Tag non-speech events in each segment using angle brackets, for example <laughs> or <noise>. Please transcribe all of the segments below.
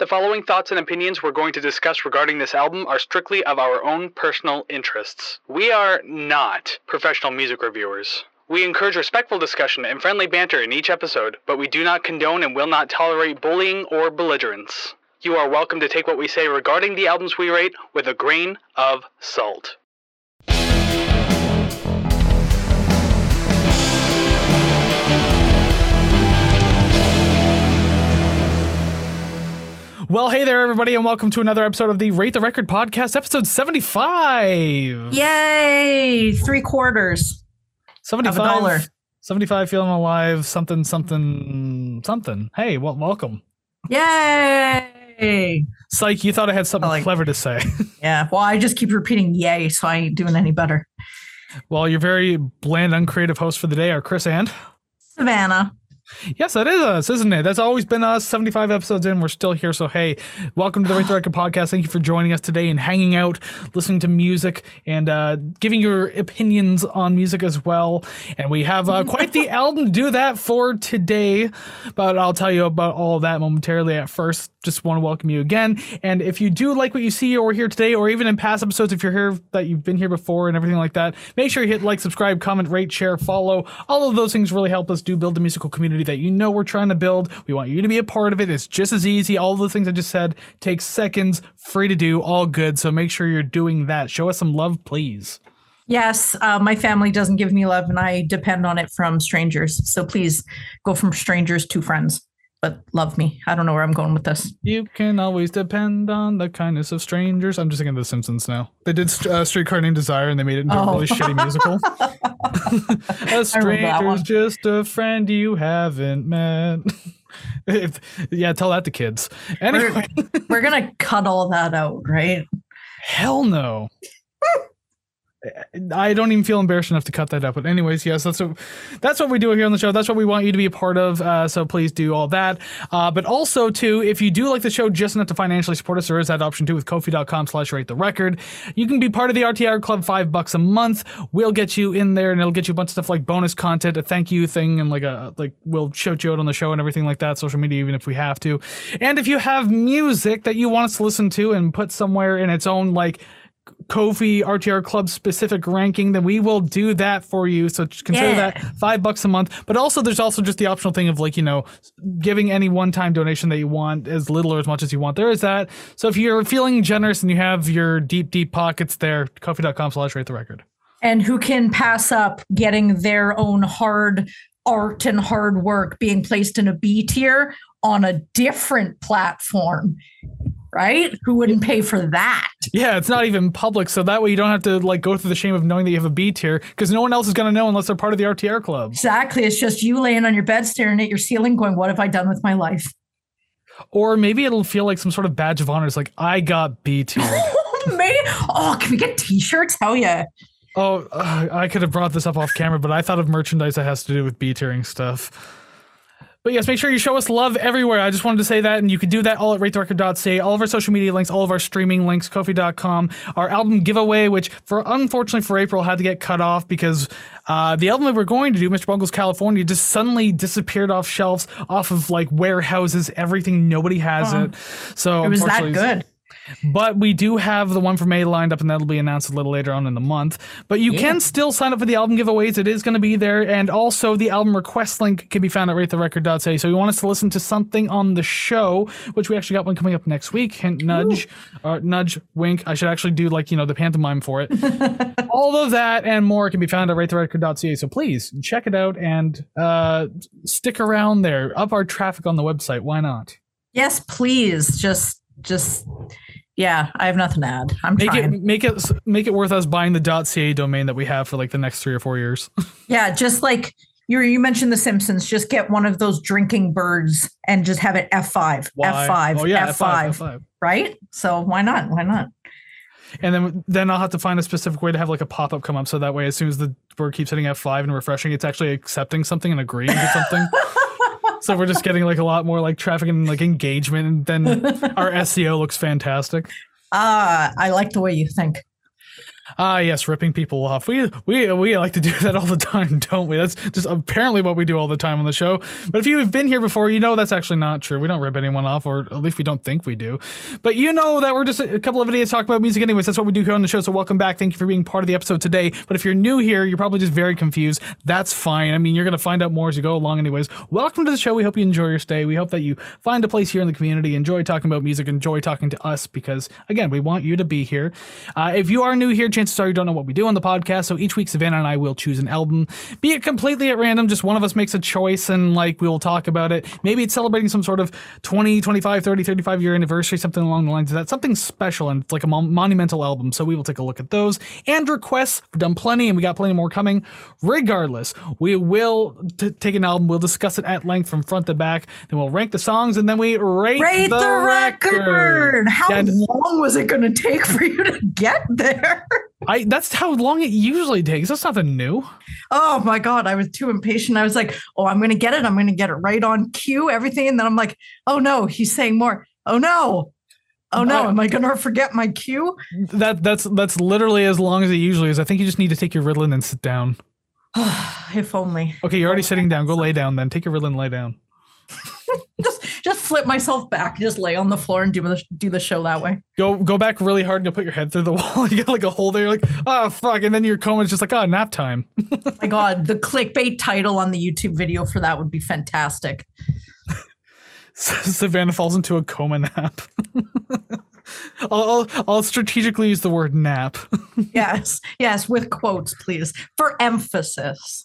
The following thoughts and opinions we're going to discuss regarding this album are strictly of our own personal interests. We are not professional music reviewers. We encourage respectful discussion and friendly banter in each episode, but we do not condone and will not tolerate bullying or belligerence. You are welcome to take what we say regarding the albums we rate with a grain of salt. Well, hey there, everybody, and welcome to another episode of the Rate the Record podcast, episode 75. Yay! Three quarters. 75. Of a dollar. 75 feeling alive, something, something, something. Hey, well, welcome. Yay! Psych, you thought I had something like- clever to say. <laughs> Yeah. Well, I just keep repeating yay, so I ain't doing any better. well, your very bland, uncreative host for the day are Kris and. Savannah. Yes, that is us, isn't it? That's always been us. 75 episodes in, we're still here. So, hey, welcome to the Rate the Record podcast. Thank you for joining us today and hanging out, listening to music, and uh, giving your opinions on music as well. And we have uh, quite the <laughs> album to do that for today, but I'll tell you about all of that momentarily at first. Just want to welcome you again. And if you do like what you see or hear today, or even in past episodes, if you're here that you've been here before and everything like that, make sure you hit like, subscribe, comment, rate, share, follow. All of those things really help us do build the musical community that you know we're trying to build. We want you to be a part of it. It's just as easy. All the things I just said take seconds, free to do, all good. So make sure you're doing that. Show us some love, please. Yes, uh, my family doesn't give me love, and I depend on it from strangers. So please go from strangers to friends, but love me. I don't know where I'm going with this. You can always depend on the kindness of strangers. I'm just thinking of The Simpsons now. They did uh, Streetcar Named Desire and they made it into a Oh. really shitty musical. <laughs> <laughs> a stranger's just a friend you haven't met. <laughs> If- yeah, tell that to kids. Anyway, We're gonna cut all that out, right? hell no. I don't even feel embarrassed enough to cut that up. But anyways, yes, that's what that's what we do here on the show. That's what we want you to be a part of. Uh, so please do all that. Uh, but also too, if you do like the show just enough to financially support us, there is that option too with Ko-fi.com slash rate the record. You can be part of the RTR Club, five bucks a month. We'll get you in there and it'll get you a bunch of stuff like bonus content, a thank you thing, and like a like we'll shout you out on the show and everything like that, social media, even if we have to. And if you have music that you want us to listen to and put somewhere in its own like Ko-fi RTR Club specific ranking, then we will do that for you. So just consider Yeah. that five bucks a month. But also, there's also just the optional thing of like, you know, giving any one time donation that you want, as little or as much as you want. There is that. So if you're feeling generous and you have your deep, deep pockets there, ko-fi.com slash rate the record. And who can pass up getting their own hard art and hard work being placed in a B tier on a different platform, right? Who wouldn't pay for that? Yeah, it's not even public. So that way you don't have to like go through the shame of knowing that you have a B tier because no one else is going to know unless they're part of the RTR Club. Exactly. It's just you laying on your bed staring at your ceiling going, What have I done with my life? Or maybe it'll feel like some sort of badge of honor. It's like, I got B tier." <laughs> Maybe. Oh, can we get t shirts? Hell yeah. Oh, uh, I could have brought this up off camera, but I thought of merchandise that has to do with B tiering stuff. But yes, make sure you show us love everywhere. I just wanted to say that, and you can do that all at ratetherecord.ca. All of our social media links, all of our streaming links, Ko-fi.com, our album giveaway, which for unfortunately for April had to get cut off because uh, the album that we're going to do, Mr. Bungle's California, just suddenly disappeared off shelves, off of like warehouses, everything. Nobody has Oh. it. So It was that good. But we do have the one for May lined up, and that'll be announced a little later on in the month. But you can still sign up for the album giveaways. It is going to be there. And also, the album request link can be found at ratetherecord.ca. So, you want us to listen to something on the show, which we actually got one coming up next week. Hint, nudge, or nudge, wink. I should actually do, like, you know, the pantomime for it. <laughs> All of that and more can be found at ratetherecord.ca. So, please check it out and uh, stick around there. Up our traffic on the website. Why not? Yes, please. Just, just, yeah, I have nothing to add. I'm Make trying. it make it make it worth us buying the .ca domain that we have for like the next three or four years. <laughs> Yeah, just like you you mentioned The Simpsons, just get one of those drinking birds and just have it F5, F5, Oh F5, F5, F5. right? So why not? Why not? And then then I'll have to find a specific way to have like a pop up come up so that way as soon as the bird keeps hitting F5 and refreshing, it's actually accepting something and agreeing to something. <laughs> so we're just getting like a lot more like traffic and like engagement, and then <laughs> our SEO looks fantastic. Ah, I like the way you think. Ah, yes, ripping people off. We we we like to do that all the time, <laughs> don't we? That's just apparently what we do all the time on the show. But if you've been here before, you know that's actually not true. We don't rip anyone off, or at least we don't think we do. But you know that we're just a couple of idiots talking about music, anyways. That's what we do here on the show. So welcome back. Thank you for being part of the episode today. But if you're new here, you're probably just very confused. That's fine. I mean, you're gonna find out more as you go along, anyways. Welcome to the show. We hope you enjoy your stay. We hope that you find a place here in the community, enjoy talking about music, enjoy talking to us, because again, we want you to be here. Uh, if you are new here, chances are you don't know what we do on the podcast. So each week, Savannah and I will choose an album, be it completely at random, just one of us makes a choice and like we will talk about it. Maybe it's celebrating some sort of 20, 25, 30, 35 year anniversary, something along the lines of that, something special and it's like a mon- monumental album. So we will take a look at those and requests. We've done plenty and we got plenty more coming. Regardless, we will t- take an album, we'll discuss it at length from front to back, then we'll rank the songs and then we rate, Rate the, record. How And- long was it going to take for you to get there? <laughs> I that's how long it usually takes. That's nothing new. Oh my God. I was too impatient. I was like, oh, I'm going to get it. I'm going to get it right on cue, everything. And then I'm like, oh no, he's saying more. Oh no. Oh no. Oh. Am I going to forget my cue? That that's that's literally as long as it usually is. I think you just need to take your Ritalin and sit down. <sighs> if only. Okay, you're already oh sitting down. Go lay down then. Take your Ritalin and lay down. <laughs> Just just flip myself back, just lay on the floor and do the do the show that way. Go go back really hard and you'll put your head through the <laughs> wall. You got like a hole there. You're like, oh fuck, and then your coma is just like, oh, nap time. oh <laughs> my God, the clickbait title on the YouTube video for that would be fantastic. Savannah falls into a coma nap. I'll, I'll I'll strategically use the word nap. Yes, yes, with quotes, please, for emphasis.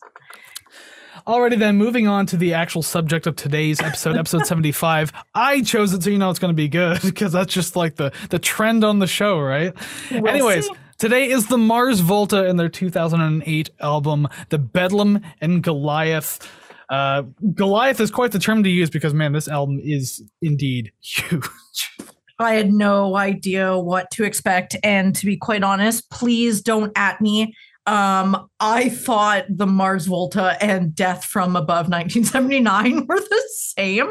Alrighty then, moving on to the actual subject of today's episode, episode <laughs> 75. I chose it so you know it's going to be good because that's just like the the trend on the show, right? We'll Anyways, see. today is the Mars Volta and their 2008 album, The Bedlam in Goliath. Uh, Goliath is quite the term to use because man, this album is indeed <laughs> huge. I had no idea what to expect. And to be quite honest, please don't at me. Um, I thought the Mars Volta and Death from Above 1979 <laughs> were the same.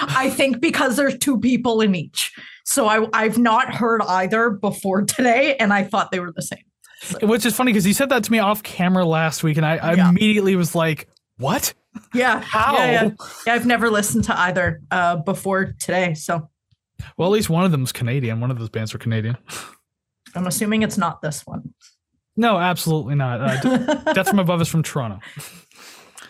I think because there's two people in each. So I, I've not heard either before today, and I thought they were the same. Which is funny because you said that to me off camera last week, and I, I Yeah. immediately was like, "What? Yeah. How?" Yeah, yeah. Yeah, I've never listened to either uh, before today. So Well, at least one of them's Canadian. One of those bands are Canadian. I'm assuming it's not this one. No, absolutely not. Uh, Death <laughs> from Above is from Toronto.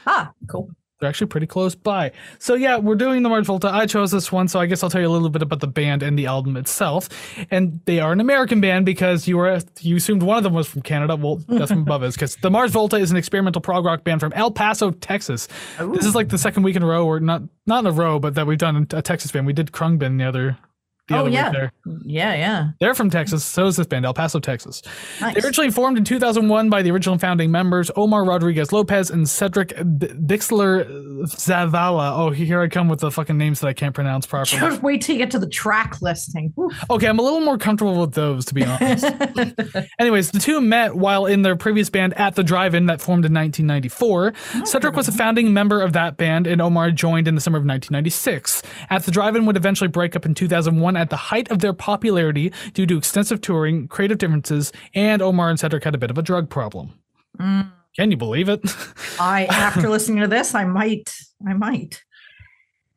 ah, cool. They're actually pretty close by. So yeah, we're doing the Mars Volta. I chose this one, so I guess I'll tell you a little bit about the band and the album itself. And they are an American band because you were you assumed one of them was from Canada. Well, that's from Above <laughs> is because the Mars Volta is an experimental prog rock band from El Paso, Texas. This is like the second week in a row, or not not in a row, but that we've done a Texas band. We did Khruangbin the other the Oh, other yeah. week there. Yeah, yeah. They're from Texas. So is this band, El Paso, Texas. Nice. They originally formed in 2001 by the original founding members Omar Rodriguez Lopez and Cedric D- Bixler Zavala. Oh, here I come with the fucking names that I can't pronounce properly. Just wait till you get to the track listing. Whew. Okay, I'm a little more comfortable with those, to be honest. <laughs> Anyways, the two met while in their previous band at the Drive-In that formed in 1994. Cedric was a founding member of that band, and Omar joined in the summer of 1996. At the Drive-In would eventually break up in 2001 at the height of their popularity due to extensive touring, creative differences, and Omar and Cedric had a bit of a drug problem. Mm. Can you believe it? I after <laughs> listening to this, I might, I might.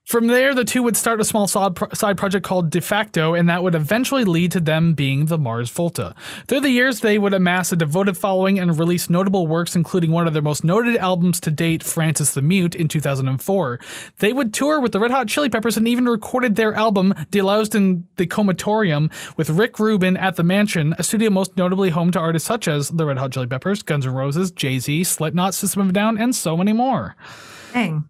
From there, the two would start a small side, project called De facto, and that would eventually lead to them being the Mars Volta. Through the years, they would amass a devoted following and release notable works, including one of their most noted albums to date, Francis the Mute, in 2004. They would tour with the Red Hot Chili Peppers and even recorded their album, Deloused in the Comatorium, with Rick Rubin at the Mansion, a studio most notably home to artists such as the Red Hot Chili Peppers, Guns N' Roses, Jay Z, Slipknot, System of a Down, and so many more. Dang.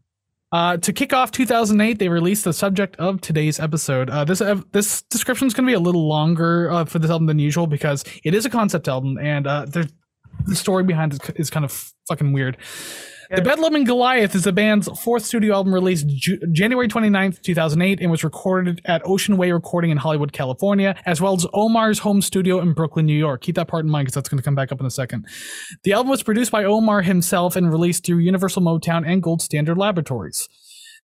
Uh, to kick off 2008, they released the subject of today's episode. Uh, this uh, this description is going to be a little longer uh, for this album than usual because it is a concept album, and uh, the story behind it is kind of fucking weird. The Bedlam in Goliath is the band's fourth studio album released Ju- January 29th, 2008, and was recorded at Ocean Way Recording in Hollywood, California, as well as Omar's home studio in Brooklyn, New York. Keep that part in mind because that's going to come back up in a second. The album was produced by Omar himself and released through Universal Motown and Gold Standard Laboratories.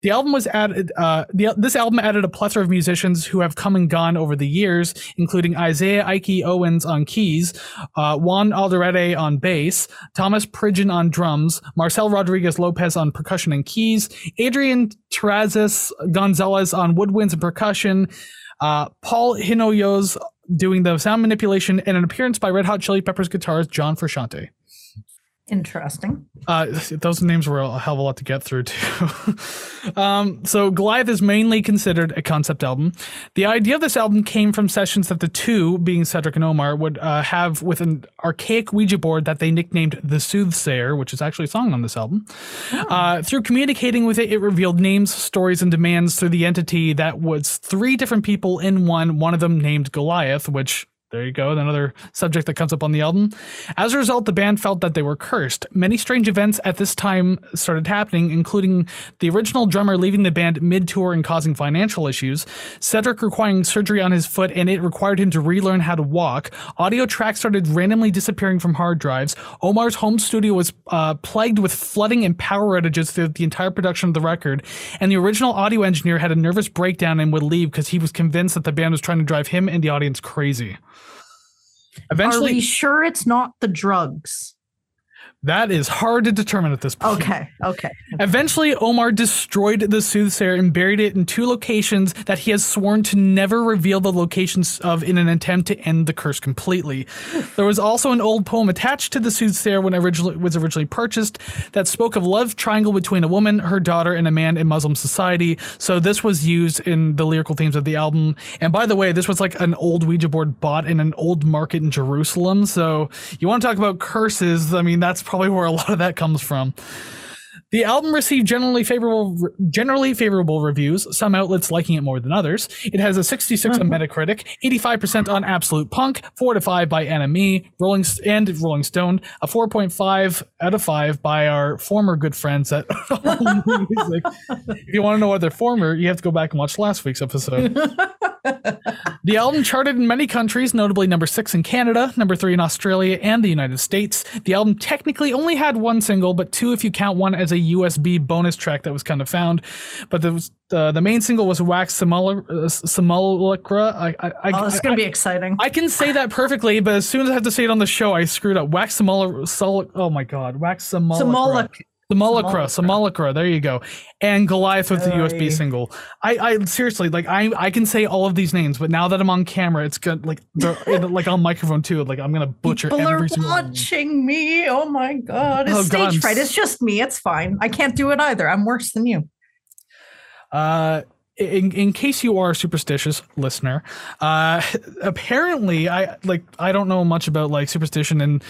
The album was added. Uh, the, this album added a plethora of musicians who have come and gone over the years, including Isaiah Ike Owens on keys, uh, Juan Alderete on bass, Thomas Pridgen on drums, Marcel Rodriguez Lopez on percussion and keys, Adrian Terrazas Gonzalez on woodwinds and percussion, uh, Paul Hinoyos doing the sound manipulation, and an appearance by Red Hot Chili Peppers guitarist John Frusciante. Interesting. Uh, those names were a hell of a lot to get through too. <laughs> um, so Goliath is mainly considered a concept album. The idea of this album came from sessions that the two, being Cedric and Omar, would uh, have with an archaic Ouija board that they nicknamed the Soothsayer, which is actually a song on this album. Oh. Uh, through communicating with it, it revealed names, stories, and demands through the entity that was three different people in one. One of them named Goliath, which there you go, another subject that comes up on the album. As a result, the band felt that they were cursed. Many strange events at this time started happening, including the original drummer leaving the band mid tour and causing financial issues, Cedric requiring surgery on his foot and it required him to relearn how to walk. Audio tracks started randomly disappearing from hard drives. Omar's home studio was uh, plagued with flooding and power outages through the entire production of the record, and the original audio engineer had a nervous breakdown and would leave because he was convinced that the band was trying to drive him and the audience crazy. Eventually, are we sure it's not the drugs? That is hard to determine at this point. Okay, okay. Eventually, Omar destroyed the soothsayer and buried it in two locations that he has sworn to never reveal the locations of in an attempt to end the curse completely. there was also an old poem attached to the soothsayer when it originally was originally purchased that spoke of love triangle between a woman, her daughter, and a man in Muslim society. So this was used in the lyrical themes of the album. And by the way, this was like an old Ouija board bought in an old market in Jerusalem. So you want to talk about curses? I mean, that's probably where a lot of that comes from. The album received generally favorable, generally favorable reviews. Some outlets liking it more than others. It has a 66 on mm-hmm. Metacritic, 85% on Absolute Punk, four to five by NME, Rolling and Rolling Stone, a 4.5 out of five by our former good friends at <laughs> Music. if you want to know what they're former, you have to go back and watch last week's episode. <laughs> the album charted in many countries, notably number six in Canada, number three in Australia, and the United States. The album technically only had one single, but two if you count one as a USB bonus track that was kind of found. But the the, the main single was Wax Simulacra. Uh, I, I, I, oh, it's going to be exciting. I can say that perfectly, but as soon as I have to say it on the show, I screwed up. Wax Simulacra. Oh my God. Wax Simulacra. Simulacra, Simulacra, there you go. And Goliath with the USB single. I, I seriously like I I can say all of these names, but now that I'm on camera, it's good like like on microphone too. Like I'm gonna butcher People every are watching one. me. Oh my god. It's oh, stage god, fright. It's just me. It's fine. I can't do it either. I'm worse than you. Uh in, in case you are a superstitious listener, uh <laughs> apparently I like I don't know much about like superstition and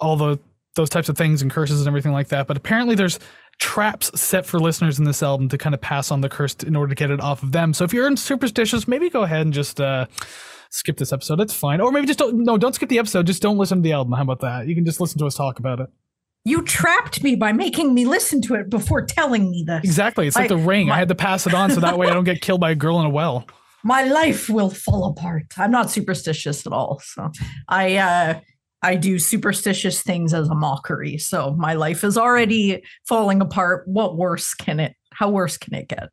all the those types of things and curses and everything like that. But apparently, there's traps set for listeners in this album to kind of pass on the curse in order to get it off of them. So if you're superstitious, maybe go ahead and just uh, skip this episode. That's fine. Or maybe just don't. No, don't skip the episode. Just don't listen to the album. How about that? You can just listen to us talk about it. You trapped me by making me listen to it before telling me this. Exactly. It's like the ring. My, I had to pass it on so that way I don't get killed by a girl in a well. My life will fall apart. I'm not superstitious at all. So I uh I do superstitious things as a mockery. So my life is already falling apart. What worse can it? How worse can it get?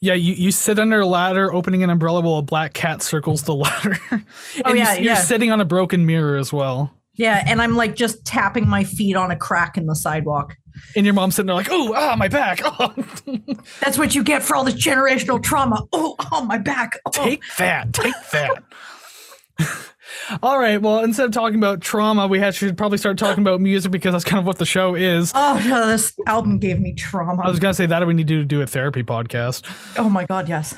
Yeah, you, you sit under a ladder, opening an umbrella while a black cat circles the ladder. <laughs> oh yeah, you're, yeah. sitting on a broken mirror as well. Yeah, and I'm like just tapping my feet on a crack in the sidewalk. And your mom's sitting there like, oh, ah, my back. Oh. <laughs> That's what you get for all this generational trauma. Oh, oh, my back. Oh. Take that. Take that. <laughs> All right. Well, instead of talking about trauma, we should probably start talking about music because that's kind of what the show is. Oh no, this album gave me trauma. I was gonna say that we need to do a therapy podcast. Oh my god, yes.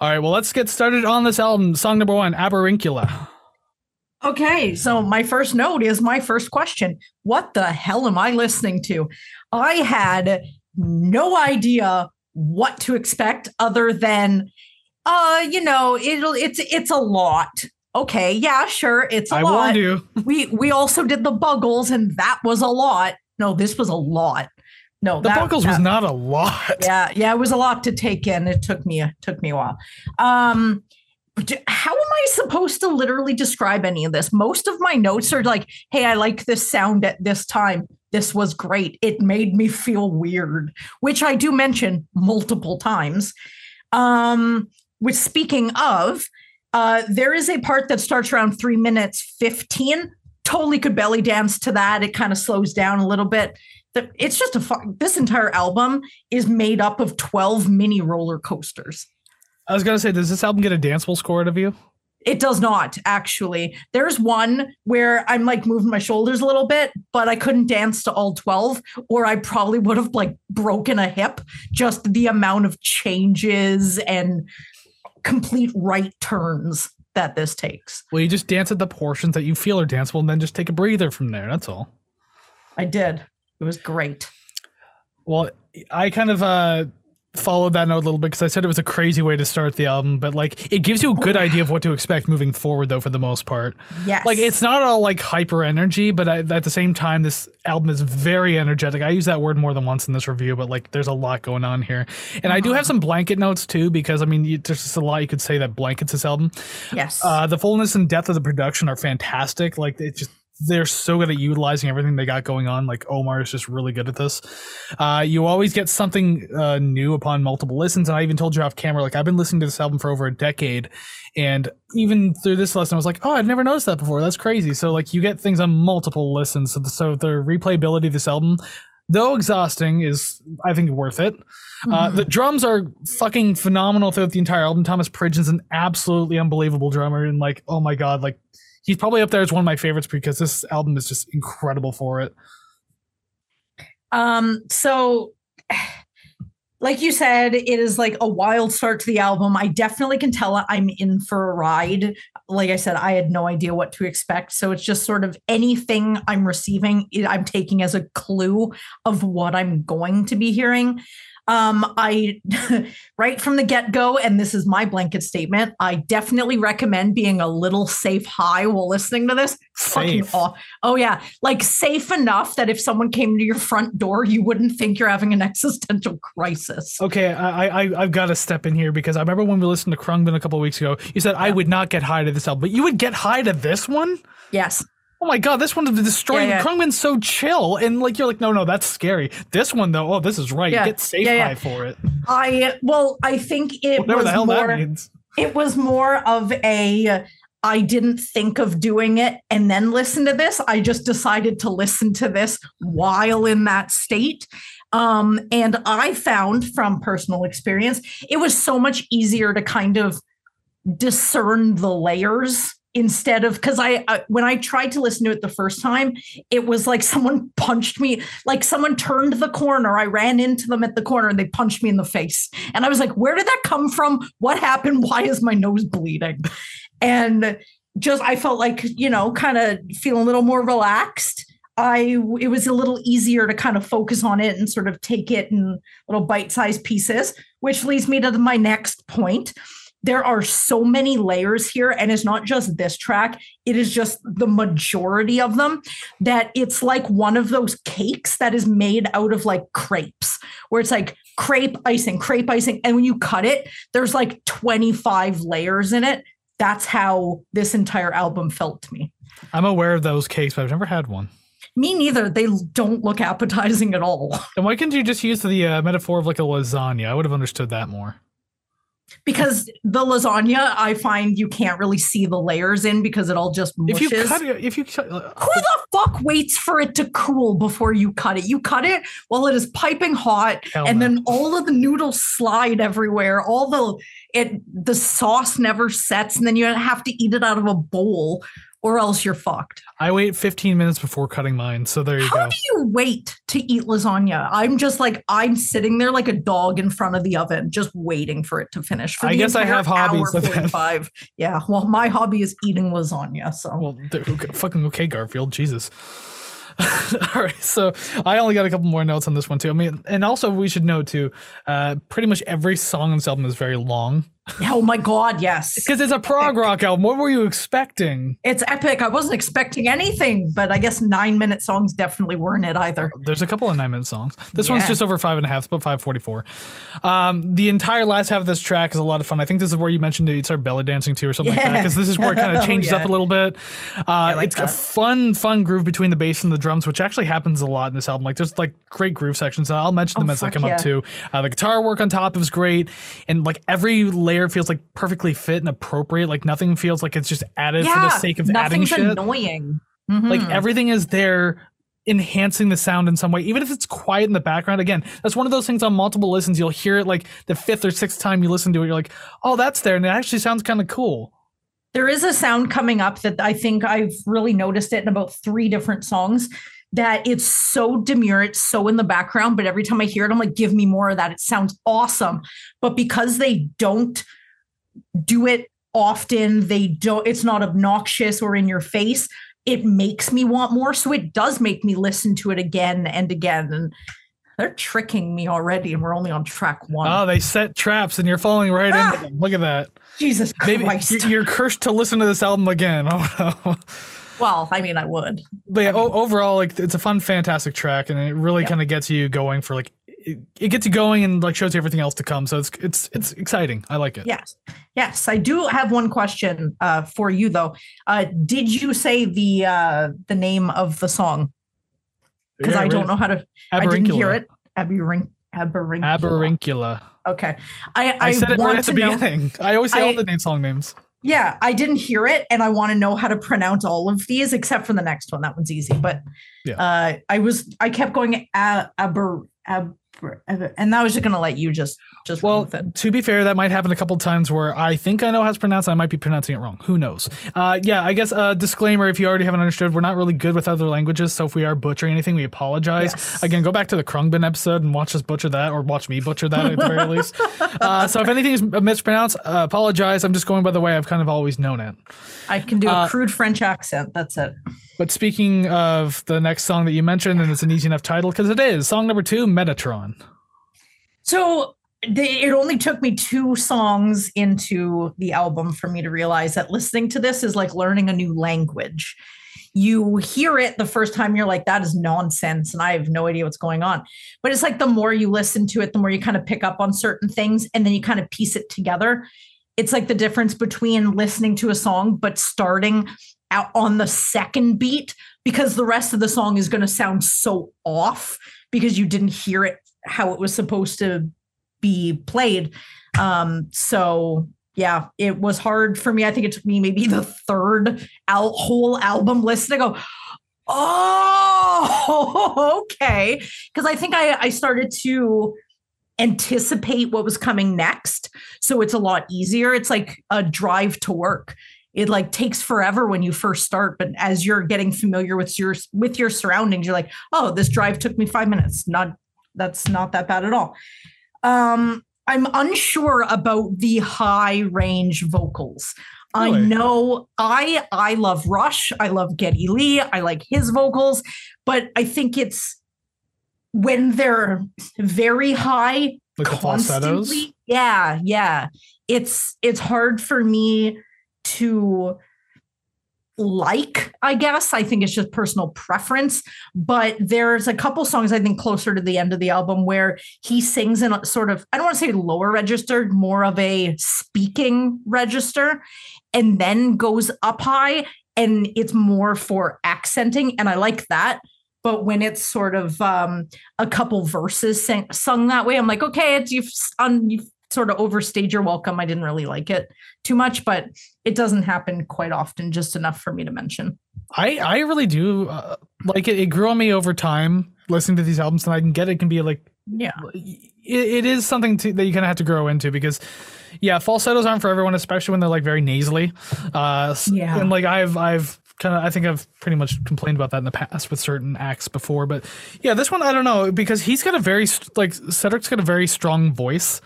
All right. Well, let's get started on this album. Song number one, Aberinkula. Okay, so my first note is my first question. What the hell am I listening to? I had no idea what to expect other than uh, you know, it'll it's it's a lot okay, yeah, sure, it's a I lot. I Warned you. we we also did the Buggles, and that was a lot. No, this was a lot. No, the that, Buggles that, was not a lot. Yeah, yeah, it was a lot to take in. It took me a took me a while. Um, how am I supposed to literally describe any of this? Most of my notes are like, hey, I like this sound at this time. This was great. It made me feel weird, which I do mention multiple times. Um, which speaking of, uh, there is a part that starts around three minutes 15. Totally could belly dance to that. It kind of slows down a little bit. It's just a fun, this entire album is made up of 12 mini roller coasters. I was gonna say, does this album get a danceable score out of you? It does not actually. There's one where I'm like moving my shoulders a little bit, but I couldn't dance to all 12, or I probably would have like broken a hip. Just the amount of changes and complete right turns that this takes. Well, you just dance at the portions that you feel are danceable and then just take a breather from there. That's all. I did. It was great. Well, I kind of uh followed that note a little bit because I said it was a crazy way to start the album, but like it gives you a good idea of what to expect moving forward, though, for the most part. Yes. Like it's not all like hyper energy, but I, at the same time, this album is very energetic. I use that word more than once in this review, but like there's a lot going on here. And I do have some blanket notes too, because I mean, you, there's just a lot you could say that blankets this album. Yes. Uh, the fullness and depth of the production are fantastic. Like it just they're so good at utilizing everything they got going on. Like Omar is just really good at this. Uh, you always get something uh, new upon multiple listens. And I even told you off camera, like I've been listening to this album for over a decade, and even through this lesson, I was like, oh, I've never noticed that before. That's crazy. So like you get things on multiple listens. So the, so the replayability of this album, though exhausting, is I think worth it. Uh, Mm-hmm. the drums are fucking phenomenal throughout the entire album. Thomas Pridgen's an absolutely unbelievable drummer, and like, oh my god, like he's probably up there as one of my favorites because this album is just incredible for it. Um, so like you said, it is like a wild start to the album. I definitely can tell I'm in for a ride. Like I said, I had no idea what to expect. So it's just sort of anything I'm receiving, I'm taking as a clue of what I'm going to be hearing. Um, I <laughs> right from the get-go, and this is my blanket statement, I definitely recommend being a little safe high while listening to this. Fucking Safe. aw- Oh yeah, like safe enough that if someone came to your front door, you wouldn't think you're having an <laughs> existential crisis. Okay, I, I I've got to step in here because I remember when we listened to Khruangbin a couple of weeks ago. You said I would not get high to this album, but you would get high to this one. Yes. Oh my god, this one's destroying. Yeah, yeah. Khruangbin's so chill, and like you're like, no, no, that's scary. This one though, oh, this is right. Yeah, Get safe yeah. high for it. I well, I think it Whatever was the hell more that means. it was more of a I didn't think of doing it and then listen to this. I just decided to listen to this while in that state. Um, and I found from personal experience, it was so much easier to kind of discern the layers instead of because I, I when I tried to listen to it the first time, it was like someone <laughs> punched me, like someone turned the corner. I ran into them at the corner and they punched me in the face. And I was like, where did that come from? What happened? Why is my nose bleeding? And just I felt like, you know, kind of feeling a little more relaxed. I it was a little easier to kind of focus on it and sort of take it in little bite-sized pieces, which leads me to my next point there are so many layers here and it's not just this track it is just the majority of them that it's like one of those cakes that is made out of like crepes where it's like crepe icing crepe icing and when you cut it there's like 25 layers in it that's how this entire album felt to me I'm aware of those cakes, but I've never had one. me neither they don't look appetizing at all And why couldn't you just use the uh, metaphor of like a lasagna? I would have understood that more. Because the lasagna i find you can't really see the layers in because it all just mushes. If you cut it, if you cut, uh, Who the fuck waits for it to cool before you cut it? You cut it while it is piping hot, Hell and then all of the noodles slide everywhere. All the it the sauce never sets, and then you have to eat it out of a bowl, or else you're fucked. I wait 15 minutes before cutting mine, so there you How go. do you wait to eat lasagna? I'm just like I'm sitting there like a dog in front of the oven, just waiting for it to finish. For I guess I have hobbies. 45. Yeah, well, my hobby is eating lasagna. So Well, okay, fucking okay, Garfield. Jesus. <laughs> All right, so I only got a couple more notes on this one too. I mean, and also we should note too, uh, pretty much every song on this album is very long. Oh my god, yes. Because it's a prog rock album. What were you expecting? It's epic. I wasn't expecting anything, but I guess nine minute songs definitely weren't it either. There's a couple of nine minute songs. This one's just over five and a half, it's about five forty four. Um, the entire last half of this track is a lot of fun. I think this is where you mentioned it, you start belly dancing to or something like that. Because this is where it kind <laughs> Oh, of changes up yeah. a little bit. Uh, like it's a fun, fun groove between the bass and the drums, which actually happens a lot in this album. Like there's like great groove sections. I'll mention them Oh, as they come yeah. up too. Uh, the guitar work on top is great, and like every layer feels like perfectly fit and appropriate. Like nothing feels like it's just added for the sake of adding nothing's annoying. like Mhm. everything is there enhancing the sound in some way even if it's quiet in the background again that's one of those things on multiple listens you'll hear it like the fifth or sixth time you listen to it you're like oh that's there and it actually sounds kind of cool there is a sound coming up that I think I've really noticed it in about three different songs. That it's so demure, it's so in the background, but every time I hear it, I'm like, give me more of that. It sounds awesome. But because they don't do it often, they don't, it's not obnoxious or in your face. It makes me want more. So it does make me listen to it again and again. And they're tricking me already, and we're only on track one. oh they set traps and you're falling right Ah! into them look at that Jesus maybe Christ. you're, you're cursed to listen to this album again <laughs> oh no well, I mean, I would. but yeah, o- overall like it's a fun fantastic track and it really Yeah. kind of gets you going for like it, it gets you going and like shows you everything else to come so it's it's it's exciting i like it Yes. Yes. I do have one question uh, for you though. Uh, did you say the uh, the name of the song? Because Yeah, I don't know how to I didn't hear it. Aberrin Aberinkula. Aberinkula. Okay. I, I, I said it right at the know. beginning. I always say all the name song names. Yeah, I didn't hear it, and I want to know how to pronounce all of these except for the next one. That one's easy, but Yeah. uh, I was I kept going a- aber aber, aber and I was just gonna let you just just Well, with it. to be fair, that might happen a couple times where I think I know how to pronounce it. I might be pronouncing it wrong. Who knows? Uh, yeah, I guess uh, disclaimer if you already haven't understood, we're not really good with other languages. So if we are butchering anything, we apologize. Yes. Again, go back to the Khruangbin episode and watch us butcher that or watch me butcher that at the very least. <laughs> Uh, so if anything is mispronounced, uh, apologize. I'm just going by the way I've kind of always known it. I can do a uh, crude French accent. That's it. But speaking of the next song that you mentioned, and it's an easy enough title because it is song number two, Metatron. So they, it only took me two songs into the album for me to realize that listening to this is like learning a new language. You hear it the first time, you're like, that is nonsense. And I have no idea what's going on. But it's like the more you listen to it, the more you kind of pick up on certain things and then you kind of piece it together. It's like the difference between listening to a song, but starting on the second beat because the rest of the song is going to sound so off because you didn't hear it how it was supposed to be played. Um, so yeah, it was hard for me. I think it took me maybe the third al- whole album list to go, oh, <laughs> okay. Because I think I, I started to anticipate what was coming next. So it's a lot easier. It's like a drive to work. It like takes forever when you first start, but as you're getting familiar with your with your surroundings, you're like, oh, this drive took me five minutes. Not that's not that bad at all. Um, I'm unsure about the high range vocals. I know I I love Rush. I love Geddy Lee. I like his vocals, but I think it's when they're very high Like the falsettos. constantly. Yeah, yeah. It's it's hard for me to like, I guess. I think it's just personal preference. But there's a couple songs I think closer to the end of the album where he sings in a sort of, I don't want to say lower register, more of a speaking register, and then goes up high. And it's more for accenting. And I like that. But when it's sort of um, a couple verses sang, sung that way, I'm like, okay, it's you've, um, you've sort of overstayed your welcome. I didn't really like it too much, but it doesn't happen quite often, just enough for me to mention. I I really do uh, like it. It grew on me over time listening to these albums, and I can get it can be like Yeah. it, it is something to, that you kind of have to grow into because yeah, falsettos aren't for everyone, especially when they're like very nasally. Uh, Yeah. and like I've I've kind of I think I've pretty much complained about that in the past with certain acts before, but yeah, this one I don't know because he's got a very like Cedric's got a very strong voice.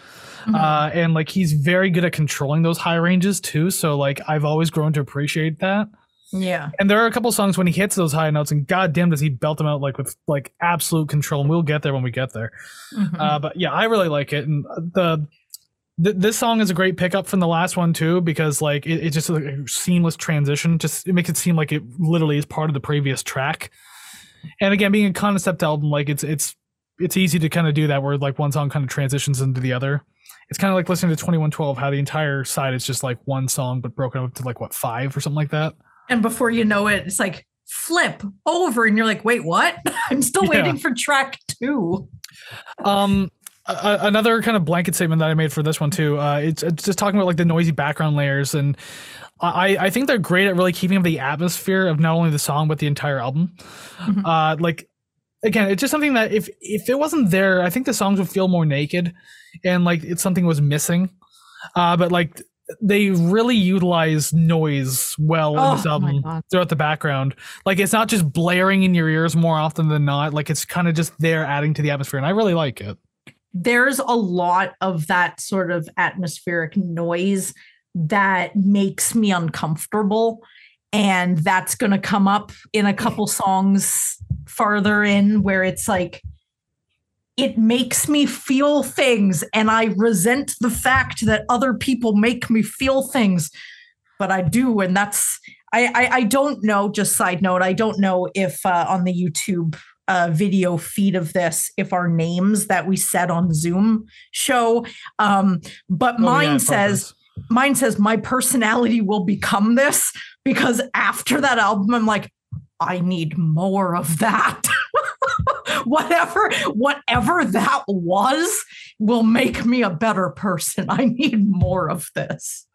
Uh, and like he's very good at controlling those high ranges too. So like I've always grown to appreciate that. Yeah. And there are a couple songs when he hits those high notes, and goddamn does he belt them out like with like absolute control. And we'll get there when we get there. Mhm. Uh, but yeah, I really like it, and the Th- this song is a great pickup from the last one too because like it, it's just a seamless transition. Just it makes it seem like it literally is part of the previous track. And again, being a concept album, like it's it's it's easy to kind of do that where like one song kind of transitions into the other. It's kind of like listening to Twenty One Twelve, how the entire side is just like one song but broken up to like what five or something like that. And before you know it, it's like flip over, and you're like, wait, what? <laughs> I'm still Yeah. waiting for track two. Um, another kind of blanket statement that I made for this one too. Uh, it's, it's just talking about like the noisy background layers, and I I think they're great at really keeping up the atmosphere of not only the song but the entire album. Mhm. Uh, like again, it's just something that if if it wasn't there, I think the songs would feel more naked, and like it's something was missing. Uh, but like they really utilize noise well in this Oh album throughout the background. Like it's not just blaring in your ears more often than not. Like it's kind of just there adding to the atmosphere, and I really like it. there's a lot of that sort of atmospheric noise that makes me uncomfortable and that's going to come up in a couple songs farther in where it's like it makes me feel things and i resent the fact that other people make me feel things but i do and that's i i, I don't know just side note i don't know if uh, on the youtube uh, video feed of this if our names that we said on Zoom show. Um, but Oh, mine I says mine says my personality will become this because after that album, I'm like, I need more of that. <laughs> whatever, whatever that was will make me a better person. I need more of this.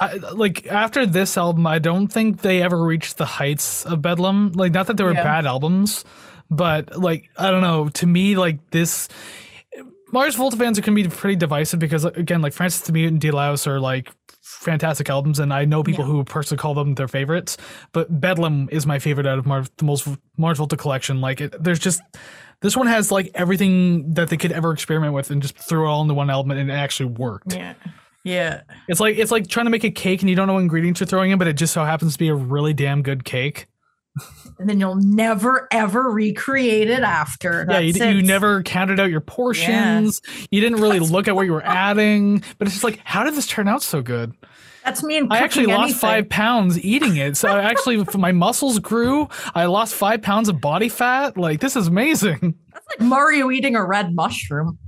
I, like after this album, I don't think they ever reached the heights of Bedlam. Like, not that they were Yeah. bad albums, but like I don't know. To me, like this, Mars Volta fans can be pretty divisive because again, like Francis the Mutant, Deloused are like fantastic albums, and I know people Yeah. who personally call them their favorites. But Bedlam is my favorite out of Mar- the most Mars Volta collection. Like, it, there's just this one has like everything that they could ever experiment with, and just threw it all into one album, and it actually worked. Yeah. Yeah. It's like it's like trying to make a cake and you don't know what ingredients you're throwing in, but it just so happens to be a really damn good cake. And then you'll never ever recreate it after. yeah, you, That's you never counted out your portions. You didn't really That's look at what you were <laughs> adding, but it's just like, how did this turn out so good? That's me and I actually lost anything. five pounds eating it. So I actually, my muscles grew. I lost five pounds of body fat. Like this is amazing. That's like Mario eating a red mushroom.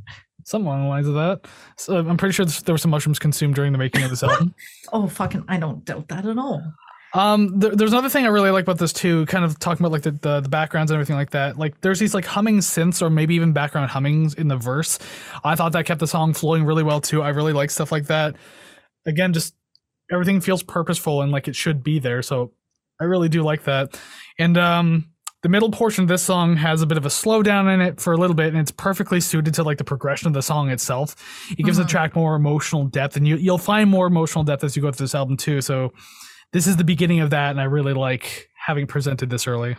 Something along the lines of that. So I'm pretty sure there were some mushrooms consumed during the making of this album. <laughs> Oh fucking! I don't doubt that at all. Um, there, there's another thing I really like about this too, kind of talking about like the, the the backgrounds and everything like that. Like there's these like humming synths or maybe even background hummings in the verse. I thought that kept the song flowing really well too. I really like stuff like that. Again, just everything feels purposeful and like it should be there. So I really do like that. And um the middle portion of this song has a bit of a slowdown in it for a little bit, and it's perfectly suited to like the progression of the song itself. It gives the Mhm. track more emotional depth, and you you'll find more emotional depth as you go through this album too. So this is the beginning of that, and I really like having presented this early.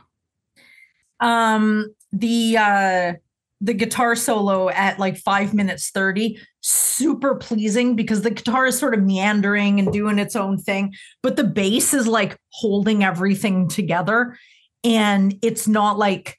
Um, the uh, the guitar solo at like five minutes thirty, super pleasing because the guitar is sort of meandering and doing its own thing, but the bass is like holding everything together, and it's not like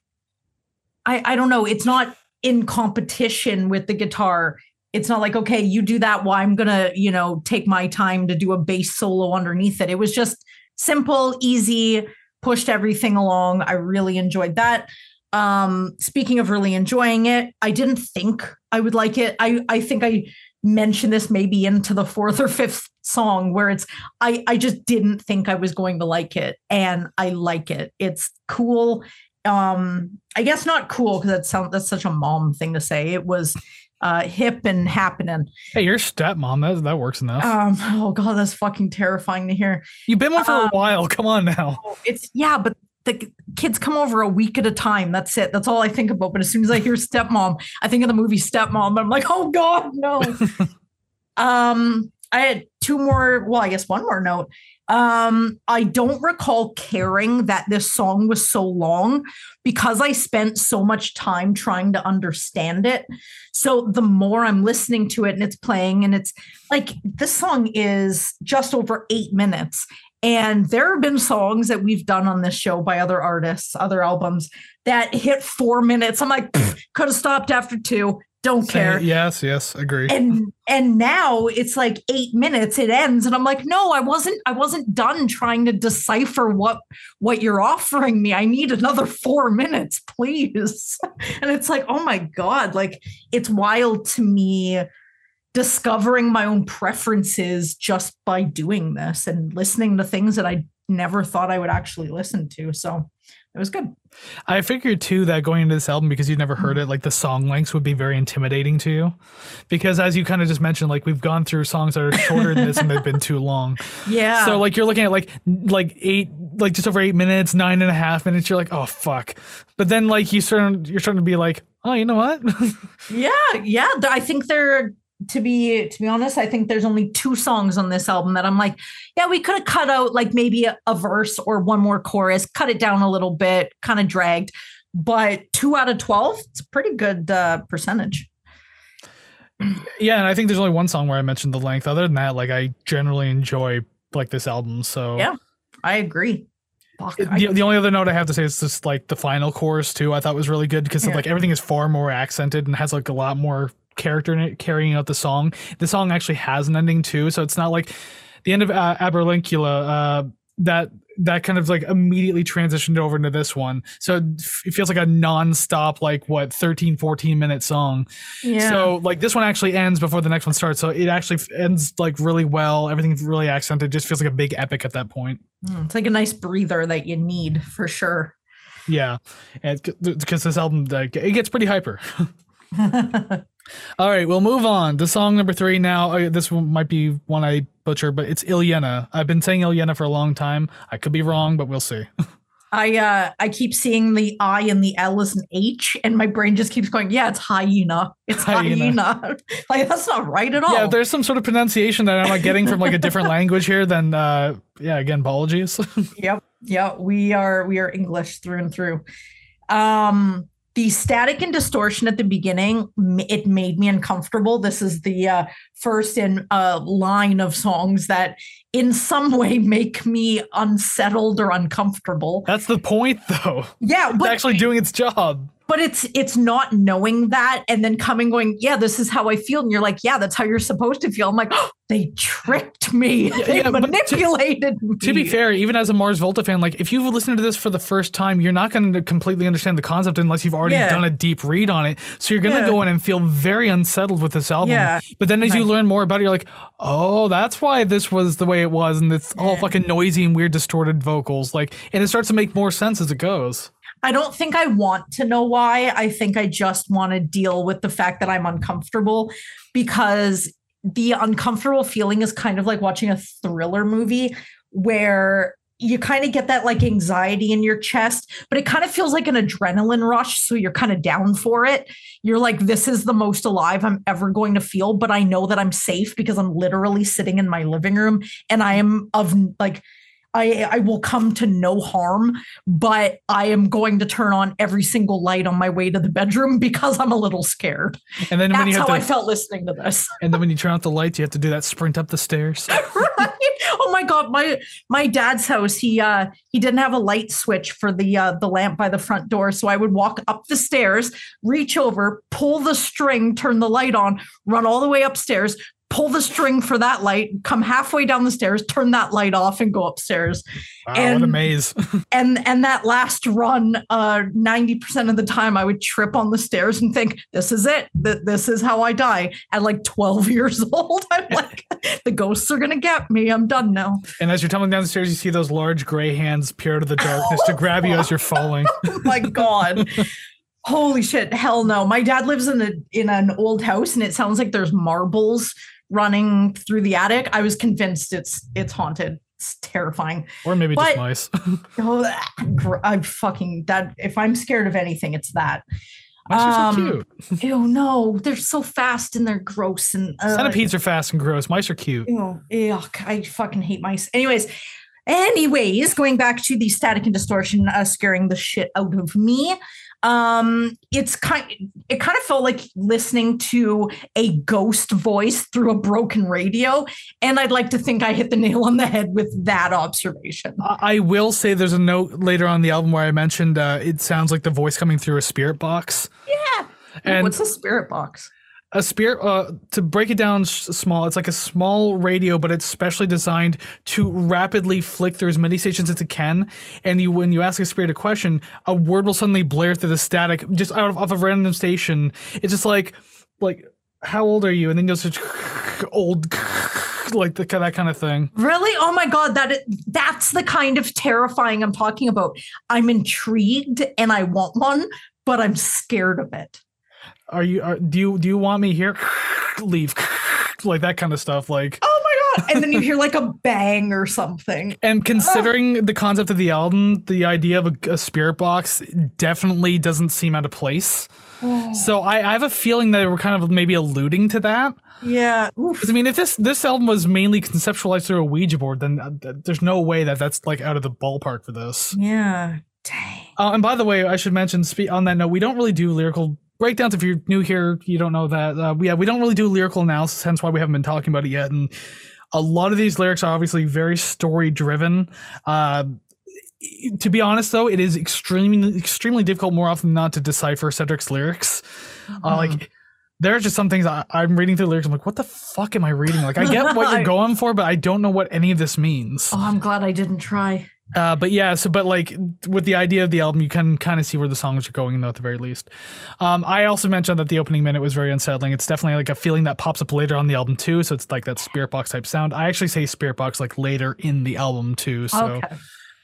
I I don't know, it's not in competition with the guitar. It's not like, okay, you do that while I'm gonna, you know, take my time to do a bass solo underneath it. It was just simple, easy, pushed everything along. I really enjoyed that. Um, speaking of really enjoying it, I didn't think I would like it. I I think I mentioned this maybe into the fourth or fifth song where it's I I just didn't think I was going to like it and I like it. It's cool. Um I guess not cool because that sounds that's such a mom thing to say. It was uh hip and happening. Hey, your stepmom that that works enough. Um oh god that's fucking terrifying to hear. You've been one for um, a while. Come on now. It's yeah, but the kids come over a week at a time. That's it. That's all I think about. But as soon as I hear stepmom, I think of the movie Stepmom. And I'm like, oh God, no. <laughs> um, I had two more, well, I guess one more note. Um, I don't recall caring that this song was so long because I spent so much time trying to understand it. So the more I'm listening to it and it's playing, and it's like this song is just over eight minutes. And there have been songs that we've done on this show by other artists, other albums that hit four minutes. I'm like, could have stopped after two, don't care. Yes, yes, agree. And and now it's like eight minutes, it ends, and I'm like, no, I wasn't I wasn't done trying to decipher what what you're offering me. I need another four minutes, please. <laughs> And it's like, oh my God, like it's wild to me discovering my own preferences just by doing this and listening to things that I never thought I would actually listen to. So it was good. I figured too that going into this album because you've never heard it, like the song lengths would be very intimidating to you. Because as you kind of just mentioned, like we've gone through songs that are shorter than this and they've been too long. Yeah. So like you're looking at like like eight like just over eight minutes, nine and a half minutes, you're like, oh fuck. But then like you start you're starting to be like, oh, you know what? <laughs> Yeah, yeah. I think there to be to be honest, I think there's only two songs on this album that I'm like, yeah, we could have cut out like maybe a, a verse or one more chorus, cut it down a little bit, kind of dragged. But two out of twelve, it's a pretty good uh, percentage. yeah, and I think there's only one song where I mentioned the length. Other than that, like I generally enjoy like this album. So Yeah. I agree. Fuck, It- I- the, the only other note I have to say is just like the final chorus too. I thought was really good because Yeah. like everything is far more accented and has like a lot more character in it carrying out the song. The song actually has an ending too, so it's not like the end of uh, Aberinkula. Uh, that that kind of like immediately transitioned over into this one so it feels like a non-stop like what 13 14 minute song yeah. so like this one actually ends before the next one starts so it actually ends like really well everything's really accented just feels like a big epic at that point Mm, it's like a nice breather that you need for sure. Yeah, And because this album like, it gets pretty hyper. <laughs> <laughs> All right, we'll move on to song number three now. Uh, this one might be one I butcher, but it's Ilyena. I've been saying Ilyena for a long time. I could be wrong, but we'll see. <laughs> I uh I keep seeing the I and the L as an H, and my brain just keeps going, yeah, it's hyena. It's Hyena. hyena. <laughs> like that's not right at all. Yeah, there's some sort of pronunciation that I'm not getting from like a different <laughs> language here, then uh, yeah, again, apologies. Yep. Yeah, we are we are English through and through. Um the static and distortion at the beginning it made me uncomfortable. This is the uh, first in a line of songs that in some way make me unsettled or uncomfortable. That's the point, though. Yeah, It's actually doing its job. But it's it's not knowing that and then coming going, yeah, this is how I feel and you're like, yeah, that's how you're supposed to feel. I'm like, oh, they tricked me. <laughs> they yeah, but to- manipulated me. To be fair, even as a Mars Volta fan, like if you've listened to this for the first time, you're not going to completely understand the concept unless you've already Yeah. done a deep read on it. So you're going to go in and feel very unsettled with this album. Yeah. But then as you learn more about it, you're like, oh, that's why this was the way it was, and it's all fucking noisy and weird, distorted vocals. Like, and it starts to make more sense as it goes. I don't think I want to know why. I think I just want to deal with the fact that I'm uncomfortable because the uncomfortable feeling is kind of like watching a thriller movie where you kind of get that like anxiety in your chest, but it kind of feels like an adrenaline rush. So you're kind of down for it. You're like, this is the most alive I'm ever going to feel, but I know that I'm safe because I'm literally sitting in my living room and I am of like, I, I will come to no harm, but I am going to turn on every single light on my way to the bedroom <laughs> because I'm a little scared. And then when That's you have how to, I felt listening to this. <laughs> and then when you turn out the lights, you have to do that sprint up the stairs. <laughs> right? Oh my god, my my dad's house, he uh he didn't have a light switch for the uh the lamp by the front door, so I would walk up the stairs, reach over, pull the string, turn the light on, run all the way upstairs, pull the string for that light, come halfway down the stairs, turn that light off and go upstairs. Wow, what a And- maze. <laughs> And and that last run, uh 90% of the time I would trip on the stairs and think, this is it. Th- this is how I die. At like 12 <laughs> years old, I'm like, the ghosts are gonna get me. I'm done now. and as you're tumbling down the stairs, you see those large gray hands peer out of the darkness to <laughs> grab you as you're falling. oh my god holy shit hell no my dad lives in a in an old house and it sounds like there's marbles running through the attic i was convinced it's it's haunted it's terrifying Or maybe just mice. <laughs> oh ah, gr- i fucking that if i'm scared of anything it's that Mice are so Um, cute. <laughs> ew no they're so fast and they're gross and uh, Centipedes are fast and gross. Mice are cute. Ew, yuck, I fucking hate mice. Anyways, anyways, going back to the static and distortion uh, scaring the shit out of me. Um, it's kind it kind of felt like listening to a ghost voice through a broken radio. And I'd like to think I hit the nail on the head with that observation. I will say there's a note later on the album where I mentioned uh, it sounds like the voice coming through a spirit box. Yeah. And What's a spirit box? A spirit uh, to break it down small it's like a small radio but it's specially designed to rapidly flick through as many stations as it can and you when you ask a spirit a question a word will suddenly blare through the static just out of off a random station it's just like like how old are you and then you'll just <laughs> old <laughs> like the, that kind of thing Really? Oh my god, that that's the kind of terrifying I'm talking about. I'm intrigued and I want one, but I'm scared of it. Are you are, do you do you want me here <laughs> leave <laughs> like that kind of stuff like Oh my god! And then you hear like a bang or something. And considering the concept of the album, the idea of a, a spirit box definitely doesn't seem out of place. So I, I have a feeling that we're kind of maybe alluding to that. Yeah. I mean, if this this album was mainly conceptualized through a Ouija board, then uh, there's no way that that's like out of the ballpark for this. Yeah. Dang. Uh, and by the way, I should mention spe- on that note, we don't really do lyrical breakdowns. If you're new here, you don't know that. Uh, yeah, we don't really do lyrical analysis, hence why we haven't been talking about it yet. And a lot of these lyrics are obviously very story driven. Uh, to be honest, though, it is extremely extremely difficult more often than not to decipher Cedric's lyrics. Uh, like. There's just some things I, I'm reading through lyrics. I'm like, what the fuck am I reading? Like, I get what you're <laughs> going for, but I don't know what any of this means. Oh, I'm glad I didn't try. Uh, but yeah, so but like with the idea of the album, you can kind of see where the songs are going, though at the very least. Um, I also mentioned that the opening minute was very unsettling. It's definitely like a feeling that pops up later on the album too. So it's like that spirit box type sound. I actually say spirit box like later in the album too. So okay.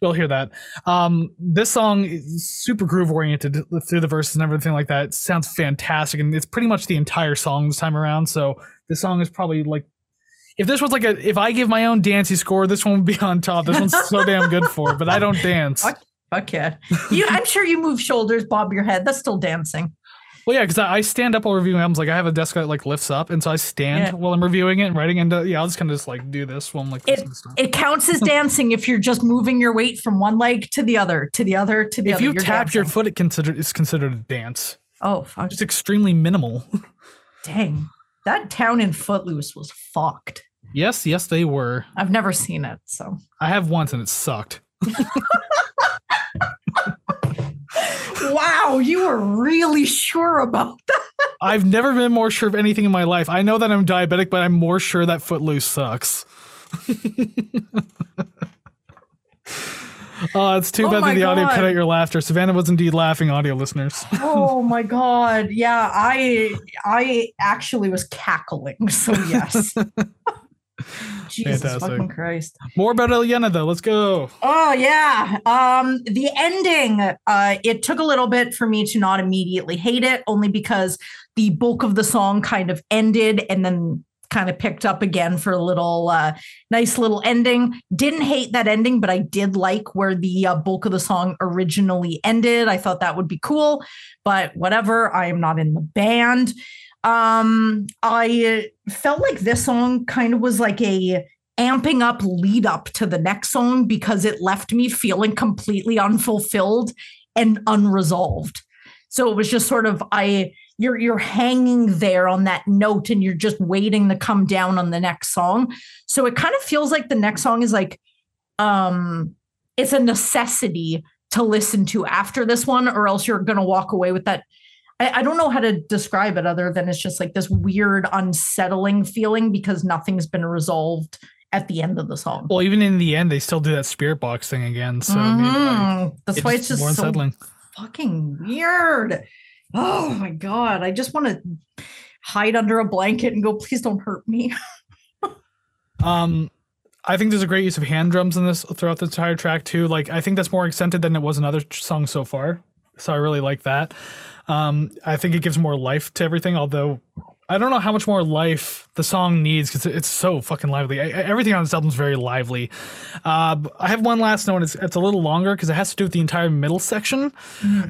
we'll hear that. Um, this song is super groove oriented through the verses and everything like that. It sounds fantastic, and it's pretty much the entire song this time around. So this song is probably like. If this was like a, if I give my own dancey score, this one would be on top. This one's so damn good for, it, but I don't dance. Fuck. Fuck yeah. You, I'm sure you move shoulders, bob your head. That's still dancing. Well, yeah, because I, I stand up while reviewing albums. Like I have a desk that like lifts up, and so I stand Yeah. while I'm reviewing it and writing. And yeah, I'll just kind of just like do this while I'm like It, stuff. it counts as dancing if you're just moving your weight from one leg to the other, to the other, to the If other. you You're tap your foot, it considered it's considered a dance. Oh, fuck. Just extremely minimal. <laughs> Dang. That town in Footloose was fucked. yes, yes, they were. I've never seen it, so. I have once, and it sucked. <laughs> Wow, you were really sure about that. I've never been more sure of anything in my life. I know that I'm diabetic, but I'm more sure that Footloose sucks. <laughs> Oh, it's too Oh bad that the audio cut out your laughter. Savannah was indeed laughing, audio listeners. Oh <laughs> my god. Yeah, I I actually was cackling. So yes. <laughs> Jesus Fantastic. fucking Christ. More about Ilyena, though. Let's go. Oh yeah. Um the ending uh it took a little bit for me to not immediately hate it only because the bulk of the song kind of ended and then kind of picked up again for a little uh nice little ending. Didn't hate that ending but I did like where the uh, bulk of the song originally ended. I thought that would be cool, but whatever. I am not in the band. Um I felt like this song kind of was like a amping up lead up to the next song because it left me feeling completely unfulfilled and unresolved. So it was just sort of I you're you're hanging there on that note and you're just waiting to come down on the next song. So it kind of feels like the next song is like um it's a necessity to listen to after this one or else you're going to walk away with that I, I don't know how to describe it other than it's just like this weird unsettling feeling because nothing's been resolved at the end of the song. Well, even in the end, they still do that spirit box thing again. So mean, like, that's it's why it's just more so unsettling. fucking weird. Oh my god, I just want to hide under a blanket and go, please don't hurt me. <laughs> Um, I think there's a great use of hand drums in this throughout the entire track too. Like I think that's more accented than it was in other songs so far. So I really like that. Um, I think it gives more life to everything. Although I don't know how much more life the song needs because it's so fucking lively. I, everything on this album is very lively. Uh, I have one last note. It's, it's a little longer because it has to do with the entire middle section.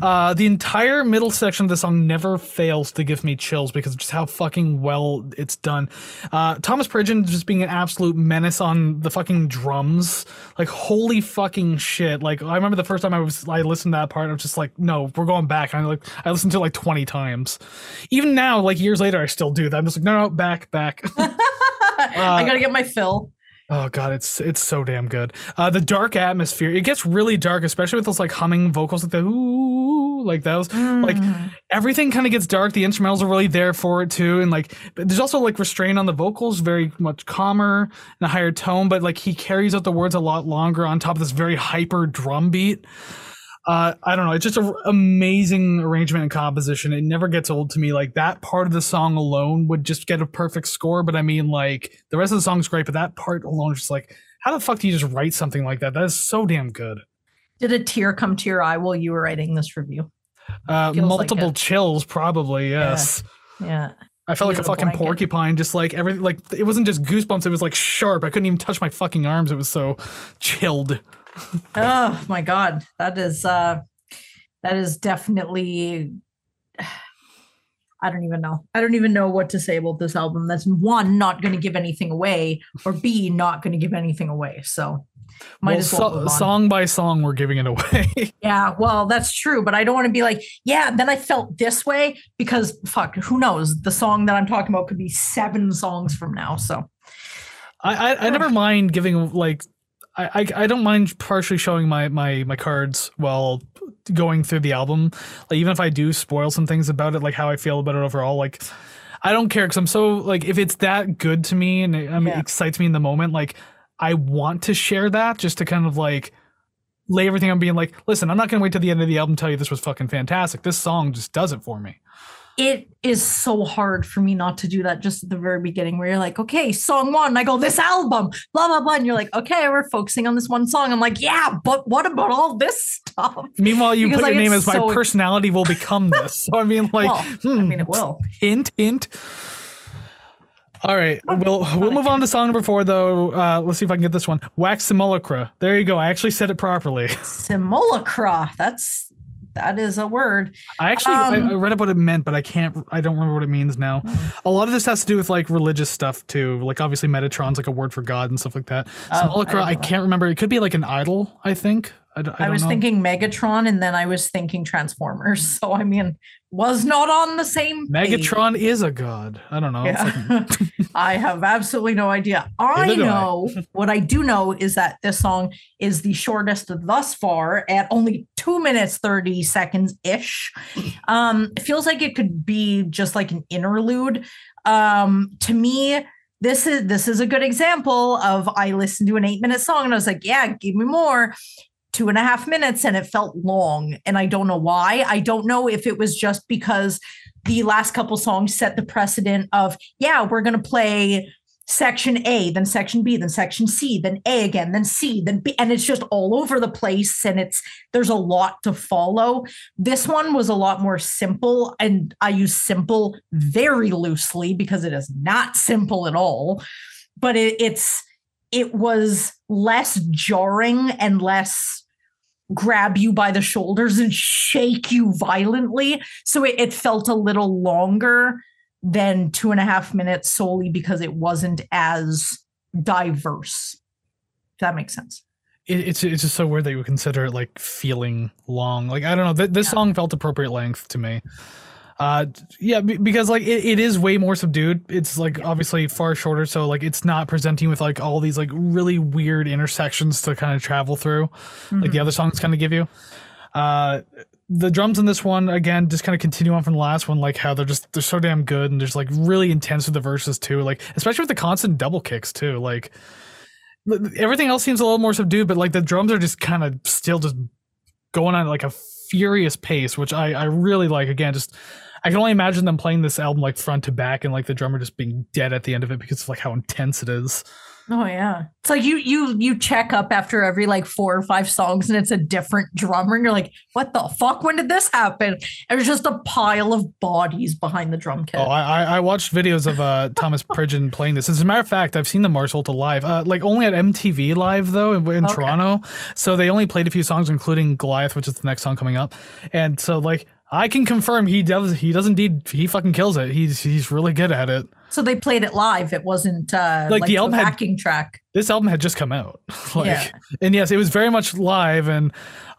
Uh, the entire middle section of the song never fails to give me chills because of just how fucking well it's done. Uh, Thomas Pridgen just being an absolute menace on the fucking drums. Like holy fucking shit! Like I remember the first time I was I listened to that part, I was just like, no, we're going back. And I like I listened to it like twenty times. Even now, like years later, I still do that. I'm just like, no, no, back, back. <laughs> I gotta get my fill. Oh god, it's it's so damn good. Uh, the dark atmosphere. It gets really dark, especially with those like humming vocals, like the ooh, Like that was like Mm. everything kind of gets dark. The instrumentals are really there for it too, and like there's also like restraint on the vocals, very much calmer and a higher tone. But like he carries out the words a lot longer on top of this very hyper drum beat. Uh, I don't know. It's just an amazing arrangement and composition. It never gets old to me. Like that part of the song alone would just get a perfect score. But I mean, like the rest of the song's great, but that part alone is just like, how the fuck do you just write something like that? That is so damn good. Did a tear come to your eye while you were writing this review? Uh, Feels like multiple chills, probably. Yes. Yeah. I felt like a a fucking blanket. porcupine, just like everything. Like it wasn't just goosebumps; it was like sharp. I couldn't even touch my fucking arms. It was so chilled. Oh my god, that is uh that is definitely I don't even know. I don't even know what to say about this album. That's one not going to give anything away or B not going to give anything away. So might Well, as well so- song by song, we're giving it away. <laughs> Yeah, well, that's true, but I don't want to be like, yeah, then I felt this way because fuck, who knows? The song that I'm talking about could be seven songs from now. So I, I I never mind giving like I, I I don't mind partially showing my my my cards while going through the album. Like even if I do spoil some things about it, like how I feel about it overall, like. I don't care because I'm so like if it's that good to me and it, I mean, Yeah. it excites me in the moment, like I want to share that just to kind of like lay everything on being like, listen, I'm not gonna wait till the end of the album to tell you this was fucking fantastic. This song just does it for me. It is so hard for me not to do that just at the very beginning where you're like, okay, song one. I go, this album, blah, blah, blah. And you're like, okay, we're focusing on this one song. I'm like, yeah, but what about all this stuff? Meanwhile, you Because, put your name as my so- personality will become <laughs> this. So I mean, like, well, I hmm, mean, it will. hint, hint. All right, we'll we'll move on to song number four though. Uh, let's see if I can get this one. Wax simulacra. There you go. I actually said it properly. Simulacra. That's that is a word. I actually I, Um, I read up what it meant, but I can't. I don't remember what it means now. Hmm. A lot of this has to do with like religious stuff too. Like obviously Metatron's like a word for God and stuff like that. Oh, I I, can't remember. It could be like an idol. I think. I, don't was know. thinking Megatron and then I was thinking Transformers. <laughs> So I mean, was not on the same page. Megatron is a god. I don't know. Yeah. like- <laughs> I have absolutely no idea. I do I. know what I do know is that this song is the shortest thus far at only two minutes, 30 seconds ish. Um, it feels like it could be just like an interlude. Um, to me, this is this is a good example of I listened to an eight minute song and I was like, yeah, give me more. Two and a half minutes and it felt long. And I don't know why. I don't know if it was just because the last couple songs set the precedent of, yeah, we're going to play section A, then section B, then section C, then A again, then C, then B. And it's just all over the place. And it's, there's a lot to follow. This one was a lot more simple. And I use simple very loosely because it is not simple at all. But it, it's, it was less jarring and less grab you by the shoulders and shake you violently. So it, it felt a little longer than two and a half minutes solely because it wasn't as diverse. If that makes sense. it, it's it's just so weird that you would consider it like feeling long. Like I don't know. Th- this Yeah. song felt appropriate length to me. Uh, yeah, be- because like it, it is way more subdued. It's like obviously far shorter, so like it's not presenting with like all these like really weird intersections to kind of travel through, like the Mhm. other songs kind of give you. Uh, the drums in this one again just kind of continue on from the last one, like how they're just they're so damn good and there's like really intense with the verses too, like especially with the constant double kicks too, like everything else seems a little more subdued, but like the drums are just kind of still just going on like a furious pace, which I I really like. Again, just I can only imagine them playing this album like front to back and like the drummer just being dead at the end of it because of like how intense it is. Oh yeah. It's like you you you check up after every like four or five songs and it's a different drummer and you're like, what the fuck? When did this happen? And it's just a pile of bodies behind the drum kit. Oh, I I- watched videos of uh <laughs> Thomas Pridgen playing this. As a matter of fact, I've seen the Mars Volta live, uh, like only at MTV live though in, in Okay. Toronto. So they only played a few songs, including Goliath, which is the next song coming up. And so like I can confirm he does he does indeed he fucking kills it. He's he's really good at it. So they played it live. It wasn't uh Like, like, the album had- backing track. This album had just come out, <laughs> like, Yeah. and yes, it was very much live. And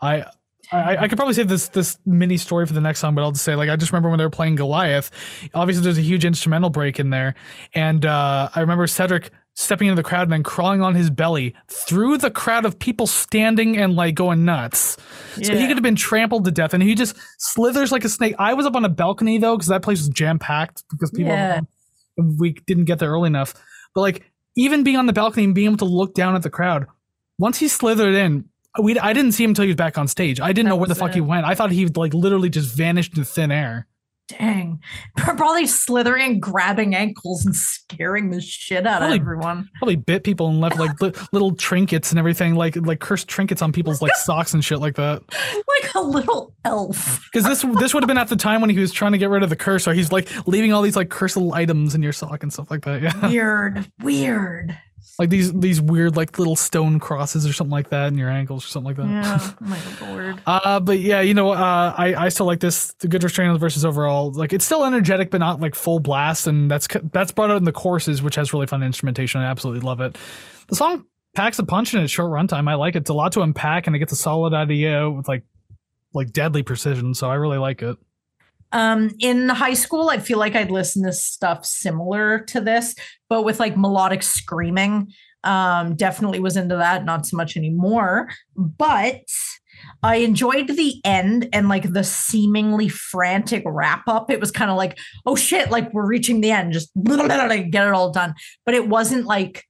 I, I, I could probably say this this mini story for the next song, but I'll just say like I just remember when they were playing Goliath. Obviously, there's a huge instrumental break in there, and uh, I remember Cedric stepping into the crowd and then crawling on his belly through the crowd of people standing and like going nuts. So he could have been trampled to death and he just slithers like a snake. I was up on a balcony though, because that place was jam packed because people Yeah. We didn't get there early enough. But like even being on the balcony and being able to look down at the crowd, once he slithered in, we I didn't see him until he was back on stage. I didn't That know where the fuck it. he went. I thought he like literally just vanished into thin air. Dang. <laughs> Probably slithering, grabbing ankles and scaring the shit out Probably- of everyone. Probably bit people and left like <laughs> li- little trinkets and everything, like like cursed trinkets on people's like socks and shit like that. <laughs> Like a little elf. Because this this would have been at the time when he was trying to get rid of the curse, so he's like leaving all these like cursed little items in your sock and stuff like that. Yeah, Weird. Weird. Like these these weird like little stone crosses or something like that in your ankles or something like that. Yeah. <laughs> My lord. Uh, but yeah, you know, uh, I I still like this. The good restraint versus overall. Like it's still energetic, but not like full blast, and that's that's brought out in the choruses, which has really fun instrumentation. I absolutely love it. The song packs a punch in its short runtime. I like it. It's a lot to unpack, and it gets a solid idea with like like deadly precision. So I really like it. Um, in high school, I feel like I'd listen to stuff similar to this, but with like melodic screaming. Um, definitely was into that, not so much anymore. But I enjoyed the end and like the seemingly frantic wrap up. It was kind of like, oh shit, like we're reaching the end, just <laughs> get it all done. But it wasn't like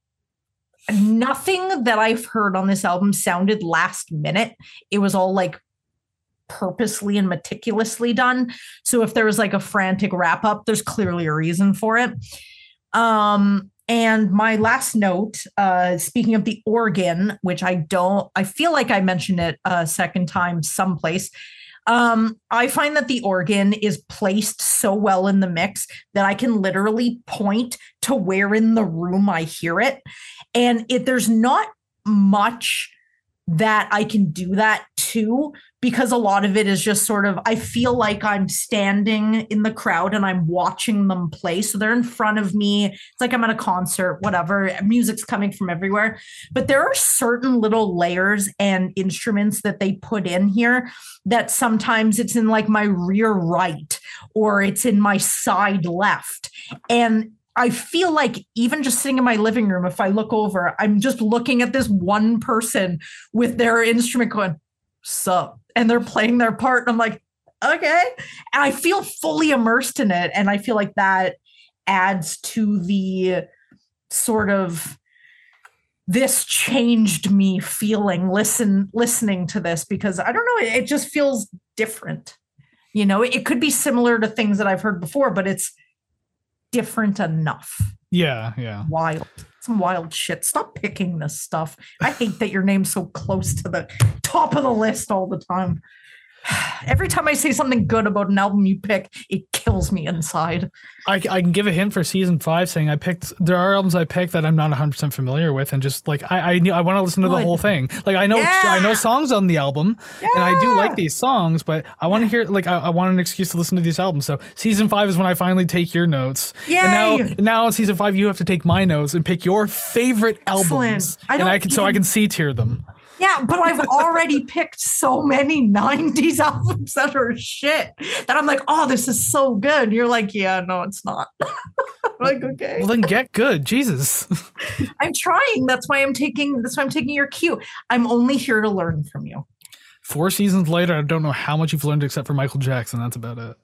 nothing that I've heard on this album sounded last minute. It was all like purposely and meticulously done. So if there was like a frantic wrap up, there's clearly a reason for it. Um, and my last note, uh, speaking of the organ, which I don't, I feel like I mentioned it a second time someplace. Um, I find that the organ is placed so well in the mix that I can literally point to where in the room I hear it. And it there's not much that I can do that to because a lot of it is just sort of I feel like I'm standing in the crowd and I'm watching them play. So they're in front of me. It's like I'm at a concert, whatever. Music's coming from everywhere. But there are certain little layers and instruments that they put in here that sometimes it's in like my rear right or it's in my side left. And I feel like even just sitting in my living room, if I look over, I'm just looking at this one person with their instrument going, sup, and they're playing their part. And I'm like, okay. And I feel fully immersed in it. And I feel like that adds to the sort of this changed me feeling listen listening to this because I don't know, it, just feels different. You know, it could be similar to things that I've heard before, but it's different enough. Yeah, yeah. Wild. Some wild shit. Stop picking this stuff. I hate that your name's so close to the top of the list all the time. <sighs> Every time I say something good about an album you pick, it kills me inside. I, I can give a hint for season five, saying I picked. There are albums I picked that I'm not 100 percent familiar with, and just like I I, knew- I want to listen to the whole thing. Like I know I know songs on the album, and I do like these songs, but I want to hear like I, I want an excuse to listen to these albums. So season five is when I finally take your notes. And now now in season five you have to take my notes and pick your favorite Excellent. albums, I and I don't can so I can see tier them. Yeah, but I've already picked so many 90s <laughs> albums that are shit that I'm like, oh, this is so good. You're like, yeah, no, it's not. I'm <laughs> like, okay. Well then get good, Jesus. <laughs> I'm trying. That's why I'm taking that's why I'm taking your cue. I'm only here to learn from you. Four seasons later, I don't know how much you've learned except for Michael Jackson. That's about it.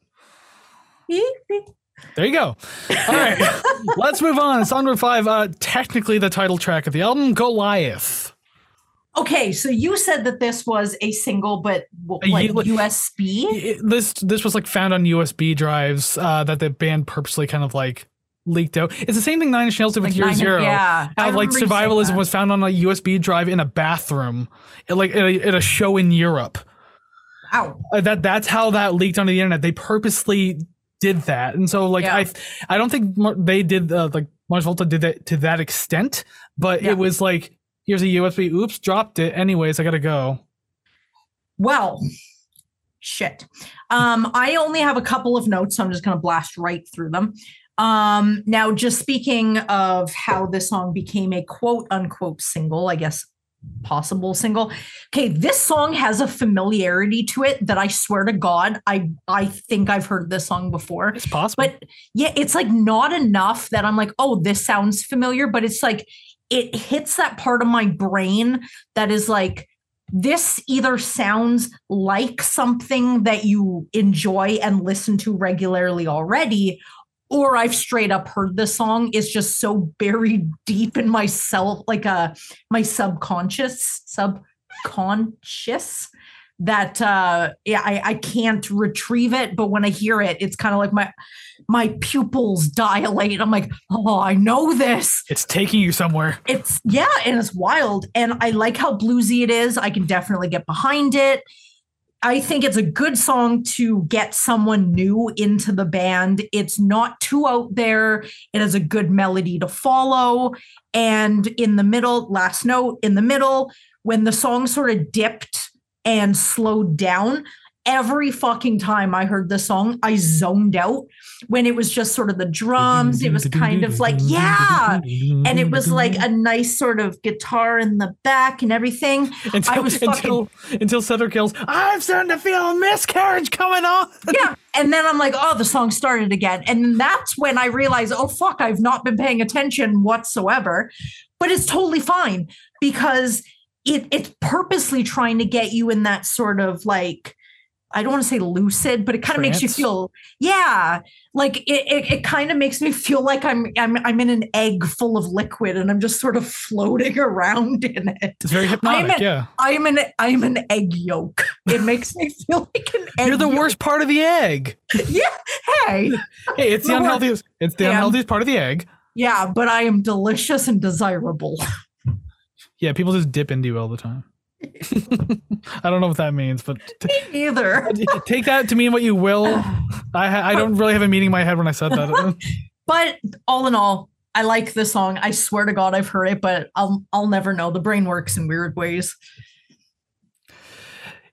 There you go. All right, let's move on. Song number five, uh, technically the title track of the album, Goliath. Okay, so you said that this was a single, but w- A like U- USB. It- this this was like found on USB drives uh, that the band purposely kind of like leaked out. It's the same thing Nine Inch Nails did with Like Year nine- Zero. Yeah, How like remember you saying survivalism was found on a USB drive in a bathroom, at, like at a, at a show in Europe. Ow. Uh, that that's how that leaked onto the internet. They purposely did that, and so like Yeah. I I don't think they did uh, like Mars Volta did that to that extent, but Yeah. it was like here's a USB. Oops, dropped it. Anyways, I gotta go. Well, shit. Um, I only have a couple of notes, so I'm just to blast right through them. Um, now, just speaking of how this song became a quote unquote single, I guess possible single. Okay, this song has a familiarity to it that I swear to God, I I think I've heard this song before. It's possible. But yeah, it's like not enough that I'm like, oh, this sounds familiar, but it's like it hits that part of my brain that is like this either sounds like something that you enjoy and listen to regularly already or I've straight up heard the song is just so buried deep in myself, like uh my subconscious, subconscious that uh yeah, I, I can't retrieve it. But when I hear it, it's kind of like my my pupils dilate. I'm like, oh, I know this. it's taking you somewhere. It's yeah, and it's wild. And I like how bluesy it is. I can definitely get behind it. I think it's a good song to get someone new into the band. It's not too out there. It has a good melody to follow. And in the middle, last note, in the middle, when the song sort of dipped and slowed down, every fucking time I heard the song, I zoned out when it was just sort of the drums. It was kind of like, yeah. And it was like a nice sort of guitar in the back and everything. until I was fucking- until until Cedric kills. I'm starting to feel a miscarriage coming on. <laughs> yeah. And then I'm like, oh, the song started again. And that's when I realized, oh, fuck, I've not been paying attention whatsoever. But it's totally fine because it it's purposely trying to get you in that sort of like, I don't want to say lucid, but it kind of makes you feel, yeah, like it, it, it kind of makes me feel like I'm, I'm I'm in an egg full of liquid and I'm just sort of floating <laughs> around in it. It's very hypnotic. an- yeah, I'm an I'm an egg yolk. It <laughs> makes me feel like an egg. you're the yolk. worst part of the egg. <laughs> Yeah. Hey. Hey, it's the unhealthiest. It's the Yeah. unhealthiest part of the egg. Yeah, but I am delicious and desirable. Yeah, people just dip into you all the time. <laughs> I don't know what that means, but t- Either. <laughs> take that to mean what you will. I ha- I don't really have a meaning in my head when I said that. <laughs> But all in all, I like this song. I swear to God I've heard it, but I'll I'll never know. The brain works in weird ways.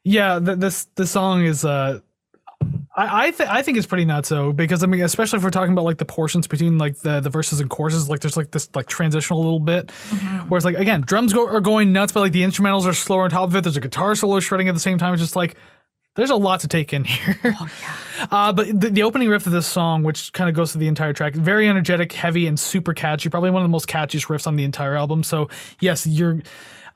yeah, th- this the song is uh I I, th- I think it's pretty nuts though because I mean especially if we're talking about like the portions between like the the verses and choruses like there's like this like transitional little bit where it's like again drums go are going nuts but like the instrumentals are slower on top of it. There's a guitar solo shredding at the same time. It's just like there's a lot to take in <laughs> here. Oh yeah. uh, but the, the opening riff of this song which kind of goes through the entire track very energetic heavy and super catchy probably one of the most catchiest riffs on the entire album. So yes you're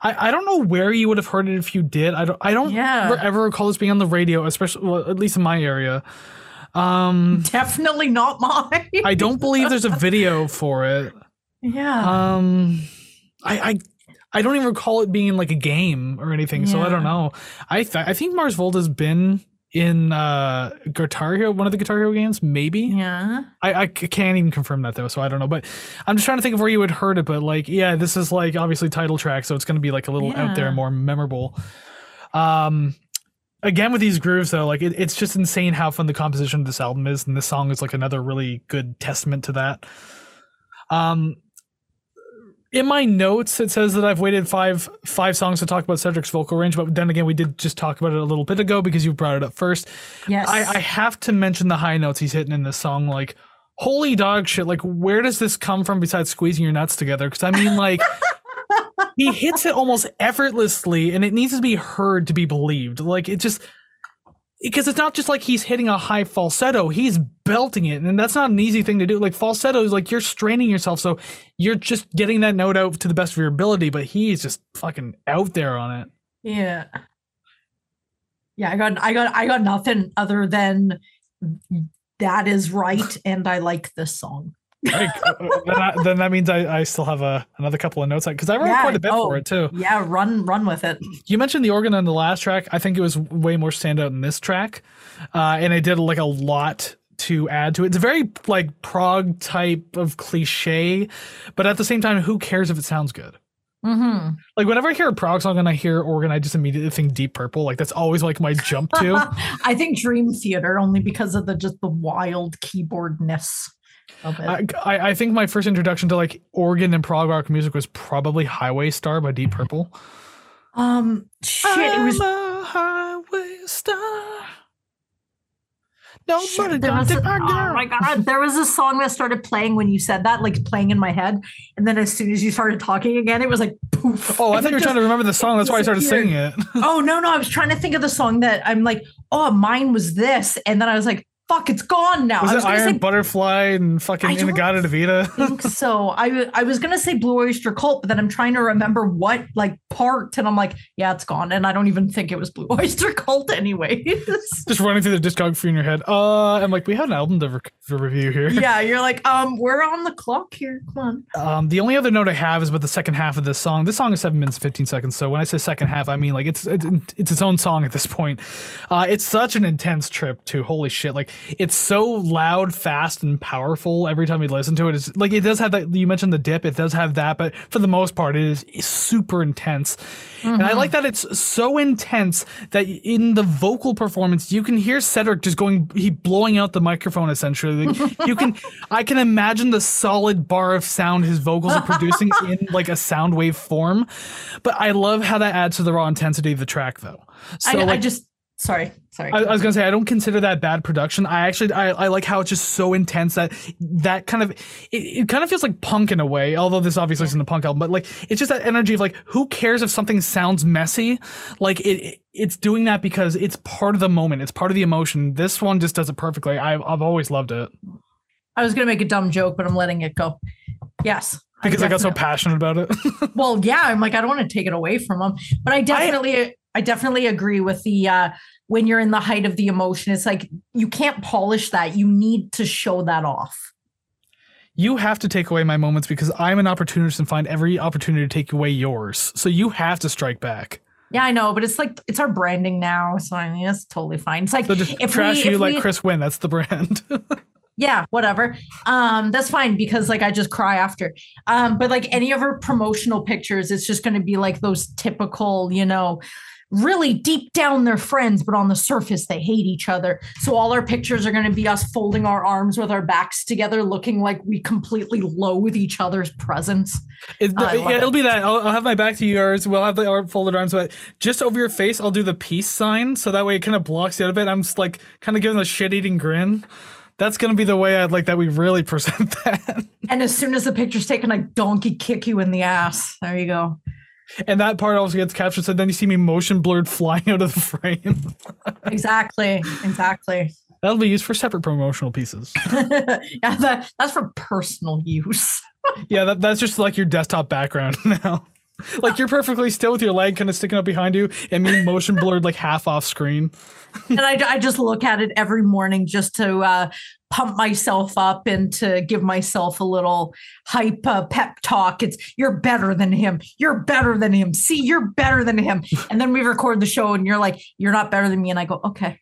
I, I don't know where you would have heard it if you did. I don't I don't Yeah. ever, recall this being on the radio, especially well, at least in my area. Um, Definitely not mine. <laughs> I don't believe there's a video for it. yeah. Um, I, I I don't even recall it being like a game or anything. So I don't know. I th- I think Mars Volta's been in uh Guitar Hero, one of the Guitar Hero games, maybe. yeah. I, I can't even confirm that though, so I don't know. But I'm just trying to think of where you had heard it. But like, yeah, this is like obviously title track, so it's going to be like a little out there, more memorable. Um, again with these grooves though, like it, it's just insane how fun the composition of this album is, and this song is like another really good testament to that. Um, in my notes, it says that I've waited five five songs to talk about Cedric's vocal range, but then again, we did just talk about it a little bit ago because you brought it up first. Yes. I, I have to mention the high notes he's hitting in this song. Like, holy dog shit! Like, where does this come from besides squeezing your nuts together? Because I mean, like, <laughs> he hits it almost effortlessly, and it needs to be heard to be believed. Like, it just because it's not just like he's hitting a high falsetto; he's belting it, and that's not an easy thing to do. Like falsetto is like you're straining yourself, so you're just getting that note out to the best of your ability. But he's just fucking out there on it. Yeah. Yeah, I got I got I got nothing other than that is right and I like this song. Then, I, then that means I, I still have a another couple of notes because I wrote Yeah, quite a bit oh. for it too. Yeah, run run with it. You mentioned the organ on the last track. I think it was way more standout in this track, uh, and I did like a lot to add to it. It's a very like prog type of cliche, but at the same time, who cares if it sounds good? hmm Like whenever I hear a prog song and I hear organ, I just immediately think Deep Purple. Like that's always like my jump to. <laughs> I think Dream Theater only because of the just the wild keyboardness. I, I I think my first introduction to like organ and prog rock music was probably Highway Star by Deep Purple. um shit, it was I'm a highway star. Nobody There was a- oh my god, there was a song that started playing when you said that, like playing in my head, and then as soon as you started talking again, it was like poof. Oh, I And thought you it were trying to remember the song. That's why I started singing it. <laughs> Oh no, no, I was trying to think of the song that I'm like, oh, mine was this, and then I was like, fuck, it's gone now. Was I it was gonna Iron say Butterfly and fucking In-A-Gadda-Da-Vida? <laughs> think so. I I was gonna say Blue Oyster Cult, but then I'm trying to remember what like part, and I'm like, yeah, it's gone, and I don't even think it was Blue <laughs> Oyster Cult anyway. <laughs> Just running through the discography in your head. Uh, I'm like, we have an album to, re- to review here. yeah, you're like, um, we're on the clock here. Come on. Um, the only other note I have is about the second half of this song. This song is seven minutes and fifteen seconds. So when I say second half, I mean like it's it's, it's its own song at this point. Uh, it's such an intense trip too. Holy shit! Like it's so loud, fast, and powerful every time you listen to it. It's like it does have that. You mentioned the dip. It does have that, but for the most part, it is super intense. And I mm-hmm. like that it's so intense that in the vocal performance, you can hear Cedric just going, he blowing out the microphone essentially. Like, <laughs> you can, I can imagine the solid bar of sound his vocals are producing <laughs> in like a sound wave form. But I love how that adds to the raw intensity of the track though. So I, I just sorry, sorry. I, I was gonna say I don't consider that bad production. I actually I, I like how it's just so intense that that kind of it, it kind of feels like punk in a way. Although this obviously isn't a punk album, but like it's just that energy of like who cares if something sounds messy? Like it, it it's doing that because it's part of the moment. It's part of the emotion. This one just does it perfectly. I've I've always loved it I was gonna make a dumb joke, but I'm letting it go. Yes. because I, got so passionate about it. <laughs> well, yeah, I'm like, I don't want to take it away from them. But I definitely I, definitely agree with the uh when you're in the height of the emotion, it's like you can't polish that. You need to show that off. you have to take away my moments because I'm an opportunist and find every opportunity to take away yours. So you have to strike back. Yeah, I know, but it's like it's our branding now, so I mean it's totally fine. It's like So just if trash we, you if like we- Kris Wynn. That's the brand. <laughs> yeah whatever um that's fine because like i just cry after um but like any of her promotional pictures it's just going to be like those typical you know really deep down they're friends but on the surface they hate each other so all our pictures are going to be us folding our arms with our backs together looking like we completely loathe each other's presence It, love yeah, it'll it. be that. I'll, I'll have my back to yours. We'll have the arm folded arms, but just over your face, I'll do the peace sign, so that way it kind of blocks the other bit. I'm just like kind of giving a shit-eating grin. That's gonna be the way I'd like that we really <laughs> present that. and as soon as the picture's taken i donkey kick you in the ass there you go And that part also gets captured. So then you see me motion blurred flying out of the frame. exactly exactly That'll be used for separate promotional pieces. <laughs> yeah that, that's for personal use Yeah, that, that's just like your desktop background <laughs> now. Like you're perfectly still with your leg kind of sticking up behind you, and me motion blurred like half off screen. and I, I just look at it every morning just to uh, pump myself up and to give myself a little hype uh, pep talk. It's you're better than him. You're better than him. See, you're better than him. <laughs> And then we record the show, and you're like, you're not better than me. And I go, okay,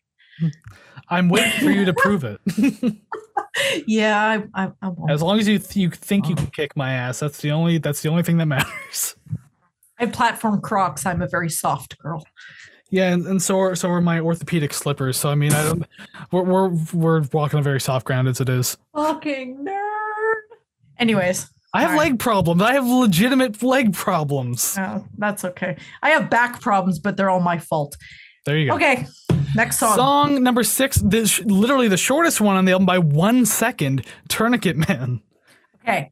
<laughs> I'm waiting for you to prove it. <laughs> yeah, I, I, I won't. As long as you th- you think you can kick my ass, that's the only that's the only thing that matters. I platform Crocs. I'm a very soft girl. Yeah, and, and so are so are my orthopedic slippers. So I mean, I don't. We're we're we're walking on very soft ground as it is. Fucking nerd. Anyways, I have All right. leg problems. I have legitimate leg problems. uh, that's okay. I have back problems, but they're all my fault. There you go. Okay, next song. Song number six, this literally the shortest one on the album by one second. Tourniquet Man. Okay.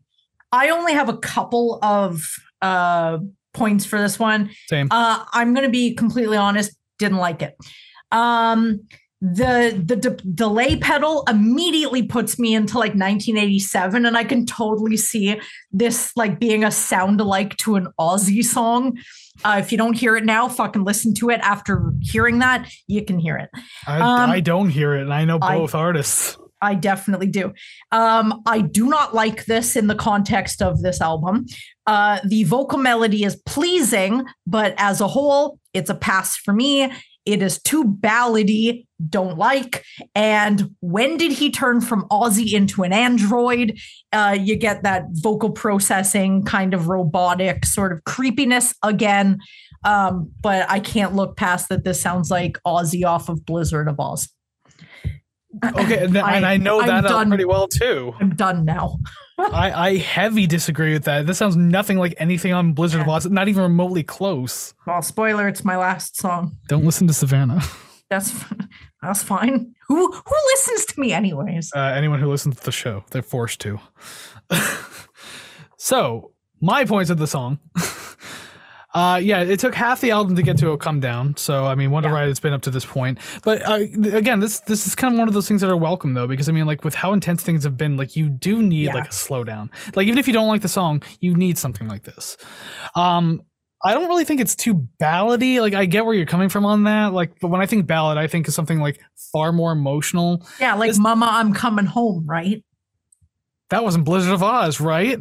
I only have a couple of uh points for this one. Same. Uh I'm going to be completely honest, didn't like it. Um the the de- delay pedal immediately puts me into like 1987 and I can totally see this like being a sound alike to an Ozzy song. Uh, if you don't hear it now, fucking listen to it after hearing that, you can hear it. I, Um, I don't hear it, and I know I- both artists. I definitely do. Um, I do not like this in the context of this album. Uh, the vocal melody is pleasing, but as a whole, it's a pass for me. It is too ballady, don't like. And when did he turn from Ozzy into an android? Uh, you get that vocal processing kind of robotic sort of creepiness again. Um, but I can't look past that. This sounds like Ozzy off of Blizzard of Oz. Okay, and, and I know I'm that uh, done. pretty well too. I'm done now. I, I heavy disagree with that. This sounds nothing like anything on Blizzard of Yeah. Oz, not even remotely close. Well, spoiler, it's my last song. Don't listen to Savannah. <laughs> That's that's fine. Who who listens to me anyways? Uh, anyone who listens to the show, they're forced to. <laughs> so my points of the song. <laughs> Uh, yeah, it took half the album to get to a come down. So I mean, wonder Yeah. why it's been up to this point. But uh, again, this this is kind of one of those things that are welcome though, because I mean, like with how intense things have been, like you do need Yeah. like a slowdown. Like even if you don't like the song, you need something like this. Um, I don't really think it's too ballady. Like I get where you're coming from on that. Like, but when I think ballad, I think of something like far more emotional. Yeah, like This- Mama, I'm coming home, right? That wasn't Blizzard of Oz, right?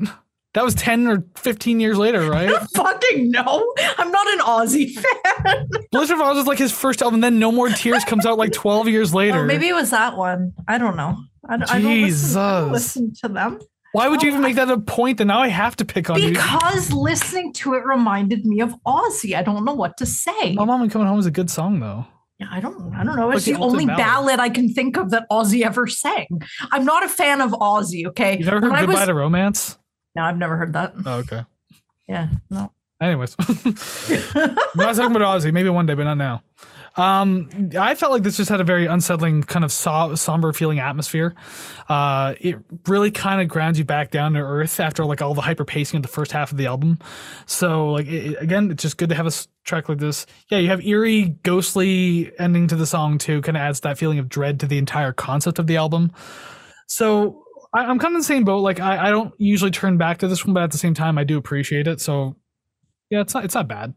That was ten or fifteen years later, right? <laughs> Fucking no. I'm not an Ozzy <laughs> fan. Blizzard of Oz was like his first album. and Then No More Tears comes out like twelve years later. Maybe it was that one. I don't know. I, don't- I don't listen, I don't Jesus. listen to them. Why would you Oh, even make that a point? That now I have to pick on you. Because listening to it reminded me of Ozzy. I don't know what to say. My mom and coming home is a good song though. Yeah, I don't I don't know. It's the only ballad. ballad. I can think of that Ozzy ever sang. I'm not a fan of Ozzy, okay? You never heard I Goodbye was- to Romance? No, I've never heard that. Oh, okay. Yeah, no. Anyways, I'm <laughs> <laughs> not talking about Ozzy. Maybe one day, but not now. Um, I felt like this just had a very unsettling, kind of so- somber feeling atmosphere. Uh, it really kind of grounds you back down to earth after like all the hyper pacing of the first half of the album. So, like it, again, it's just good to have a track like this. Yeah, you have eerie, ghostly ending to the song too. Kind of adds that feeling of dread to the entire concept of the album. So. I, I'm kind of the same boat. Like I, I don't usually turn back to this one, but at the same time, I do appreciate it. So yeah, it's not it's not bad.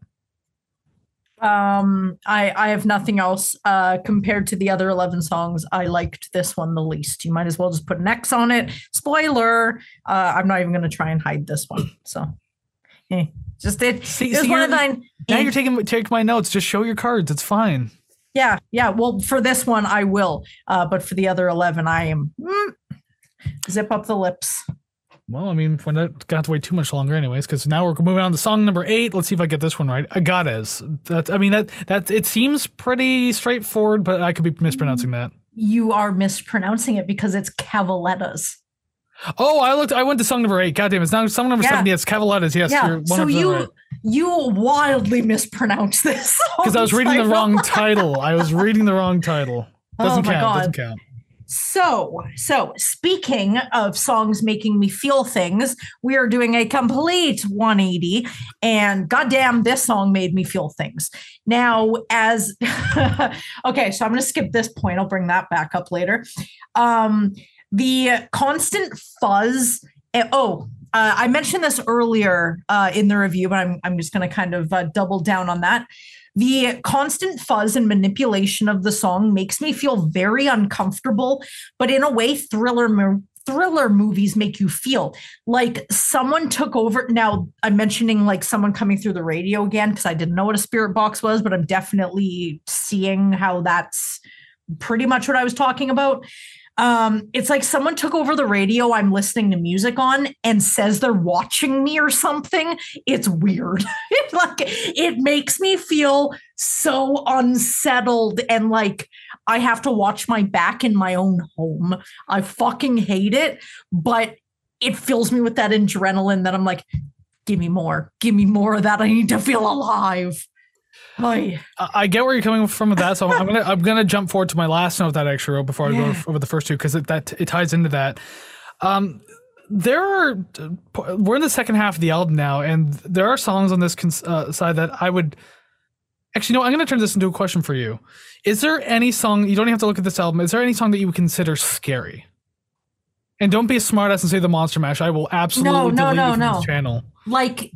Um, I I have nothing else. Uh, compared to the other eleven songs, I liked this one the least. You might as well just put an X on it. Spoiler. Uh, I'm not even going to try and hide this one. So, eh, just it. See, one of mine. now eh, you're taking take my notes. Just show your cards. It's fine. Yeah, yeah. Well, for this one, I will. Uh, but for the other eleven, I am. mm, zip up the lips. Well, I mean, we're not gonna have to wait too much longer, anyways, because now we're moving on to song number eight. Let's see if I get this one right. Agadez. That I mean that that it seems pretty straightforward, but I could be mispronouncing that. You are mispronouncing it because it's Cavalettas. Oh, I looked. I went to song number eight. God damn, it's now song number Yeah. seven. Yes, Cavalettas. Yes, yeah. you're So 100% you right. you wildly mispronounced this <laughs> because I was reading the wrong title. I was reading the wrong title. <laughs> Oh doesn't oh count. god. Doesn't count. So, so speaking of songs making me feel things, we are doing a complete 180 and goddamn this song made me feel things. Now, as <laughs> okay, so I'm going to skip this point. I'll bring that back up later. Um the constant fuzz eh, oh, uh, I mentioned this earlier uh, in the review, but I'm I'm just going to kind of uh, double down on that. The constant fuzz and manipulation of the song makes me feel very uncomfortable, but in a way, thriller thriller movies make you feel like someone took over. Now, I'm mentioning like someone coming through the radio again because I didn't know what a spirit box was, but I'm definitely seeing how that's pretty much what I was talking about. Um, it's like someone took over the radio I'm listening to music on and says they're watching me or something. It's weird. <laughs> Like it makes me feel so unsettled and like I have to watch my back in my own home. I fucking hate it, but it fills me with that adrenaline that I'm like, give me more, give me more of that. I need to feel alive. I I get where you're coming from with that, so I'm gonna I'm gonna jump forward to my last note that I actually wrote before I Yeah. go over the first two because it, that it ties into that. Um, there are we're in the second half of the album now, and there are songs on this cons- uh, side that I would actually no. I'm gonna turn this into a question for you. Is there any song you don't even have to look at this album? Is there any song that you would consider scary? And don't be a smartass and say the Monster Mash. I will absolutely no, delete no, you from no. channel. Like,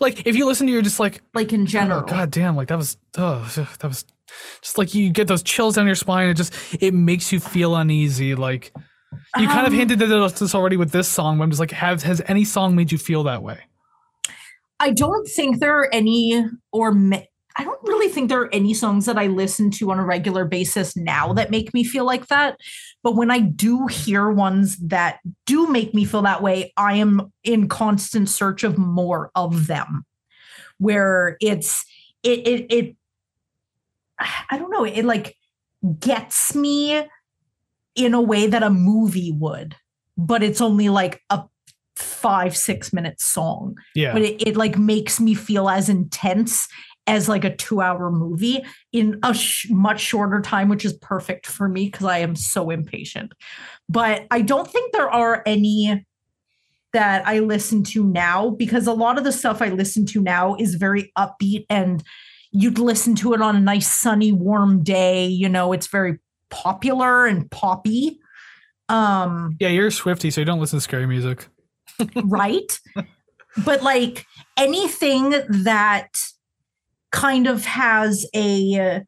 Like if you listen to, you're just like, like in general. Oh god damn! Like that was oh, that was just like you get those chills down your spine. It just it makes you feel uneasy. Like you kind of Um, hinted at this already with this song. But I'm just like, have has any song made you feel that way? I don't think there are any, or ma- I don't really think there are any songs that I listen to on a regular basis now that make me feel like that. But when I do hear ones that do make me feel that way, I am in constant search of more of them. Where it's it it it I don't know, it like gets me in a way that a movie would, but it's only like a five, six minute song Yeah, but it, it like makes me feel as intense as like a two hour movie in a sh- much shorter time, which is perfect for me because I am so impatient. But I don't think there are any that I listen to now because a lot of the stuff I listen to now is very upbeat and you'd listen to it on a nice sunny warm day you know it's very popular and poppy um Yeah, you're Swifty, so you don't listen to scary music. <laughs> right but like anything that kind of has a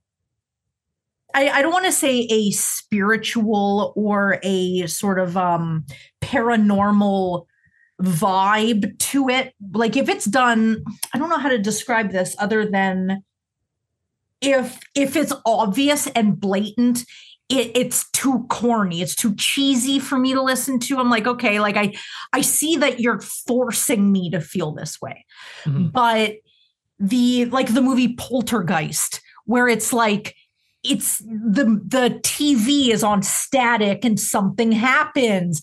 I, I don't want to say a spiritual or a sort of um paranormal vibe to it. Like if it's done i don't know how to describe this other than if if it's obvious and blatant it, it's too corny. It's too cheesy for me to listen to. I'm like okay like i i see that you're forcing me to feel this way. Mhm. but the like the movie poltergeist where it's like it's the the tv is on static and something happens.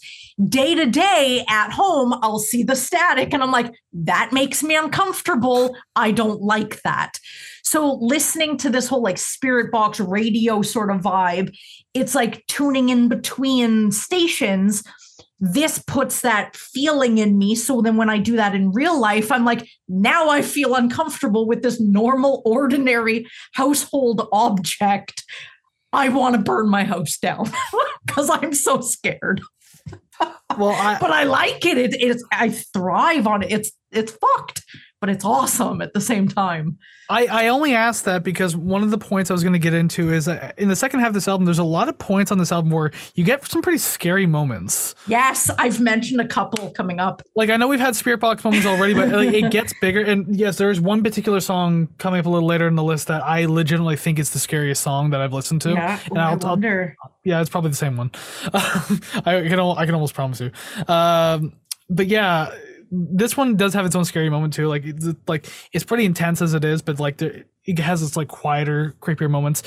Day to day at home i'll see the static and i'm like that makes me uncomfortable. I don't like that. So listening to this whole like spirit box radio sort of vibe it's like tuning in between stations this puts that feeling in me. So then when i do that in real life i'm like now i feel uncomfortable with this normal ordinary household object. I want to burn my house down <laughs> because i'm so scared. Well, I, <laughs> but i like it. it it's i thrive on it. It's it's fucked but it's awesome at the same time I, I only asked that because one of the points I was going to get into is that in the second half of this album, there's a lot of points on this album where you get some pretty scary moments. yes i've mentioned a couple coming up Like I know we've had spirit box moments already, but like, it gets <laughs> bigger. And yes, there is one particular song coming up a little later in the list that I legitimately think is the scariest song that I've listened to. yeah and Ooh, I I'll, I'll wonder. Yeah, it's probably the same one. <laughs> I can I can almost promise you. Um, but yeah, this one does have its own scary moment too. Like it's like it's pretty intense as it is, but like it has its like quieter, creepier moments.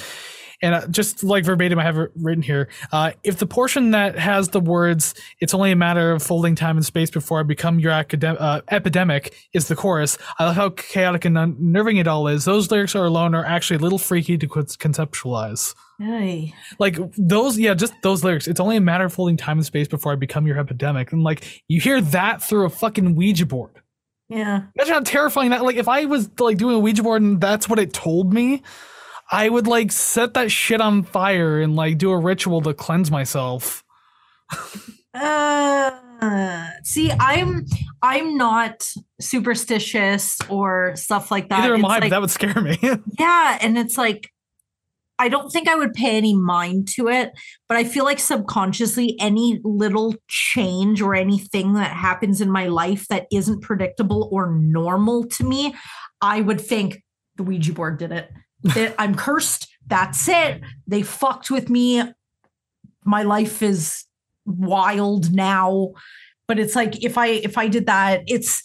And uh, just like verbatim, I have it written here. Uh, if the portion that has the words "It's only a matter of folding time and space before I become your academ- uh, epidemic" is the chorus, I love how chaotic and unnerving it all is. Those lyrics are alone are actually a little freaky to conceptualize Hey. like those yeah just those lyrics it's only a matter of folding time and space before i become your epidemic and like you hear that through a fucking ouija board yeah imagine how terrifying that like if i was like doing a ouija board and that's what it told me i would like set that shit on fire and like do a ritual to cleanse myself Uh, see, I'm I'm not superstitious or stuff like that. neither am It's i but like- that would scare me <laughs> yeah, and it's like I don't think I would pay any mind to it, but I feel like subconsciously any little change or anything that happens in my life that isn't predictable or normal to me, I would think the Ouija board did it. I'm cursed. That's it. They fucked with me. My life is wild now. But it's like if I if I did that, it's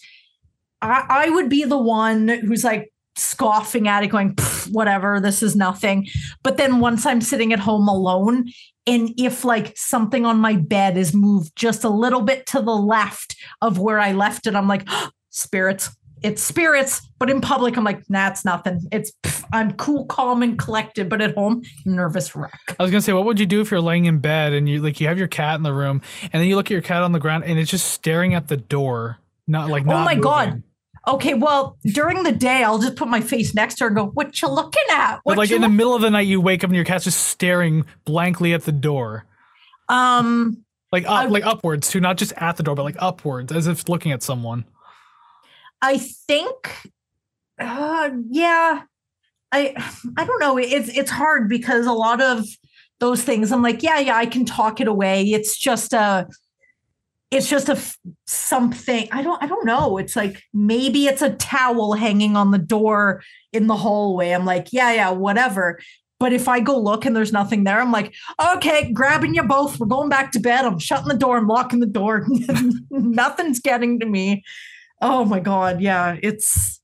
I, I would be the one who's like scoffing at it, going, whatever, this is nothing. But then once I'm sitting at home alone, and if like something on my bed is moved just a little bit to the left of where I left it, I'm like, <gasps> spirits. It's spirits, but in public, I'm like, nah, it's nothing. It's pff, I'm cool, calm, and collected, but at home, nervous wreck. i was gonna say what would you do if you're laying in bed and you like you have your cat in the room and then you look at your cat on the ground and it's just staring at the door not like Oh not my God. Okay, well, during the day, I'll just put my face next to her and go, "What you looking at?" But like in the middle of the night, you wake up and your cat's just staring blankly at the door, um, like up, I- like upwards too, not just at the door, but like upwards, as if looking at someone. I think, uh, yeah, I, <sighs> I don't know. It's it's hard because a lot of those things, I'm like, yeah, yeah, I can talk it away. It's just a, it's just a something. I don't, I don't know. It's like maybe it's a towel hanging on the door in the hallway. I'm like, yeah, yeah, whatever. But if I go look and there's nothing there, I'm like, okay, grabbing you both. We're going back to bed. I'm shutting the door. I'm locking the door. <laughs> Nothing's getting to me. Oh my god, yeah, it's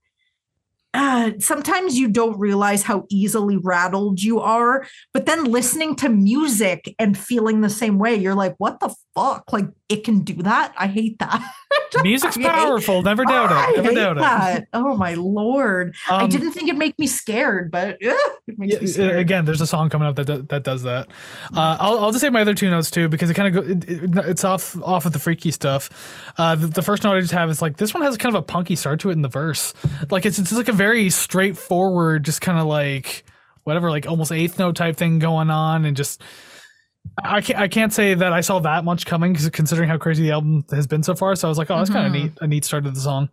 uh, sometimes you don't realize how easily rattled you are. But then listening to music and feeling the same way, you're like, what the fuck? Like, it can do that? I hate that. <laughs> <laughs> Music's powerful. Never doubt I it. Never doubt it. Oh my lord! I Um, didn't think it'd make me scared, but ugh, Yeah, me uh, scared. again, there's a song coming up that do- that does that. Uh, I'll, I'll just say my other two notes too because it kind of go. It, it- it's off off of the freaky stuff. Uh, the, the first note I just have is like this one has kind of a punky start to it in the verse. Like it's it's like a very straightforward, just kind of like whatever, like almost eighth note type thing going on, and just. I can't, I can't say that I saw that much coming considering how crazy the album has been so far. So I was like, oh, that's kind of neat, a neat start to the song.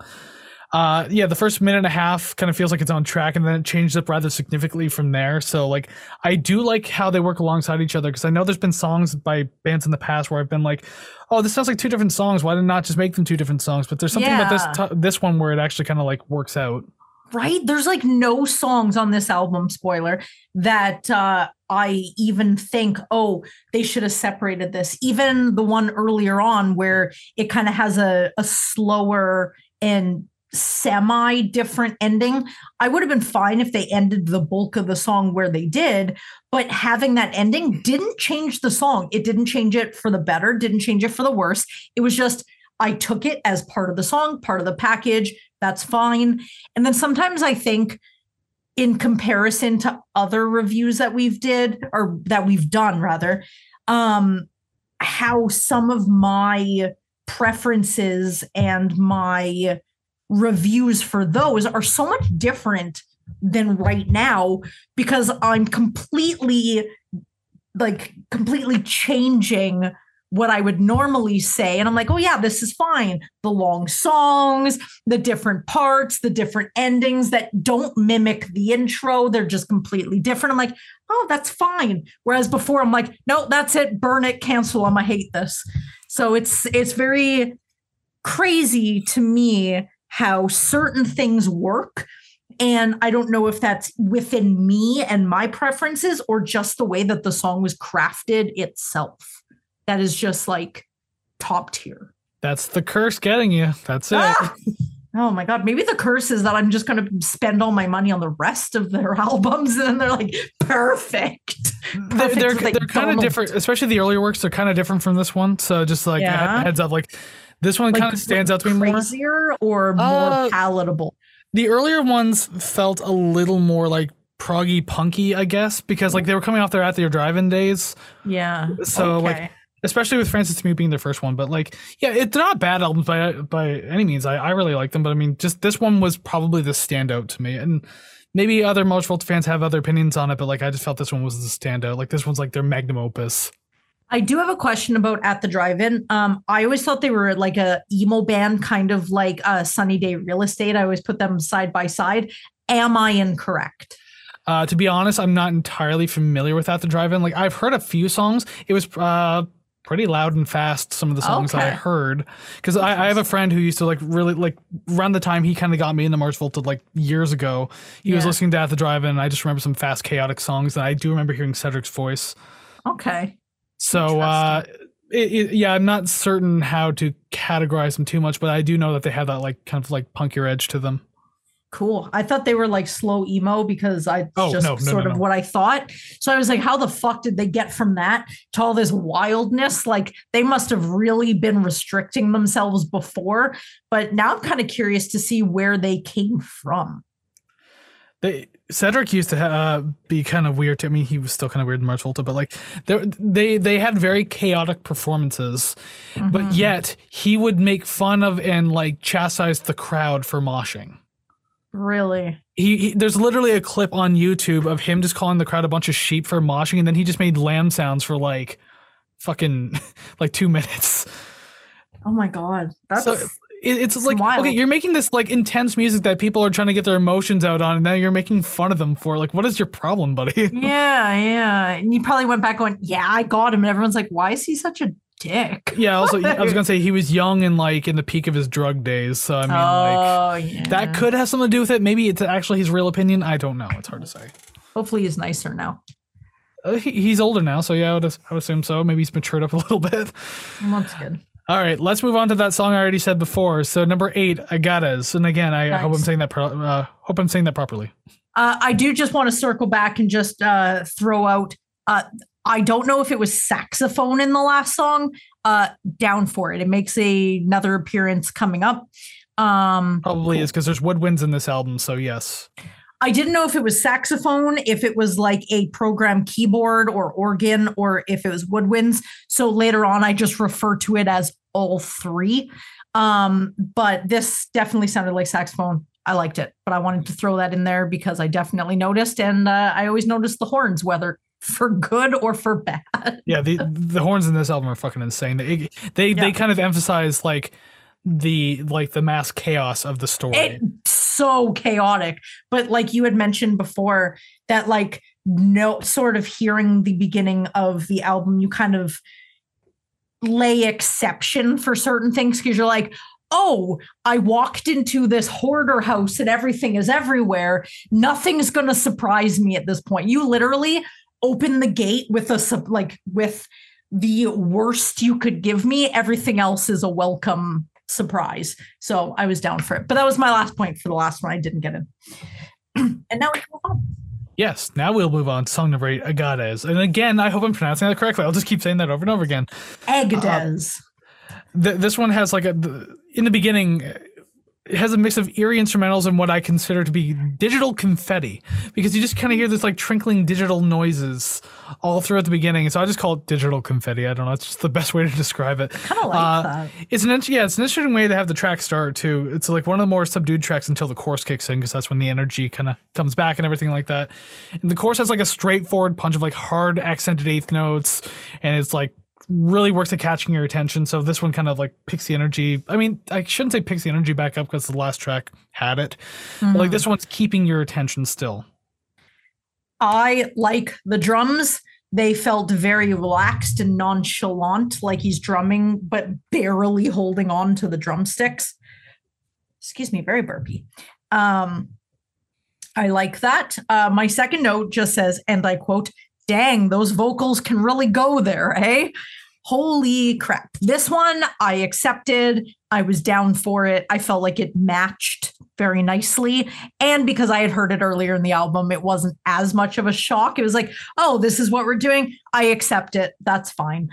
Uh, yeah, the first minute and a half kind of feels like it's on track, and then it changed up rather significantly from there. So, like, I do like how they work alongside each other because I know there's been songs by bands in the past where I've been like, "Oh, this sounds like two different songs. Why did not just make them two different songs?" But there's something about this t- this one where it actually kind of like works out. Right? There's like no songs on this album, spoiler, that uh, I even think, oh, they should have separated this. Even the one earlier on where it kind of has a, a slower and semi different ending. I would have been fine if they ended the bulk of the song where they did, but having that ending didn't change the song. It didn't change it for the better, didn't change it for the worse. It was just, I took it as part of the song, part of the package. That's fine. And then sometimes I think in comparison to other reviews that we've did or that we've done rather, um, how some of my preferences and my reviews for those are so much different than right now because I'm completely like completely changing what I would normally say. And I'm like, oh, yeah, this is fine. The long songs, the different parts, the different endings that don't mimic the intro, they're just completely different. I'm like, oh, that's fine. Whereas before, I'm like, no, that's it. Burn it, cancel them. I hate this. So it's it's very crazy to me how certain things work. And I don't know if that's within me and my preferences or just the way that the song was crafted itself. That is just like top tier. That's the curse getting you. That's it. Ah! Oh my god, maybe the curse is that I'm just going to spend all my money on the rest of their <laughs> albums and then they're like perfect. they're they're, like, they're kind of different, especially the earlier works. They're kind of different from this one. So just like a Yeah. heads up, like this one Like, kind of stands out to me more. crazier or more Uh, palatable. The earlier ones felt a little more like proggy punky, I guess, because like they were coming off their at their drive-in days, Yeah. so, like, Okay. Especially with Frances Mute being their first one. But like, yeah, it's not bad albums by by any means. I, I really like them, but I mean, just this one was probably the standout to me, and maybe other Mars fans have other opinions on it, but like I just felt this one was the standout. Like this one's like their magnum opus. I do have a question about at the drive-in. Um, I always thought they were like a emo band, kind of like uh, Sunny Day Real Estate. I always put them side by side. Am I incorrect? Uh, to be honest, I'm not entirely familiar with At the Drive-In. Like I've heard a few songs. It was uh, pretty loud and fast. Some of the songs that I heard, because I, I have a friend who used to like really like around the time he kind of got me into Mars Volta like years ago. He was listening to At the Drive-In. and I just remember some fast, chaotic songs, and I do remember hearing Cedric's voice. Okay. So uh, it, it, yeah, I'm not certain how to categorize them too much, but I do know that they have that like kind of like punkier edge to them. Cool. I thought they were like slow emo because I Oh, just no, no, sort no, of what I thought. So I was like, how the fuck did they get from that to all this wildness? Like they must have really been restricting themselves before. But now I'm kind of curious to see where they came from. They Cedric used to uh, be kind of weird. To, I mean, he was still kind of weird in Mars Volta, but like they they they had very chaotic performances, but Mhm. yet he would make fun of and like chastise the crowd for moshing. Really? He, he there's literally a clip on YouTube of him just calling the crowd a bunch of sheep for moshing, and then he just made lamb sounds for like fucking <laughs> like two minutes. Oh my god. That's So, it, it's like wild. okay, you're making this like intense music that people are trying to get their emotions out on, and now you're making fun of them for. Like, what is your problem, buddy? <laughs> yeah, yeah. And you probably went back going, Yeah, I got him. And everyone's like, Why is he such a dick? yeah. Also, I was gonna <laughs> say he was young and like in the peak of his drug days, so I mean, like oh yeah. that could have something to do with it. Maybe it's actually his real opinion. I don't know. It's hard to say. hopefully he's nicer now. Uh, he, he's older now, so yeah, I would, I would assume so. Maybe he's matured up a <laughs> little bit. Well, That's good. All right, let's move on to that song I already said before. So number eight, Agadez, and again, I Nice. hope I'm saying that. Pro- uh, hope I'm saying that properly. Uh, I do just want to circle back and just uh, throw out. I don't know if it was saxophone in the last song. Uh, down for it. It makes a, another appearance coming up. Um, Probably is because there's woodwinds in this album. So yes, I didn't know if it was saxophone, if it was like a program keyboard or organ, or if it was woodwinds. So later on, I just refer to it as all three. Um, but this definitely sounded like saxophone. I liked it, but I wanted to throw that in there because I definitely noticed, and uh, I always notice the horns, whether for good or for bad. <laughs> yeah, the the horns in this album are fucking insane. They they, they kind of emphasize like the like the mass chaos of the story. It's so chaotic. But like you had mentioned before, that like no sort of hearing the beginning of the album, you kind of lay exception for certain things because you're like, oh, I walked into this hoarder house and everything is everywhere. Nothing's gonna surprise me at this point. You literally open the gate with a sup- like with the worst you could give me. Everything else is a welcome surprise. So I was down for it. But that was my last point for the last one. I didn't get in. <clears throat> and now we can move on. Yes, now we'll move on to song number eight, Agadez. And again, I hope I'm pronouncing that correctly. I'll just keep saying that over and over again. Agadez. Uh, th- this one has like a th- in the beginning it has a mix of eerie instrumentals and what I consider to be digital confetti because you just kind of hear this like trinkling digital noises all throughout the beginning. So I just call it digital confetti. I don't know. It's just the best way to <laughs> describe it. kind of like Uh, that. It's an yeah, it's an interesting way to have the track start too. It's like one of the more subdued tracks until the chorus kicks in because that's when the energy kind of comes back and everything like that. And the chorus has like a straightforward punch of like hard accented eighth notes, and it's like really works at catching your attention. So this one kind of like picks the energy. I mean, I shouldn't say picks the energy back up because the last track had it. But like this one's keeping your attention still. I like the drums. They felt very relaxed and nonchalant, like he's drumming, but barely holding on to the drumsticks. Excuse me, very burpy. Um, I like that. Uh, my second note just says, and I quote, dang, those vocals can really go there, eh? Holy crap. This one I accepted. I was down for it. I felt like it matched very nicely. And because I had heard it earlier in the album, it wasn't as much of a shock. It was like, oh, this is what we're doing. I accept it. That's fine.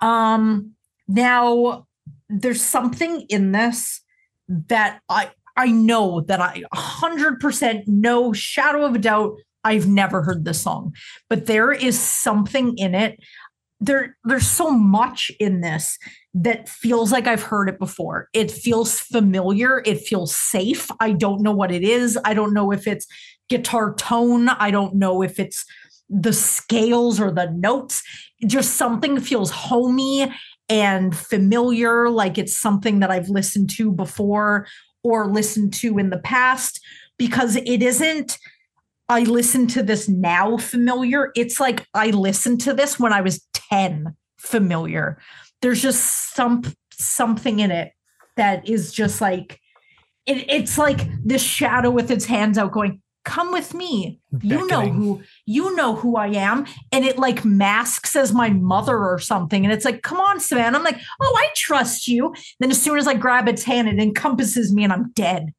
Um, now there's something in this that I I know that I 100% no shadow of a doubt I've never heard this song, but there is something in it. There, there's so much in this that feels like I've heard it before. It feels familiar. It feels safe. I don't know what it is. I don't know if it's guitar tone. I don't know if it's the scales or the notes. Just something feels homey and familiar, like it's something that I've listened to before or listened to in the past, because it isn't. I listen to this now familiar. It's like I listened to this when I was 10 familiar. There's just some something in it that is just like it, it's like this shadow with its hands out going, come with me. You know who you know who I am. And it like masks as my mother or something. And it's like, come on, Savannah. I'm like, oh, I trust you. Then as soon as I grab its hand, it encompasses me and I'm dead.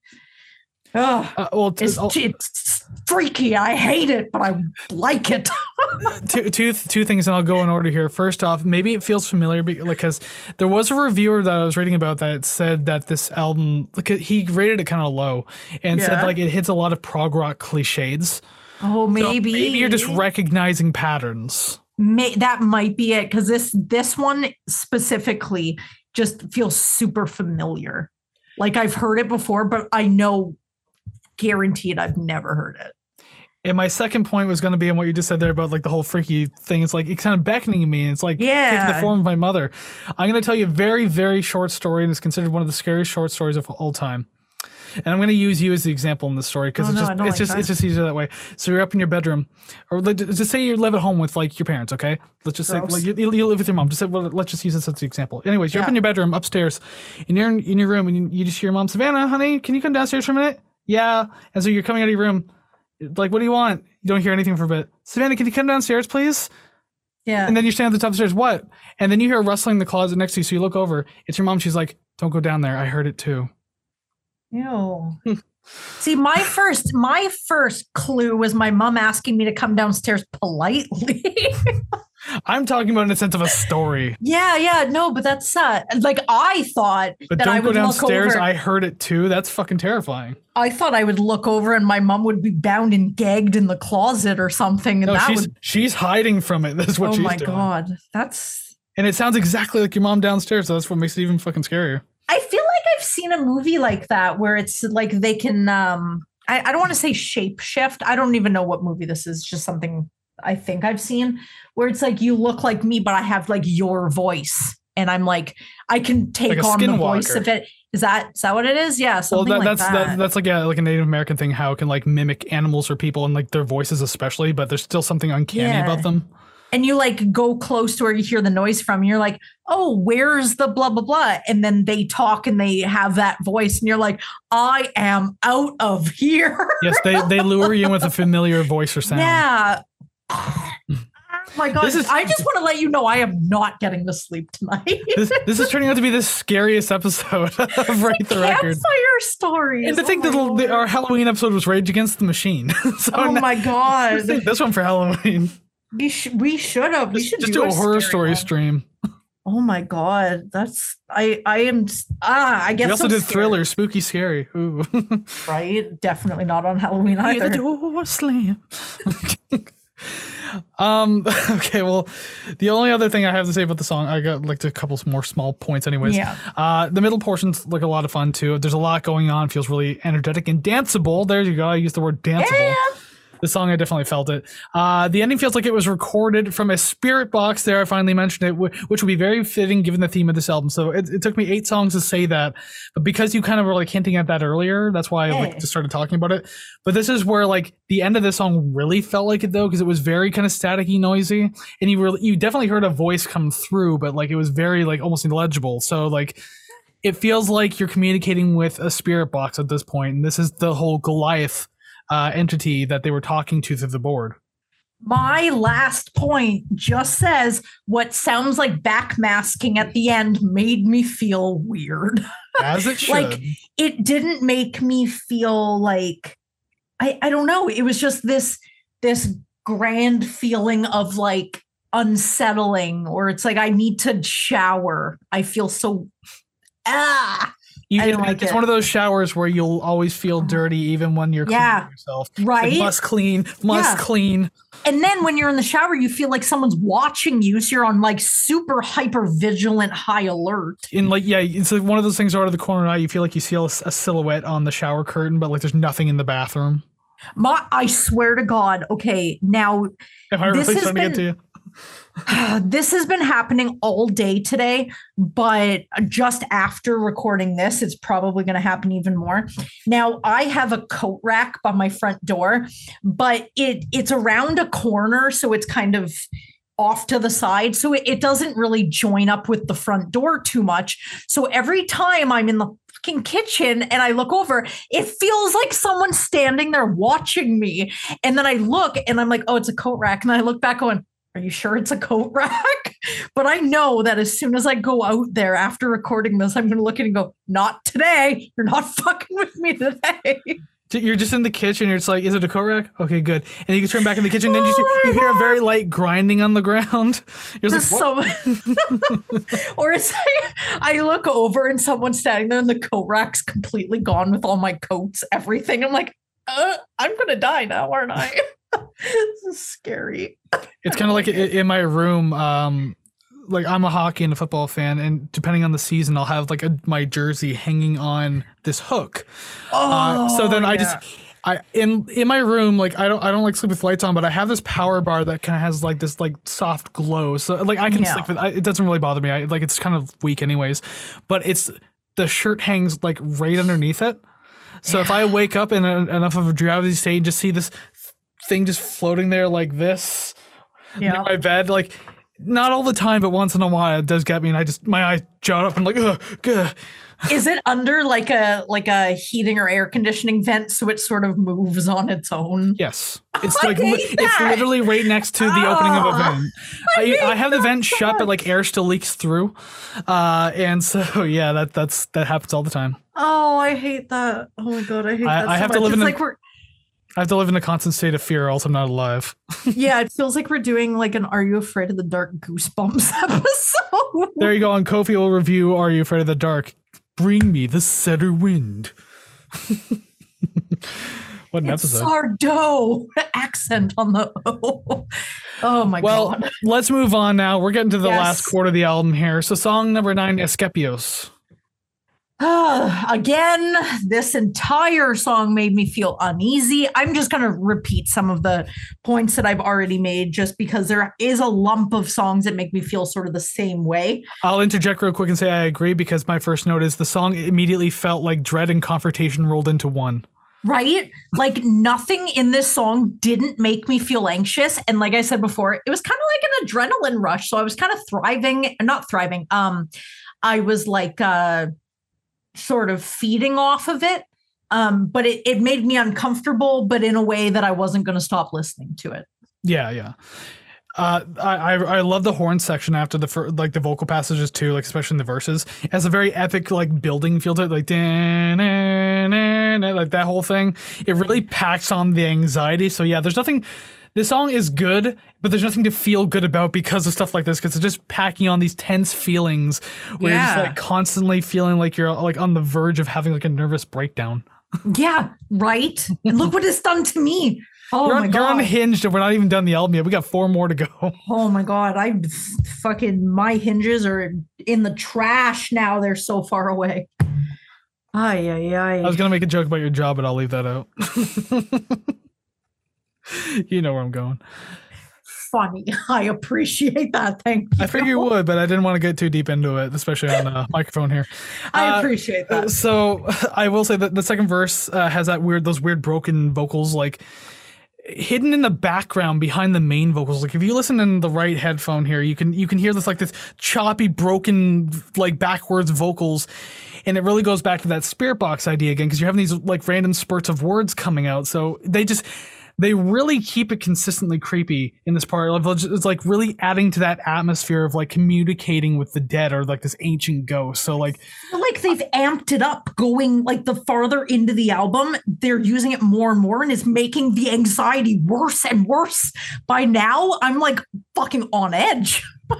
Oh, Uh, well, it's, it's freaky. I hate it, but I like it. <laughs> two, two, two things, and I'll go in order here. First off, maybe it feels familiar because there was a reviewer that I was reading about that said that this album, like he rated it kind of low and said like it hits a lot of prog rock cliches. Oh, So maybe maybe you're just recognizing patterns. May, that might be it because this this one specifically just feels super familiar. Like I've heard it before, but I know guaranteed I've never heard it. And my second point was going to be on what you just said there about like the whole freaky thing. It's like it's kind of beckoning me. It's like taking Yeah. the form of my mother. I'm going to tell you a very, very short story, and it's considered one of the scariest short stories of all time. And I'm going to use you as the example in this story because Oh, it's just it's like just that. it's just easier that way. So you're up in your bedroom, or like, just say you live at home with like your parents. Okay, let's just say like, you, you live with your mom. Just say well, let's just use this as the example. Anyways, you're up in your bedroom upstairs, and you're in, in your room, and you, you just hear your mom, Savannah, honey, can you come downstairs for a minute? Yeah. And so you're coming out of your room, like, what do you want? You don't hear anything for a bit. Savannah, can you come downstairs, please? Yeah. And then you stand at the top of the stairs. What? And then you hear rustling in the closet next to you. So you look over. It's your mom. She's like, "Don't go down there. I heard it too." Ew. <laughs> See, my first my first clue was my mom asking me to come downstairs politely. <laughs> I'm talking about in the sense of a story. yeah, yeah, no, but that's uh like I thought But that don't go would look downstairs. over. I heard it too. That's fucking terrifying. I thought I would look over and my mom would be bound and gagged in the closet or something, and No, that she's would. she's hiding from it. <laughs> That's what Oh she's my doing. god, that's. And it sounds exactly like your mom downstairs. So that's what makes it even fucking scarier. I feel like I've seen a movie like that where it's like they can. um I, I don't want to say shape shift. I don't even know what movie this is. Just something I think I've seen where it's like you look like me, but I have like your voice, and I'm like I can take Like on the voice of it. Is that is that what it is? Yeah, Well, that, like that's that. That, that's like yeah, like a Native American thing. How it can like mimic animals or people and like their voices especially, but there's still something uncanny Yeah. about them. and you like go close to where you hear the noise from. You're like, oh, where's the blah blah blah? And then they talk and they have that voice, and you're like, I am out of here. Yes, they they lure you in with a familiar voice or sound. <laughs> Yeah. Hmm. Oh my god! Is- I just want to let you know I am not getting to sleep tonight. This, this is turning out to be the scariest episode <laughs> of Rate the Record. Campfire stories. And to Oh think that the, our Halloween episode was Rage Against the Machine. <laughs> so Oh now- my <laughs> god! this one for Halloween. We should we should have. We should just do a horror story one. stream. Oh my god! That's I I am ah I guess We also so did scared. thriller, spooky, scary. Ooh. right? Definitely not on Halloween Hear either. the door slam. Um. <laughs> Okay. Well, the only other thing I have to say about the song, I got like a couple more small points. Anyways. Yeah. Uh, the middle portions look a lot of fun too. There's a lot going on. Feels really energetic and danceable. There you go. I used the word danceable. Yeah. The song, I definitely felt it. Uh, the ending feels like it was recorded from a spirit box. There, I finally mentioned it, which would be very fitting given the theme of this album. So it, it took me eight songs to say that, but because you kind of were like hinting at that earlier, that's why I like just started talking about it. But this is where like the end of this song really felt like it though, because it was very kind of staticky, noisy, and you really you definitely heard a voice come through, but like it was very like almost illegible. So like it feels like you're communicating with a spirit box at this point, and this is the whole Goliath uh, entity that they were talking to through the board. My last point just says what sounds like backmasking at the end made me feel weird. <laughs> As it should. Like, It didn't make me feel like I I don't know. It was just this this grand feeling of like unsettling or it's like I need to shower. I feel so ah you, I don't like it's it. one of those showers where you'll always feel dirty even when you're Yeah. cleaning yourself. It's like, right. must clean, must Yeah. clean. And then when you're in the shower, you feel like someone's watching you. So you're on like super hyper vigilant high alert. In like, yeah, it's like one of those things out of the corner of your eye. You feel like you see a, a silhouette on the shower curtain, but like there's nothing in the bathroom. My, I swear to God. Okay, now Am I This really has trying to get been- to you? <sighs> this has been happening all day today, but just after recording this, it's probably going to happen even more. Now, I have a coat rack by my front door, but it it's around a corner, so it's kind of off to the side, so it, it doesn't really join up with the front door too much. So every time I'm in the kitchen and I look over, it feels like someone's standing there watching me. And then I look and I'm like, oh, it's a coat rack. And then I look back going, are you sure it's a coat rack? <laughs> But I know that as soon as I go out there after recording this, I'm going to look at it and go, not today. You're not <laughs> fucking with me today. You're just in the kitchen. You're just like, is it a coat rack? Okay, good. And you can turn back in the kitchen. then you, Oh you hear a very light grinding on the ground. <laughs> You're like, what? so, or it's like I look over and someone's standing there and the coat rack's completely gone with all my coats, everything. I'm like, uh, I'm gonna die now, aren't I? This is scary. It's kind of like in my room. Um, like I'm a hockey and a football fan, and depending on the season, I'll have like a, my jersey hanging on this hook. Uh, so then Oh, I just. I in in my room like I don't I don't like sleep with lights on but I have this power bar that kind of has like this like soft glow so like I can Yeah. sleep with I, it doesn't really bother me I like it's kind of weak anyways but it's the shirt hangs like right underneath it so if I wake up in a, enough of a drowsy state and just see this thing just floating there like this near yeah. my bed like not all the time, but once in a while it does get me, and I just my eyes jot up and like, ugh, ugh. Is it under like a like a heating or air conditioning vent so it sort of moves on its own? Yes, it's <laughs> like li- it's literally right next to the opening of a Ah, vent. <laughs> I I, I have the vent shut, but like air still leaks through, uh, and so <laughs> yeah, that that's that happens all the time. Oh, I hate that. Oh my god, I hate I- that. I so have to much. live in It's a- we're I have to live in a constant state of fear, or else I'm not alive. <laughs> yeah, it feels like we're doing like an Are You Afraid of the Dark Goosebumps <laughs> episode. There you go. On Ko-fi will review Are You Afraid of the Dark? Bring me the cedar wind. <laughs> what an It's episode. Sardo accent on the O. Oh my Well, god. Well, let's move on now. We're getting to the last Yes. quarter of the album here. So, song number nine, Askepios. <sighs> Again, this entire song made me feel uneasy. I'm just going to repeat some of the points that I've already made just because there is a lump of songs that make me feel sort of the same way. I'll interject real quick and say I agree because my first note is the song immediately felt like dread and confrontation rolled into one. Right? Like nothing in this song didn't make me feel anxious. And like I said before, it was kind of like an adrenaline rush. So I was kind of thriving, not thriving. Um, I was like uh sort of feeding off of it. Um, but it, it made me uncomfortable, but in a way that I wasn't going to stop listening to it. Yeah, yeah. Uh, I, I love the horn section after the fir- like the vocal passages too, like especially in the verses. It has a very epic like building feel to it, like like that whole thing. It really packs on the anxiety. So yeah, there's nothing. This song is good, but there's nothing to feel good about because of stuff like this. Because it's just packing on these tense feelings where you're just like constantly feeling like you're like on the verge of having like a nervous breakdown. Yeah, right. And look what it's done to me. Oh you're, my un- you're god. unhinged, and we're not even done the album yet. We got four more to go. <laughs> Oh my god, I fucking my hinges are in the trash now. They're so far away. Ay ay I was gonna make a joke about your job, but I'll leave that out. <laughs> <laughs> you know where I'm going. Funny. <laughs> I appreciate that. Thank you. I figure you would, but I didn't want to get too deep into it, especially on the <laughs> microphone here. I Uh, appreciate that. So I will say that the second verse uh, has that weird, those weird broken vocals, like hidden in the background behind the main vocals. Like if you listen in the right headphone here, you can you can hear this like this choppy, broken, like backwards vocals, and it really goes back to that spirit box idea again because you're having these like random spurts of words coming out. So they just they really keep it consistently creepy in this part. It's like really adding to that atmosphere of like communicating with the dead or like this ancient ghost. So like like they've amped it up going like the farther into the album, they're using it more and more and it's making the anxiety worse and worse. By now, I'm like fucking on edge. <laughs>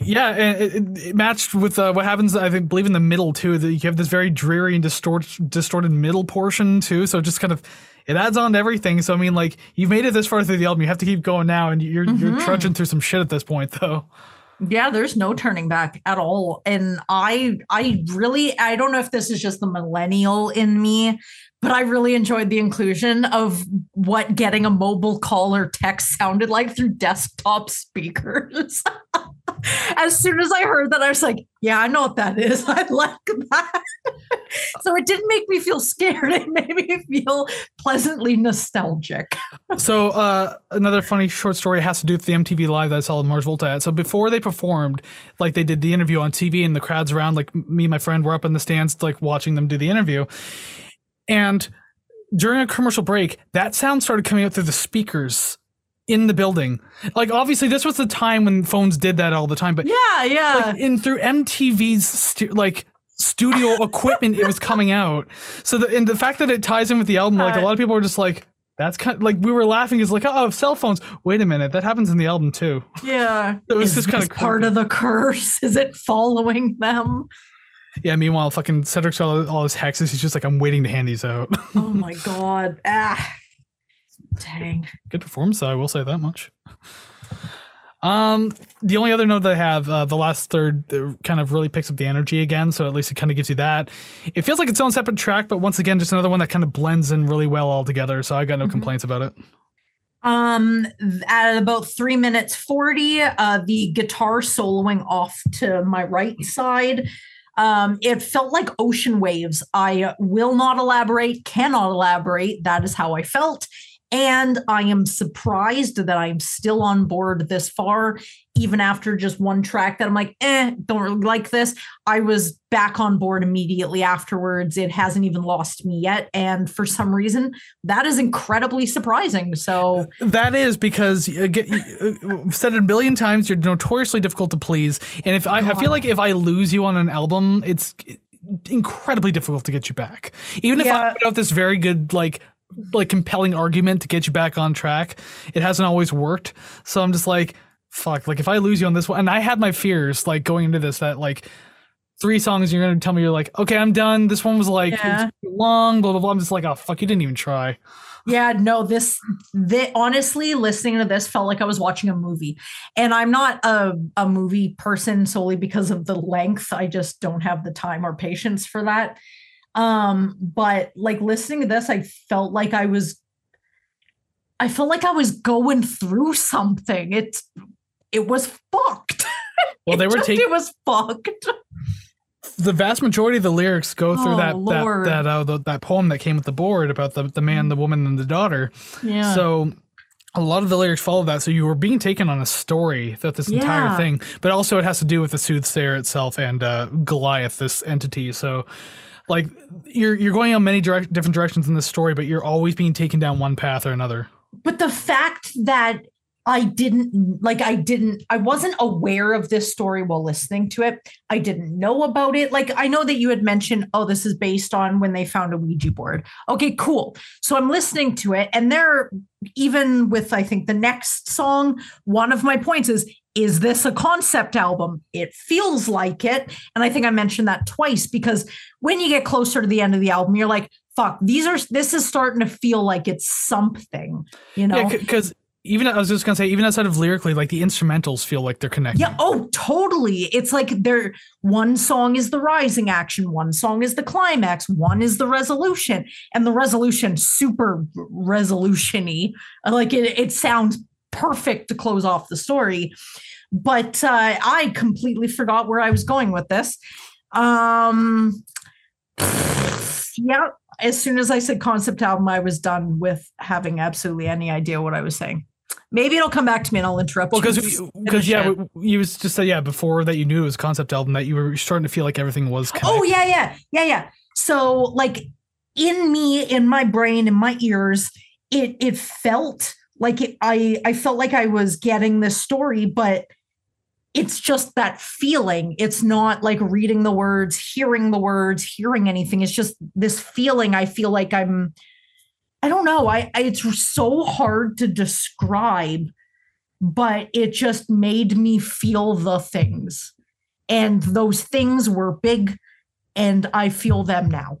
Yeah, and it, it, it matched with uh, what happens. I think, believe in the middle too. That you have this very dreary and distort, distorted middle portion too. So it just kind of it adds on to everything. So I mean, like you've made it this far through the album, you have to keep going now, and you're you're Mhm. trudging through some shit at this point, though. Yeah, there's no turning back at all. And I I really I don't know if this is just the millennial in me, but I really enjoyed the inclusion of what getting a mobile call or text sounded like through desktop speakers. <laughs> <laughs> as soon as I heard that, I was like, yeah, I know what that is. <laughs> I like that. <laughs> so it didn't make me feel scared. It made me feel pleasantly nostalgic. So uh, another funny short story has to do with the MTV Live that I saw Mars Volta at. So before they performed, like they did the interview on TV, and the crowds around, like me and my friend were up in the stands, like watching them do the interview. And during a commercial break, that sound started coming out through the speakers in the building. Like obviously, this was the time when phones did that all the time, but Yeah, yeah. like in through MTV's stu- like studio <laughs> equipment, it was coming out. So the and the fact that it ties in with the album, like a lot of people were just like, "That's kind of, like we were laughing." Is like, "Oh, cell phones." Wait a minute, that happens in the album too. yeah. <laughs> It was Is just kinda part creepy. of the curse. <laughs> Is it following them? Yeah. Meanwhile, fucking Cedric's got all, all his hexes. He's just like, "I'm waiting to hand these out." Oh my god. Ah. Dang. Good performance, I will say that much. Um, the only other note that I have, uh, the last third uh, kind of really picks up the energy again, so at least it kind of gives you that. It feels like its own separate track, but once again, just another one that kind of blends in really well all together. So I got no Mhm. complaints about it. Um, at about three minutes 40, uh, the guitar soloing off to my right side. Um, it felt like ocean waves. I will not elaborate, cannot elaborate. That is how I felt. And I am surprised that I'm still on board this far, even after just one track that I'm like, eh, don't really like this. I was back on board immediately afterwards. It hasn't even lost me yet. And for some reason, that is incredibly surprising. So that is because uh, get, uh, said it a billion times. You're notoriously difficult to please, and if I, I feel like if I lose you on an album, it's incredibly difficult to get you back. Even if yeah. I put out this very good like like compelling argument to get you back on track. It hasn't always worked. So I'm just like, fuck, like if I lose you on this one, and I had my fears like going into this that like three songs you're gonna tell me you're like, okay, I'm done. This one was like yeah. long, blah blah blah. I'm just like, oh fuck, you didn't even try. Yeah, no, this, this honestly, listening to this felt like I was watching a movie. And I'm not a, a movie person solely because of the length. I just don't have the time or patience for that. Um, but like listening to this, I felt like I was I felt like I was going through something. It's it was fucked. <laughs> Well, they were taking it was fucked. The vast majority of the lyrics go through oh, that Lord. that that uh, the, that poem that came with the board about the the man, the woman, and the daughter. Yeah. So a lot of the lyrics follow that. So you were being taken on a story throughout this yeah. entire thing, but also it has to do with the soothsayer itself and uh, Goliath, this entity. So like you're you're going on many different directions in this story, but you're always being taken down one path or another. But the fact that I didn't like I didn't I wasn't aware of this story while listening to it. I didn't know about it. Like I know that you had mentioned oh this is based on when they found a Ouija board. Okay, cool. So I'm listening to it and there even with I think the next song one of my points is is this a concept album? It feels like it. And I think I mentioned that twice because when you get closer to the end of the album, you're like, fuck, these are, this is starting to feel like it's something, you know? Because yeah, even I was just gonna say, even outside of lyrically, like the instrumentals feel like they're connected. Yeah. Oh, totally. It's like they're one song is the rising action, one song is the climax, one is the resolution, and the resolution super resolutiony. Like it, it sounds perfect to close off the story. But uh, I completely forgot where I was going with this. Um, yeah, as soon as I said concept album, I was done with having absolutely any idea what I was saying. Maybe it'll come back to me and I'll interrupt. Well, because because yeah, you was just say yeah before that you knew it was concept album that you were starting to feel like everything was. Connected. Oh yeah, yeah, yeah, yeah. So like in me, in my brain, in my ears, it it felt like I I felt like I was getting this story, but it's just that feeling. It's not like reading the words, hearing the words, hearing anything. It's just this feeling. I feel like I'm. I don't know. I, I it's so hard to describe, but it just made me feel the things, and those things were big, and I feel them now.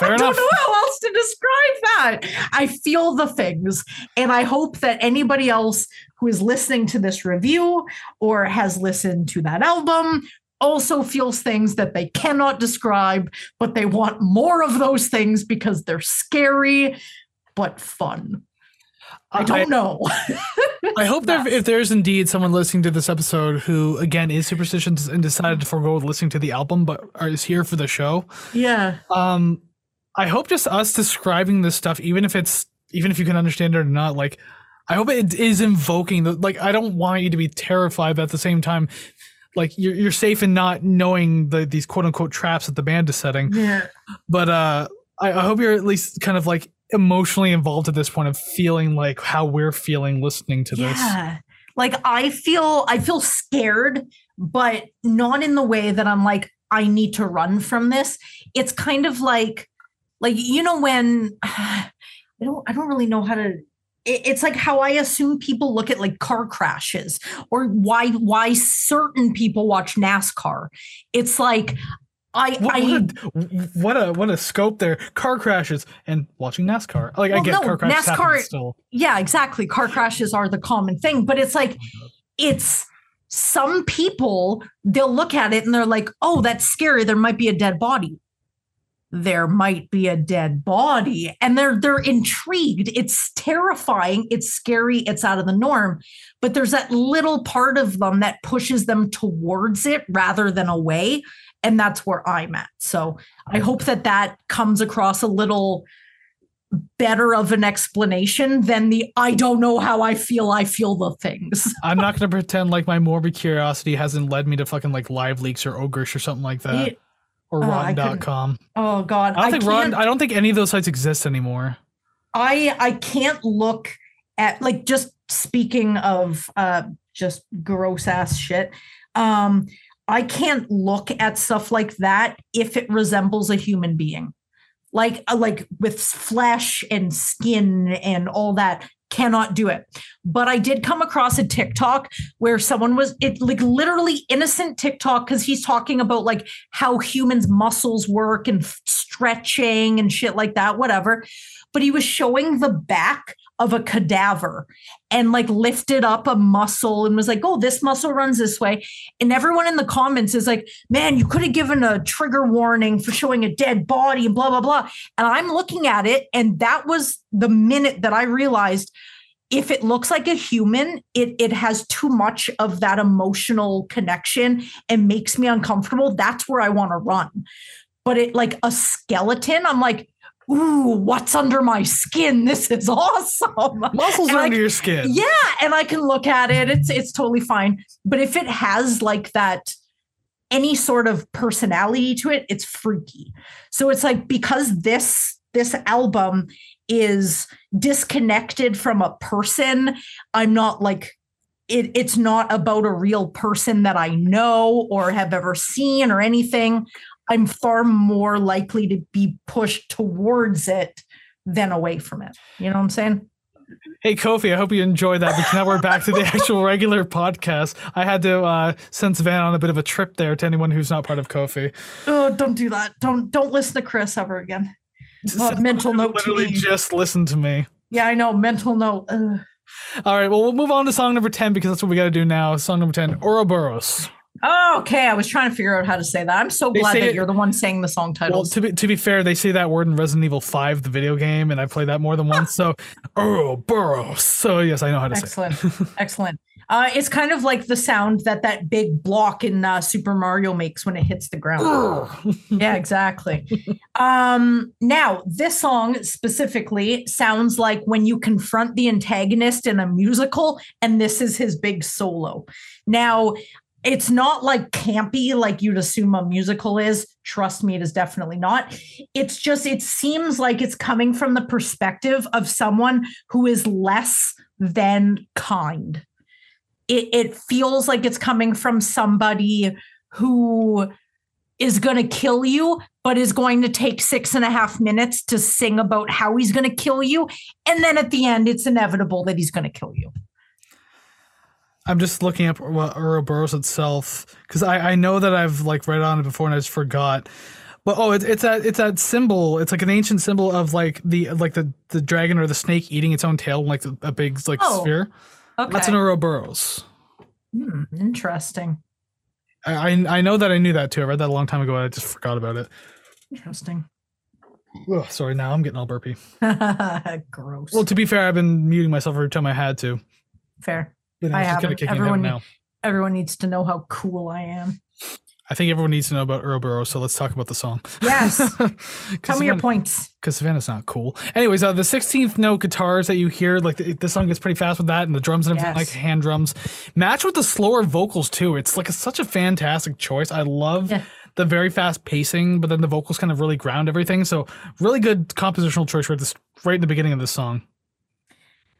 Fair I enough. don't know how else to describe that. I feel the things, and I hope that anybody else who is listening to this review or has listened to that album also feels things that they cannot describe, but they want more of those things because they're scary but fun. I don't I, know. I hope that <laughs> if there's indeed someone listening to this episode who, again, is superstitious and decided to forego listening to the album, but is here for the show. Yeah. Um, I hope just us describing this stuff, even if it's even if you can understand it or not, like I hope it is invoking the like. I don't want you to be terrified, but at the same time, like you're you're safe in not knowing the these quote unquote traps that the band is setting. Yeah. But uh, I, I hope you're at least kind of like emotionally involved at this point of feeling like how we're feeling listening to this. Yeah. Like I feel I feel scared, but not in the way that I'm like I need to run from this. It's kind of like like you know when <sighs> I don't I don't really know how to it's like how I assume people look at like car crashes or why why certain people watch NASCAR. It's like I, what, I what a, what a scope there. Car crashes and watching NASCAR. Like well, I get no, car crashes NASCAR, still. Yeah, exactly. Car crashes are the common thing, but it's like oh it's some people they'll look at it and they're like, "Oh, that's scary. There might be a dead body." There might be a dead body, and they're they're intrigued. It's terrifying. It's scary. It's out of the norm, but there's that little part of them that pushes them towards it rather than away and that's where I'm at. So I hope that that comes across a little better of an explanation than the I don't know how I feel, I feel the things. <laughs> I'm not gonna pretend like my morbid curiosity hasn't led me to fucking like live leaks or ogrish or something like that. It- or Oh, I rotten.com. oh god. I don't think rotten I don't think any of those sites exist anymore. I I can't look at like just speaking of uh just gross ass shit. Um I can't look at stuff like that if it resembles a human being. Like uh, like with flesh and skin and all that cannot do it. But I did come across a TikTok where someone was it like literally innocent TikTok cuz he's talking about like how humans muscles work and stretching and shit like that whatever but he was showing the back of a cadaver and like lifted up a muscle and was like, oh, this muscle runs this way. And everyone in the comments is like, man, you could have given a trigger warning for showing a dead body and blah, blah, blah. And I'm looking at it. And that was the minute that I realized if it looks like a human, it, it has too much of that emotional connection and makes me uncomfortable. That's where I want to run. But it like a skeleton, I'm like, ooh, what's under my skin? This is awesome. Muscles And are I- under your skin. Yeah, and I can look at it. It's it's totally fine. But if it has like that any sort of personality to it, it's freaky. So it's like because this this album is disconnected from a person, I'm not like it, it's not about a real person that I know or have ever seen or anything. I'm far more likely to be pushed towards it than away from it. You know what I'm saying? Hey Ko-fi, I hope you enjoyed that. Because now we're back to the <laughs> actual regular podcast. I had to uh, send Savannah on a bit of a trip there to anyone who's not part of Ko-fi. Oh, don't do that. Don't don't listen to Kris ever again. Oh, mental note to Literally me. just listen to me. Yeah, I know. Mental note. Ugh. All right, well we'll move on to song number ten because that's what we got to do now. Song number ten, Ouroboros. Oh, okay. I was trying to figure out how to say that. I'm so They glad that it- you're the one saying the song Well, to be to be fair, they say that word in Resident Evil Five, the video game, and I played that more than once. So <laughs> oh, Ouroboros. So yes, I know how to say. Excellent. Excellent. Uh, it's kind of like the sound that that big block in uh, Super Mario makes when it hits the ground. yeah, exactly. um, now, this song specifically sounds like when you confront the antagonist in a musical, and this is his big solo. Now, it's not like campy like you'd assume a musical is. Trust me, it is definitely not. It's just, it seems like it's coming from the perspective of someone who is less than kind. It, it feels like it's coming from somebody who is going to kill you, but is going to take six and a half minutes to sing about how he's going to kill you. And then at the end, it's inevitable that he's going to kill you. I'm just looking up what Ouroboros itself because I, I know that I've like read on it before and I just forgot. But oh, it's it's that it's that symbol. It's like an ancient symbol of like the like the the dragon or the snake eating its own tail like a, a big like Oh, sphere. Okay. That's an Ouroboros. Hmm, interesting. I, I I know that I knew that too. I read that a long time ago. I just forgot about it. Interesting. Ugh, sorry, now I'm getting all burpy. <laughs> Gross. Well, to be fair, I've been muting myself every time I had to. Fair. But I haven't. Everyone-. Everyone needs to know how cool I am. I think everyone needs to know about Ouroboros, so let's talk about the song. Yes. <laughs> Tell me your points. because Savannah's not cool. Anyways, uh, the 16th note guitars that you hear, like the, the song gets pretty fast with that, and the drums and everything, Yes. like hand drums, match with the slower vocals too. It's like a, such a fantastic choice. I love Yeah. the very fast pacing, but then the vocals kind of really ground everything. So really good compositional choice right this right in the beginning of the song.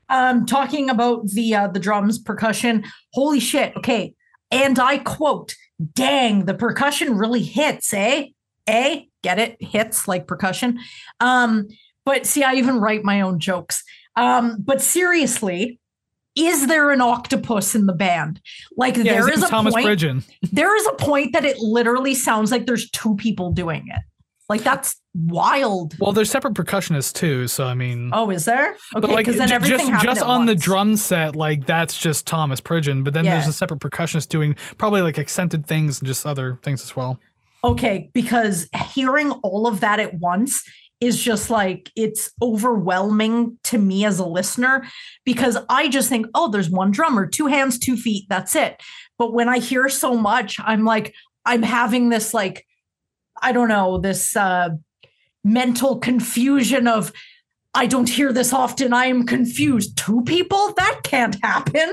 Um talking about the uh the drums percussion. Holy shit. Okay. And i quote dang the percussion really hits eh? Eh? Get it? Hits like percussion. Um but see i even write my own jokes. Um but seriously is there an octopus in the band? Like Yeah, there is a Thomas point Pridgen. there is a point that it literally sounds like there's two people doing it like that's wild Well, there's separate percussionists too, so I mean. oh is there okay But like because then everything just, just on the drum set, like that's just Thomas Pridgen. But then there's a separate percussionist doing probably like accented things and just other things as well. okay because hearing all of that at once is just like it's overwhelming to me as a listener because i just think oh there's one drummer two hands two feet that's it but when i hear so much i'm like i'm having this like i don't know this uh mental confusion of I don't hear this often. I am confused. Two people? That can't happen.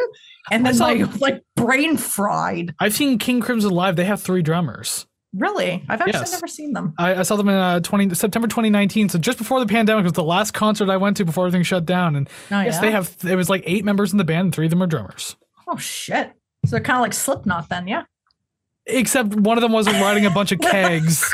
And then saw- my like brain fried. I've seen King Crimson live. They have three drummers. Really? I've actually Yes. never seen them. I, I saw them in uh, 20 September 2019. So just before the pandemic was the last concert I went to before everything shut down. And Oh, yes, yeah? they have. It was like eight members in the band, and three of them are drummers. Oh shit. So they're kind of like Slipknot then, yeah. Except one of them wasn't riding a bunch of kegs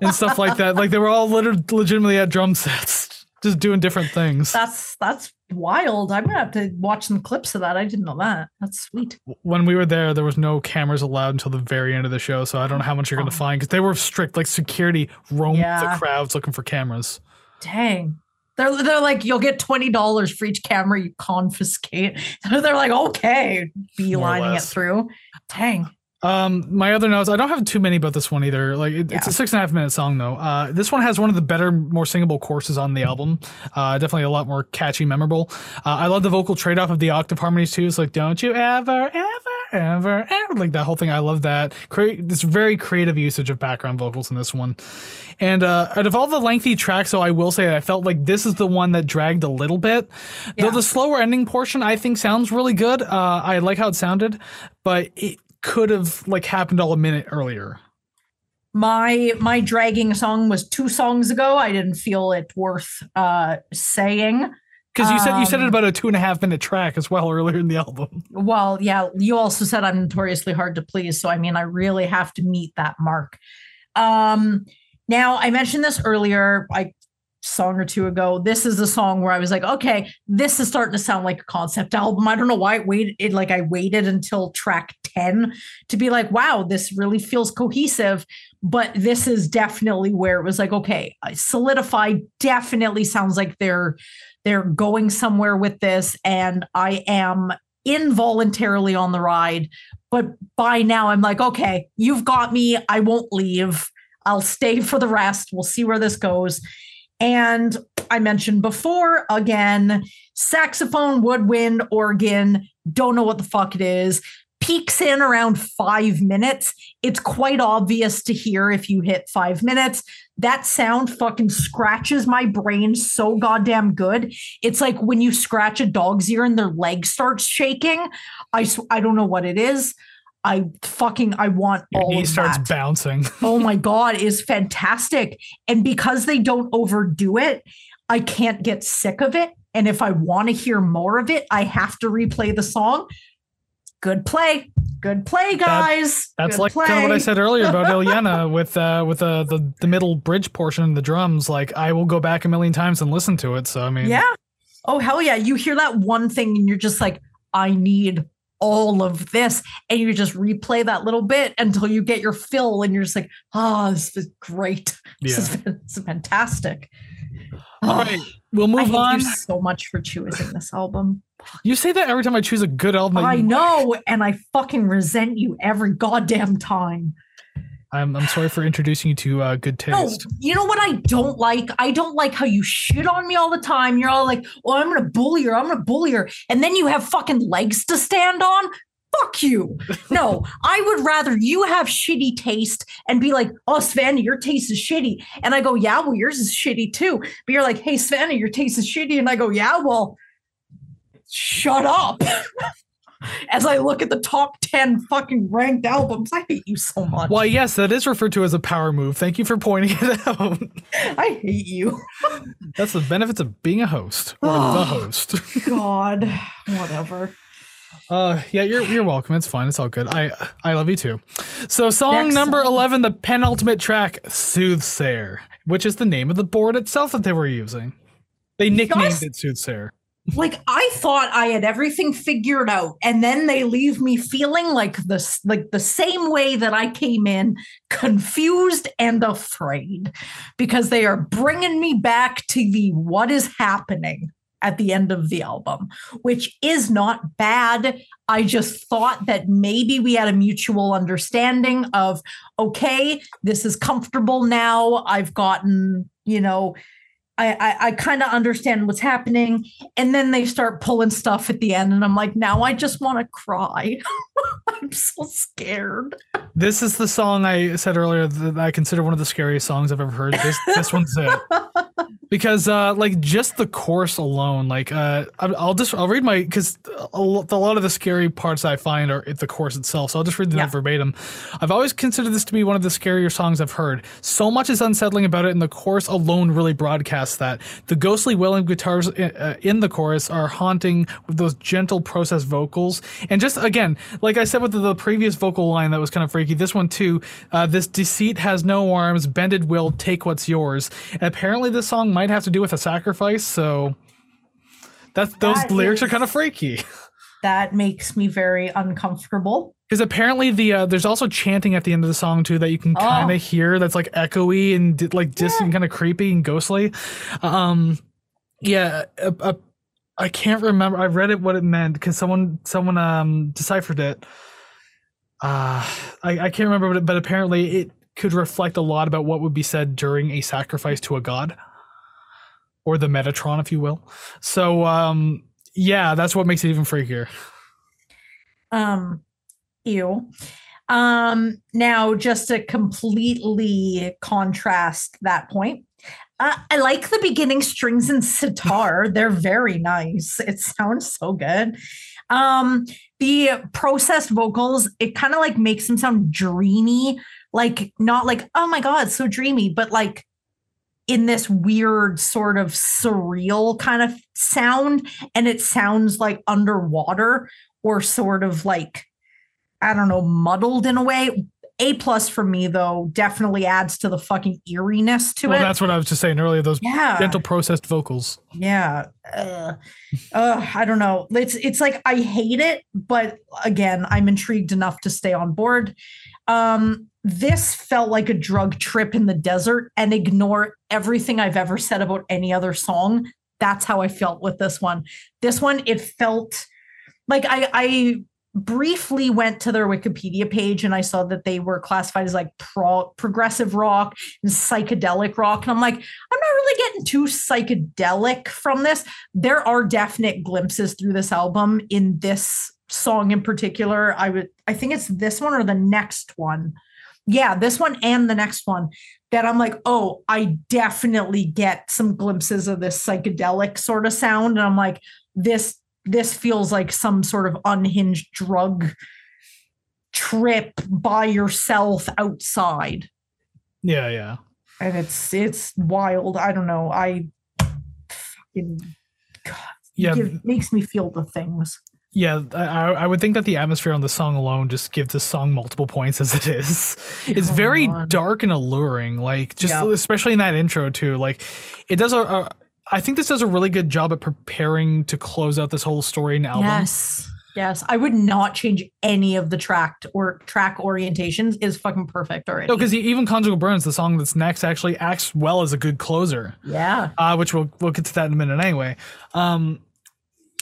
and stuff like that. Like they were all literally legitimately at drum sets, just doing different things. That's that's wild. I'm gonna have to watch some clips of that. I didn't know that. That's sweet. when we were there, there was no cameras allowed until the very end of the show. So I don't know how much you're going Oh. to find because they were strict. Like security roamed Yeah. the crowds looking for cameras. Dang. They're, they're like, you'll get $20 for each camera you confiscate. <laughs> they're like, okay, beelining it through. Dang. Um, my other notes, I don't have too many about this one either. Like it, it's a six and a half minute song though. Uh, this one has one of the better, more singable courses on the album. Uh, definitely a lot more catchy, memorable. Uh, I love the vocal trade off of the octave harmonies too. It's like, don't you ever, ever, ever, ever, like that whole thing. I love that. Create this very creative usage of background vocals in this one. And uh, out of all the lengthy tracks, so I will say I felt like this is the one that dragged a little bit. Yeah. Though the slower ending portion I think sounds really good. Uh, I like how it sounded, but it could have like happened all a minute earlier. My my dragging song was two songs ago. I didn't feel it worth uh saying. Because you said you said it Um, about a two and a half minute track as well <laughs> earlier in the album. Well, yeah, you also said I'm notoriously hard to please. So I mean I really have to meet that mark. Um now I mentioned this earlier, like song or two ago. This is a song where I was like, okay, this is starting to sound like a concept album. I don't know why it waited it like I waited until track 10 to be like, wow, this really feels cohesive. But this is definitely where it was like, okay, I solidify definitely sounds like they're they're going somewhere with this, and I am involuntarily on the ride. But by now, I'm like, okay, you've got me. I won't leave. I'll stay for the rest. We'll see where this goes. And I mentioned before again, saxophone, woodwind, organ, don't know what the fuck it is. Peaks in around five minutes. It's quite obvious to hear if you hit five minutes. That sound fucking scratches my brain so goddamn good. It's like when you scratch a dog's ear and their leg starts shaking. I sw- I don't know what it is. I fucking I want Your all knee of starts that. bouncing. <laughs> oh my god is fantastic. And because they don't overdo it i can't get sick of it. And if i want to hear more of it i have to replay the song. Good play good play guys. That's Good like kind of what I said earlier about <laughs> Ilyena with uh with uh, the the middle bridge portion and the drums. Like I will go back a million times and listen to it. So I mean, yeah. Oh hell yeah. You hear that one thing and you're just like i need all of this and you just replay that little bit until you get your fill and you're just like oh this is great this, is, this is fantastic All ah, right, we'll move on. you so much for choosing this album. You say that every time I choose a good album. I know, and I fucking resent you every goddamn time. I'm I'm sorry for introducing you to uh, good No, taste. you know what I don't like? I don't like how you shit on me all the time. You're all like, "Oh, I'm gonna bully her. I'm gonna bully her," and then you have fucking legs to stand on. Fuck you. No, <laughs> I would rather you have shitty taste and be like, oh, Savannah, your taste is shitty. And I go, yeah, well, yours is shitty too. But you're like, hey, Savannah, your taste is shitty. And I go, yeah, well, shut up. <laughs> <laughs> As I look at the top 10 fucking ranked albums, I hate you so much. Why, yes, that is referred to as a power move. Thank you for pointing it <laughs> out. I hate you. <laughs> That's the benefits of being a host or the host. God, whatever. Uh, yeah, you're you're welcome. It's fine. It's all good. I I love you too. So, song Next number song. eleven, the penultimate track, "Soothsayer," which is the name of the board itself that they were using. They nicknamed Just- it "Soothsayer." Like I thought I had everything figured out, and then they leave me feeling like this, like the same way that I came in, confused and afraid, because they are bringing me back to the what is happening at the end of the album, which is not bad. I just thought that maybe we had a mutual understanding of, okay, this is comfortable now. I've gotten, you know, I, I, I kind of understand what's happening. And then they start pulling stuff at the end. And I'm like, now I just want to cry. <laughs> I'm so scared. This is the song I said earlier that I consider one of the scariest songs I've ever heard. This this one's it <laughs> because uh like just the chorus alone like uh i'll just i'll read my because a lot of the scary parts i find are at the chorus itself so i'll just read the Yeah. verbatim. I've always considered this to be one of the scarier songs i've heard. So much is unsettling about it and the chorus alone really broadcasts that. The ghostly wailing guitars i- uh, in the chorus are haunting with those gentle processed vocals. And just again like i said with the, the previous vocal line that was kind of freaky this one too uh, this deceit has no arms bended will take what's yours. And apparently this song might have to do with a sacrifice so that's those That lyrics are kind of freaky. That makes me very uncomfortable. because apparently the uh, there's also chanting at the end of the song too that you can kind Oh. of hear that's like echoey and di- like distant kind of creepy and ghostly. Um yeah uh, uh, i can't remember i read it what it meant because someone someone um deciphered it. Uh I, I can't remember but, but apparently it could reflect a lot about what would be said during a sacrifice to a god or the metatron if you will so um yeah that's what makes it even freakier Um, ew. Um, now just to completely contrast that point, uh, I like the beginning strings and sitar. <laughs> They're very nice. It sounds so good. Um, the processed vocals, it kind of like makes them sound dreamy, like not like, oh my god, so dreamy, but like in this weird sort of surreal kind of sound. And it sounds like underwater or sort of like I don't know, muddled in a way. A plus for me though definitely adds to the fucking eeriness to well it. that's what i was just saying earlier those yeah, gentle processed vocals yeah. Uh, uh, I don't know. It's it's like I hate it, but again, I'm intrigued enough to stay on board. Um, this felt like a drug trip in the desert, and ignore everything I've ever said about any other song. That's how I felt with this one. This one, it felt like I I briefly went to their Wikipedia page and I saw that they were classified as like pro- progressive rock and psychedelic rock. And I'm like, I'm not really getting too psychedelic from this. There are definite glimpses through this album in this song in particular. I would I think it's this one or the next one. Yeah, this one and the next one that I'm like, oh, I definitely get some glimpses of this psychedelic sort of sound. And I'm like, this this feels like some sort of unhinged drug trip by yourself outside yeah yeah and it's it's wild i don't know i fucking God, yeah give, makes me feel the things Yeah, I, I would think that the atmosphere on the song alone just gives this song multiple points as it is. <laughs> It's Come very on. dark and alluring, like just Yeah. especially in that intro too. Like it does a, a. I think this does a really good job at preparing to close out this whole story and album. yes yes i would not change any of the track or track orientations is fucking perfect already No, because even Conjugal Burns, the song that's next, actually acts well as a good closer. yeah uh, which we'll we'll get to that in a minute anyway. Um,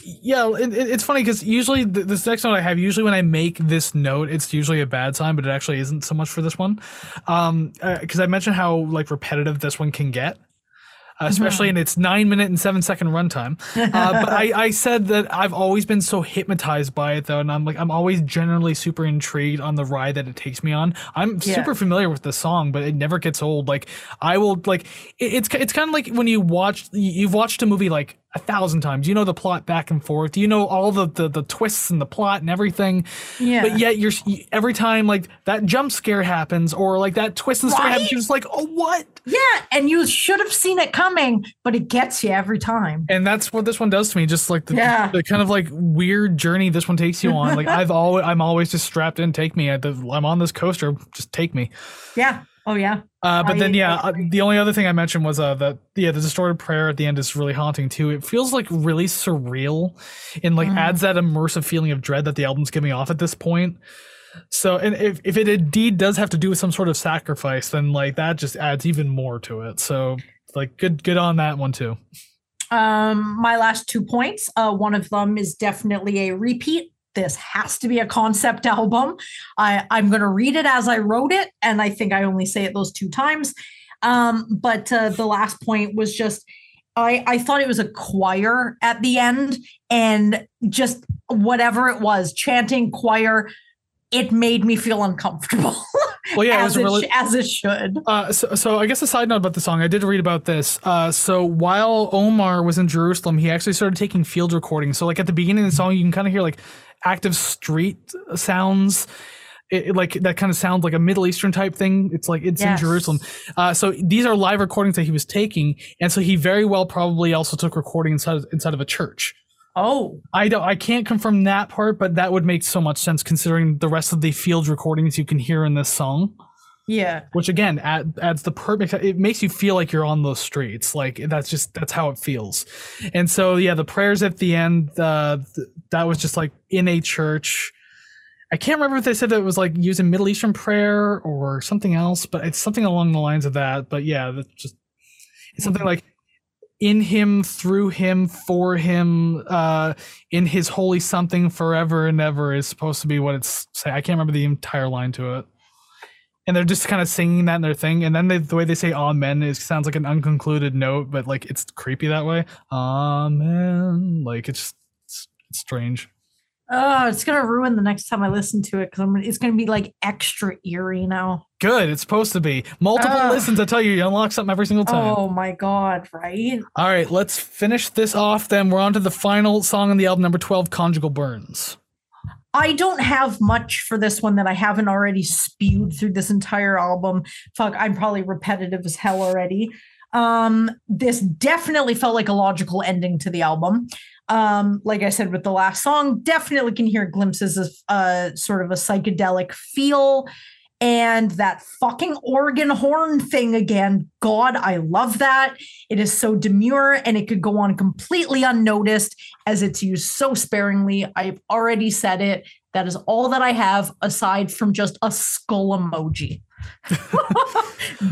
yeah, it, it- it's funny because usually th- this next note I have, usually when I make this note, it's usually a bad sign, but it actually isn't so much for this one. Um, because I mentioned how like repetitive this one can get. Uh, especially in its nine minute and seven second runtime. Uh, but I, <laughs> I said that I've always been so hypnotized by it though, and I'm like I'm always generally super intrigued on the ride that it takes me on. I'm Yeah. super familiar with the song, but it never gets old. Like I will like it, it's it's kind of like when you watch you've watched a movie like a thousand times. You know the plot back and forth. You know all the the, the twists and the plot and everything. yeah But yet you're every time like that jump scare happens or like that twist and the story happens, you're just like, oh what? yeah and you should have seen it coming but it gets you every time and that's what this one does to me just like the, Yeah. the kind of like weird journey this one takes you on like <laughs> i've always i'm always just strapped in take me the i'm on this coaster just take me yeah oh yeah uh, but I- then yeah uh, the only other thing i mentioned was uh that yeah the distorted prayer at the end is really haunting too it feels like really surreal and like Mhm. adds that immersive feeling of dread that the album's giving off at this point so and if, if it indeed does have to do with some sort of sacrifice then like that just adds even more to it so like good good on that one too Um, my last two points. Uh, one of them is definitely a repeat. This has to be a concept <laughs> album. I, I'm going to read it as I wrote it, and I think I only say it those two times. Um, but uh, the last point was just I, I thought it was a choir at the end, and just whatever it was, chanting choir, it made me feel uncomfortable. <laughs> Well, yeah, it as it really. as it should. Uh, so, so I guess a side note about the song, I did read about this. Uh, so while Omar was in Jerusalem, he actually started taking field recordings. So like at the beginning of the song, you can kind of hear like active street sounds. It, it, like that kind of sounds like a Middle Eastern type thing. It's like it's Yes. in Jerusalem. Uh, so these are live recordings that he was taking, and so he very well probably also took recording inside inside of a church. Oh, I don't. I can't confirm that part, but that would make so much sense considering the rest of the field recordings you can hear in this song yeah. which again add, adds the perfect it makes you feel like you're on those streets. Like that's just that's how it feels. And so yeah the prayers at the end uh th- that was just like in a church. I can't remember if they said that it was like using middle eastern prayer or something else but it's something along the lines of that. But yeah that's just it's something like in him through him for him uh in his holy something forever and ever is supposed to be what it's saying i can't remember the entire line to it and they're just kind of singing that in their thing and then they, the way they say amen is sounds like an unconcluded note but like it's creepy that way. Amen. Like it's, it's, it's strange. Oh, it's gonna ruin the next time I listen to it because it's gonna be like extra eerie now. good it's supposed to be. Multiple Ugh. listens i tell you you unlock something every single time. Oh my god, right? all right let's finish this off then. We're on to the final song on the album number 12 conjugal burns I don't have much for this one that I haven't already spewed through this entire album. Fuck, I'm probably repetitive as hell already. Um, this definitely felt like a logical ending to the album. Um, like I said with the last song, definitely can hear glimpses of uh sort of a psychedelic feel. And that fucking organ horn thing again. God, I love that. It is so demure and it could go on completely unnoticed as it's used so sparingly. I've already said it. That is all that I have aside from just a skull emoji. <laughs>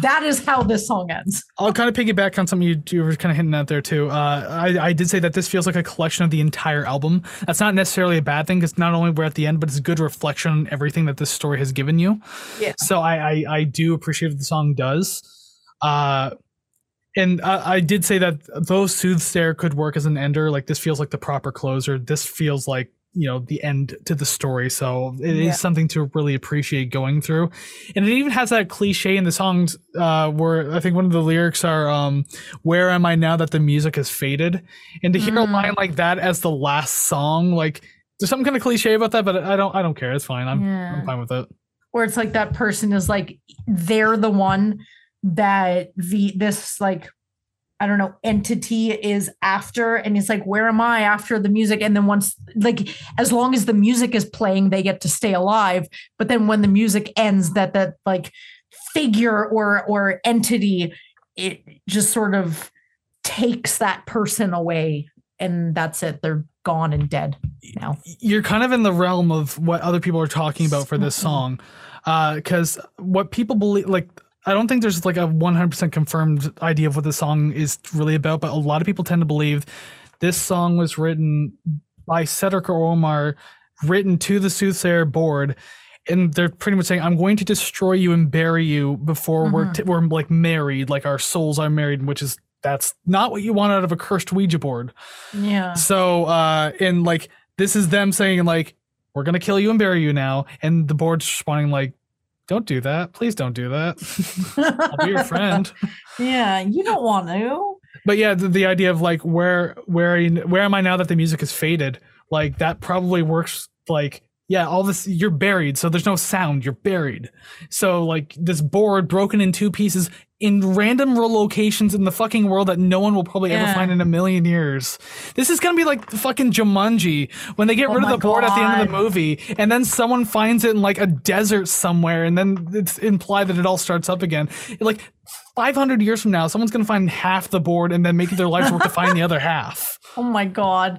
that is how this song ends. I'll kind of piggyback on something you, you were kind of hinting at there too. Uh, I, I did say that this feels like a collection of the entire album. That's not necessarily a bad thing because not only we're at the end, but it's a good reflection on everything that this story has given you. Yeah. So I, I, I do appreciate what the song does. Uh, and I, I did say that though Soothsayer could work as an ender, like this feels like the proper closer. This feels like you know the end to the story so it is Yeah. something to really appreciate going through and it even has that cliche in the songs uh where i think one of the lyrics are um where am i now that the music has faded and to hear a Mm. line like that as the last song like there's some kind of cliche about that but i don't i don't care it's fine i'm, Yeah. I'm fine with it Where it's like that person is like they're the one that the this like I don't know entity is after and it's like where am I after the music? And then once like as long as the music is playing they get to stay alive. But then when the music ends that that like figure or or entity it just sort of takes that person away and that's it. They're gone and dead now. You're kind of in the realm of what other people are talking about for this song. Uh, because what people believe like i don't think there's like a 100% confirmed idea of what the song is really about but a lot of people tend to believe this song was written by cedric or omar written to the soothsayer board and they're pretty much saying i'm going to destroy you and bury you before we're, Mhm. t- we're like married like our souls are married which is that's not what you want out of a cursed ouija board yeah so, uh, and like this is them saying like, we're gonna kill you and bury you now, and the board's responding like, don't do that, please don't do that. I'll be your friend. <laughs> yeah you don't want to But yeah, the, the idea of like where where are you, where am I now that the music has faded? Like that probably works. Like yeah, all this you're buried, so there's no sound. You're buried. So like this board broken in two pieces in random locations in the fucking world that no one will probably ever find in a million years. This is gonna be like fucking Jumanji when they get Oh rid of the board at the end of the movie, and then someone finds it in like a desert somewhere, and then it's implied that it all starts up again. Like 500 years from now, someone's gonna find half the board and then make it their life's work to find the other <laughs> half. Oh my god.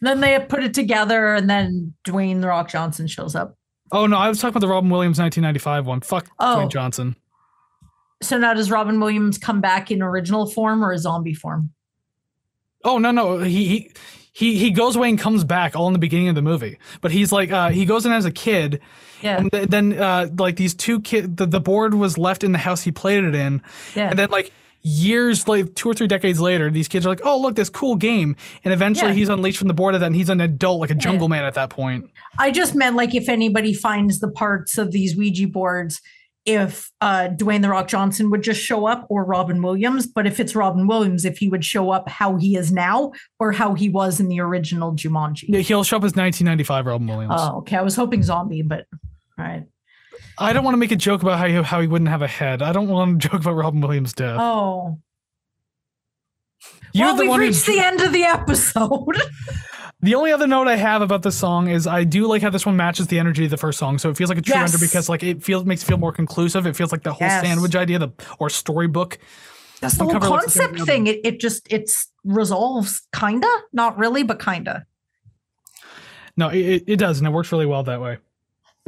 And then they put it together and then Dwayne the Rock Johnson shows up. Oh no, I was talking about the Robin Williams 1995 one. Fuck Oh. Dwayne Johnson. So now does Robin Williams come back in original form or a zombie form? Oh no, no, he he he he goes away and comes back all in the beginning of the movie. But he's like, uh, he goes in as a kid, Yeah. and th- then uh, like these two kids, the, the board was left in the house he played it in, Yeah. and then like years like two or three decades later, these kids are like, "Oh, look, this cool game," and eventually Yeah. he's unleashed from the board of that, and he's an adult, like a jungle man at that point. I just meant like if anybody finds the parts of these Ouija boards, if uh, Dwayne the Rock Johnson would just show up or Robin Williams, but if it's Robin Williams, if he would show up how he is now or how he was in the original Jumanji. Yeah, he'll show up as 1995 Robin Williams. Oh, okay. I was hoping zombie, but right. I don't want to make a joke about how he, how he wouldn't have a head. I don't want to <laughs> joke about Robin Williams' death. Oh, You're well, the we've one who reached the end of the episode. <laughs> The only other note I have about this song is I do like how this one matches the energy of the first song. So it feels like a true Yes. ender because like it feels makes it feel more conclusive. It feels like the whole Yes. sandwich idea, the or storybook. That's the whole Uncover what's in the concept thing. It, it just it's resolves kinda, not really, but kinda. No, it- it does, and it works really well that way.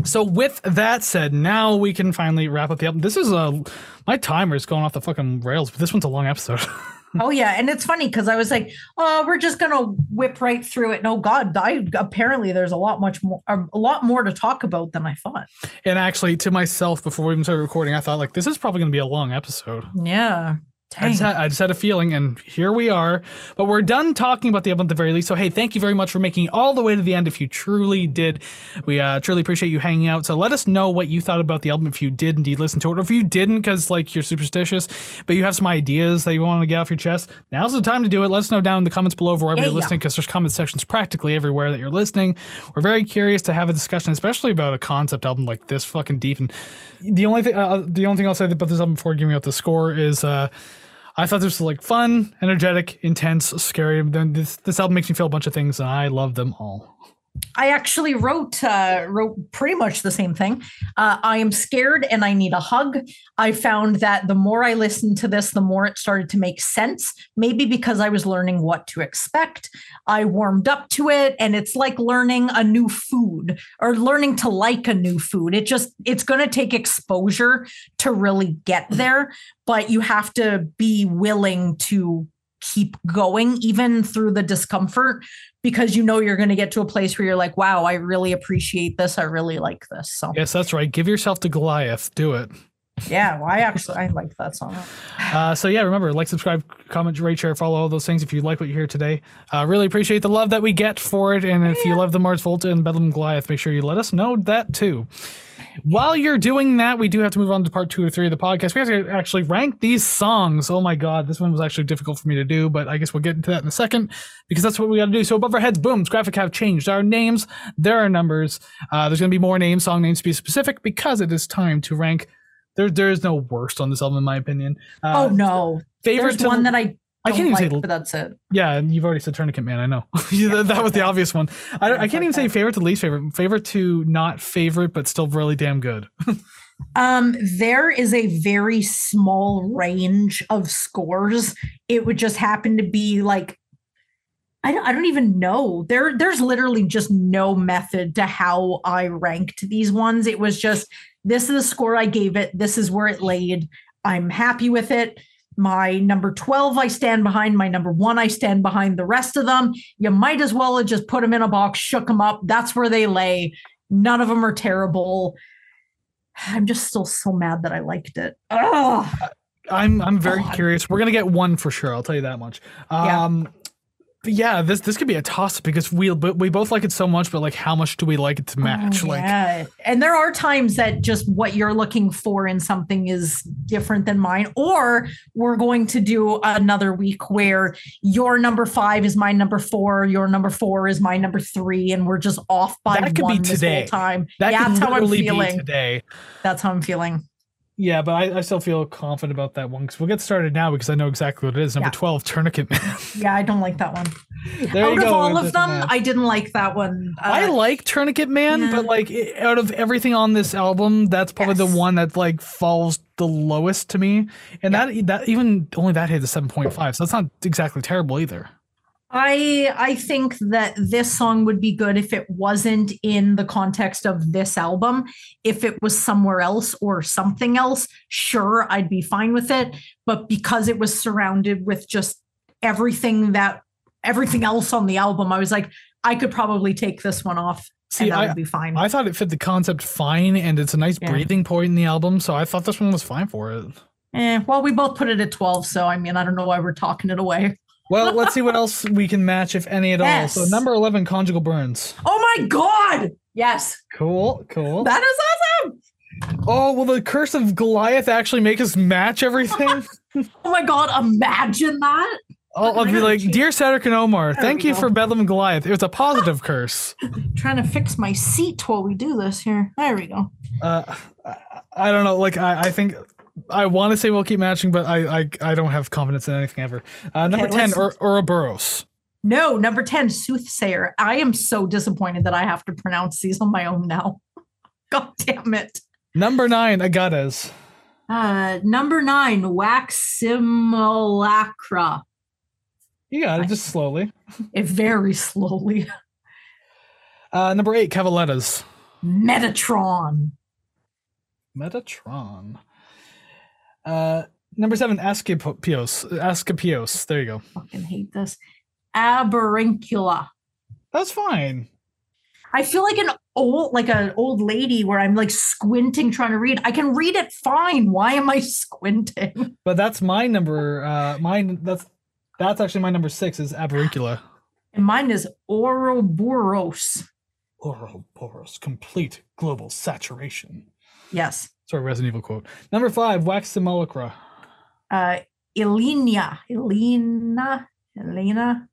So with that said, now we can finally wrap up the album. This is a my timer is going off the fucking rails, but this one's a long episode. <laughs> Oh yeah, and it's funny because I was like, "Oh, we're just gonna whip right through it." No, God, I apparently there's a lot much more, a lot more to talk about than I thought. and actually, to myself, before we even started recording, I thought like this is probably going to be a long episode. Yeah, I just, had, I just had a feeling, and here we are. But we're done talking about the album at the very least. So, hey, thank you very much for making it all the way to the end. If you truly did, we uh, truly appreciate you hanging out. So, let us know what you thought about the album if you did indeed listen to it, or if you didn't because like you're superstitious, but you have some ideas that you want to get off your chest. Now's the time to do it. Let us know down in the comments below wherever Yeah, you're listening, because there's comment sections practically everywhere that you're listening. We're very curious to have a discussion, especially about a concept album like this fucking deep. And the only thing, uh, the only thing I'll say about this album before giving out the score is. uh I thought this was like fun, energetic, intense, scary. Then this this album makes me feel a bunch of things, and I love them all. I actually wrote uh, wrote pretty much the same thing. Uh, I am scared and I need a hug. I found that the more I listened to this, the more it started to make sense. Maybe because I was learning what to expect. I warmed up to it, and it's like learning a new food or learning to like a new food. It just it's going to take exposure to really get there, but you have to be willing to keep going even through the discomfort because you know you're going to get to a place where you're like, wow, I really appreciate this. I really like this. So Yes, that's right. Give yourself to Goliath. Do it. Yeah, well, I actually I like that song. Uh, so yeah, remember like, subscribe, comment, rate, share, follow all those things if you like what you hear today. Uh, really appreciate the love that we get for it, and if you love the Mars Volta and Bedlam Goliath, make sure you let us know that too. While you're doing that, we do have to move on to part two or three of the podcast. We have to actually rank these songs. Oh my god, this one was actually difficult for me to do, but I guess we'll get into that in a second because that's what we got to do. So above our heads, booms, graphic have changed. Our names, there are numbers. Uh, there's going to be more names, song names to be specific because it is time to rank. There, there is no worst on this album, in my opinion. Uh, oh no, favorite there's to- one that I I can't even like, say but that's it. yeah, and you've already said Tourniquet Man. I know <laughs> that, that was the obvious one. I, I can't even say favorite to least favorite. Favorite to not favorite, but still really damn good. <laughs> Um, there is a very small range of scores. It would just happen to be like I don't, I don't even know. There there's literally just no method to how I ranked these ones. It was just this is the score I gave it. This is where it laid. I'm happy with it. My number 12 I stand behind. My number 1 I stand behind. The rest of them, you might as well have just put them in a box, shook them up. That's where they lay. None of them are terrible. I'm just still so mad that I liked it. Oh, I'm I'm very God. curious. We're gonna get one for sure. I'll tell you that much. Yeah. Um, but yeah, this this could be a toss because we but we both like it so much, but like how much do we like it to oh, match? Oh, like yeah. And there are times that just what you're looking for in something is different than mine. Or we're going to do another week where your number five is my number four, your number four is my number three, and we're just off by That could be one this today. whole time. that yeah, that's how I'm feeling. today. That's how I'm feeling. Yeah, but I, I still feel confident about that one because we'll get started now because I know exactly what it is. Number Yeah. twelve, Tourniquet Man. <laughs> Yeah, I don't like that one. <laughs> there Out you of go. all of them. I didn't like that one. Uh, I like Tourniquet Man, yeah. but like out of everything on this album, that's probably the one that like falls the lowest to me. And that that even only that hit a seven point five, so that's not exactly terrible either. I I think that this song would be good if it wasn't in the context of this album. If it was somewhere else or something else, sure, I'd be fine with it. But because it was surrounded with just everything that everything else on the album, I was like, I could probably take this one off See, and that I- would be fine. I thought it fit the concept fine, and it's a nice Yeah. breathing point in the album, so I thought this one was fine for it. Eh, well, we both put it at 12, so I mean, I don't know why we're talking it away. Well, let's see what else we can match, if any at Yes. all. So number eleven, conjugal burns. Oh my god! Yes, Cool, cool. that is awesome. Oh, will the curse of Goliath actually make us match everything? <laughs> Oh my god, imagine that. I'll, I'll be like, dear Cedric and Omar, There thank you go. for Bedlam in Goliath. It was a positive <laughs> curse. Trying to fix my seat while we do this here. There we go. Uh, I, I don't know. Like, I, I think I want to say we'll keep matching, but I, I, I don't have confidence in anything ever. Uh, number Okay, ten, let's- or Ouroboros. No, number 10, Soothsayer. I am so disappointed that I have to pronounce these on my own now. <laughs> God damn it. Number nine, Agadez. Uh, number nine, Wax Simulacra. You got it, just slowly. It very slowly. <laughs> Uh, number eight, Cavalettas. Metatron. Metatron. Uh, number seven, Askepios. Askepios. There you go. Fucking hate this. Aberinkula. That's fine. I feel like an old, like an old lady where I'm like squinting trying to read. I can read it fine. Why am I squinting? But that's my number. Uh, mine. That's that's actually my number six. Is Aberinkula. <gasps> And mine is Ouroboros. Ouroboros, complete global saturation. Yes. Sorry, Resident Evil quote. Number five, Wax Simulacra. Uh, Elena. Elena. Elena.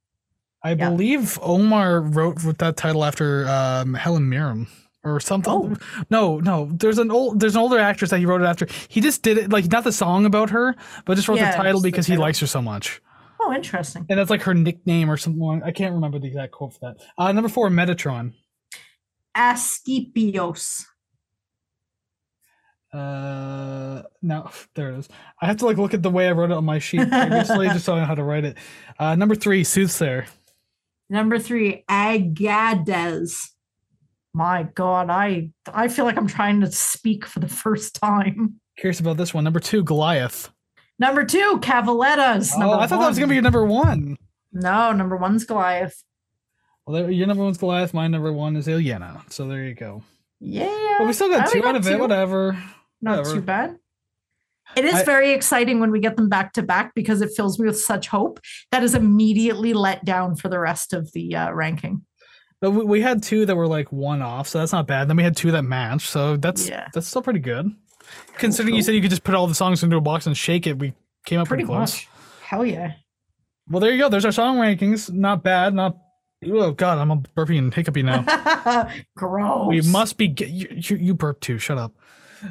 I Yeah. believe Omar wrote with that title after um, Helen Mirren or something. Oh. No, no. There's an old there's an older actress that he wrote it after. He just did it like not the song about her, but just wrote Yeah, the title just the because he likes her so much. Oh, interesting. And that's like her nickname or something. I can't remember the exact quote for that. Uh, number four, Metatron. Askepios. Uh, no, <laughs> there it is. I have to like look at the way I wrote it on my sheet previously, just so I know how to write it. Uh, number three, Soothsayer. Number three, Agadez. My God, I I feel like I'm trying to speak for the first time. Curious about this one. Number two, Goliath. Number two, Cavalettas. Oh, I thought that was gonna be your number one. No, number one's Goliath. Well, there, your number one's Goliath. My number one is Ilyena. So there you go. Yeah. But we still got I two got out of it. Whatever. Not whatever. too bad. It is I- very exciting when we get them back to back because it fills me with such hope that is immediately let down for the rest of the uh, ranking. But we, we had two that were like one off, so that's not bad. Then we had two that matched, so that's Yeah. that's still pretty good. Considering you said you could just put all the songs into a box and shake it, we came up Pretty pretty, close. much. Hell yeah. Well, there you go. There's our song rankings. Not bad. Not. Oh God, I'm a burpy and hiccupy now. <laughs> Gross. we must be. Get, you, you, you burp too. Shut up.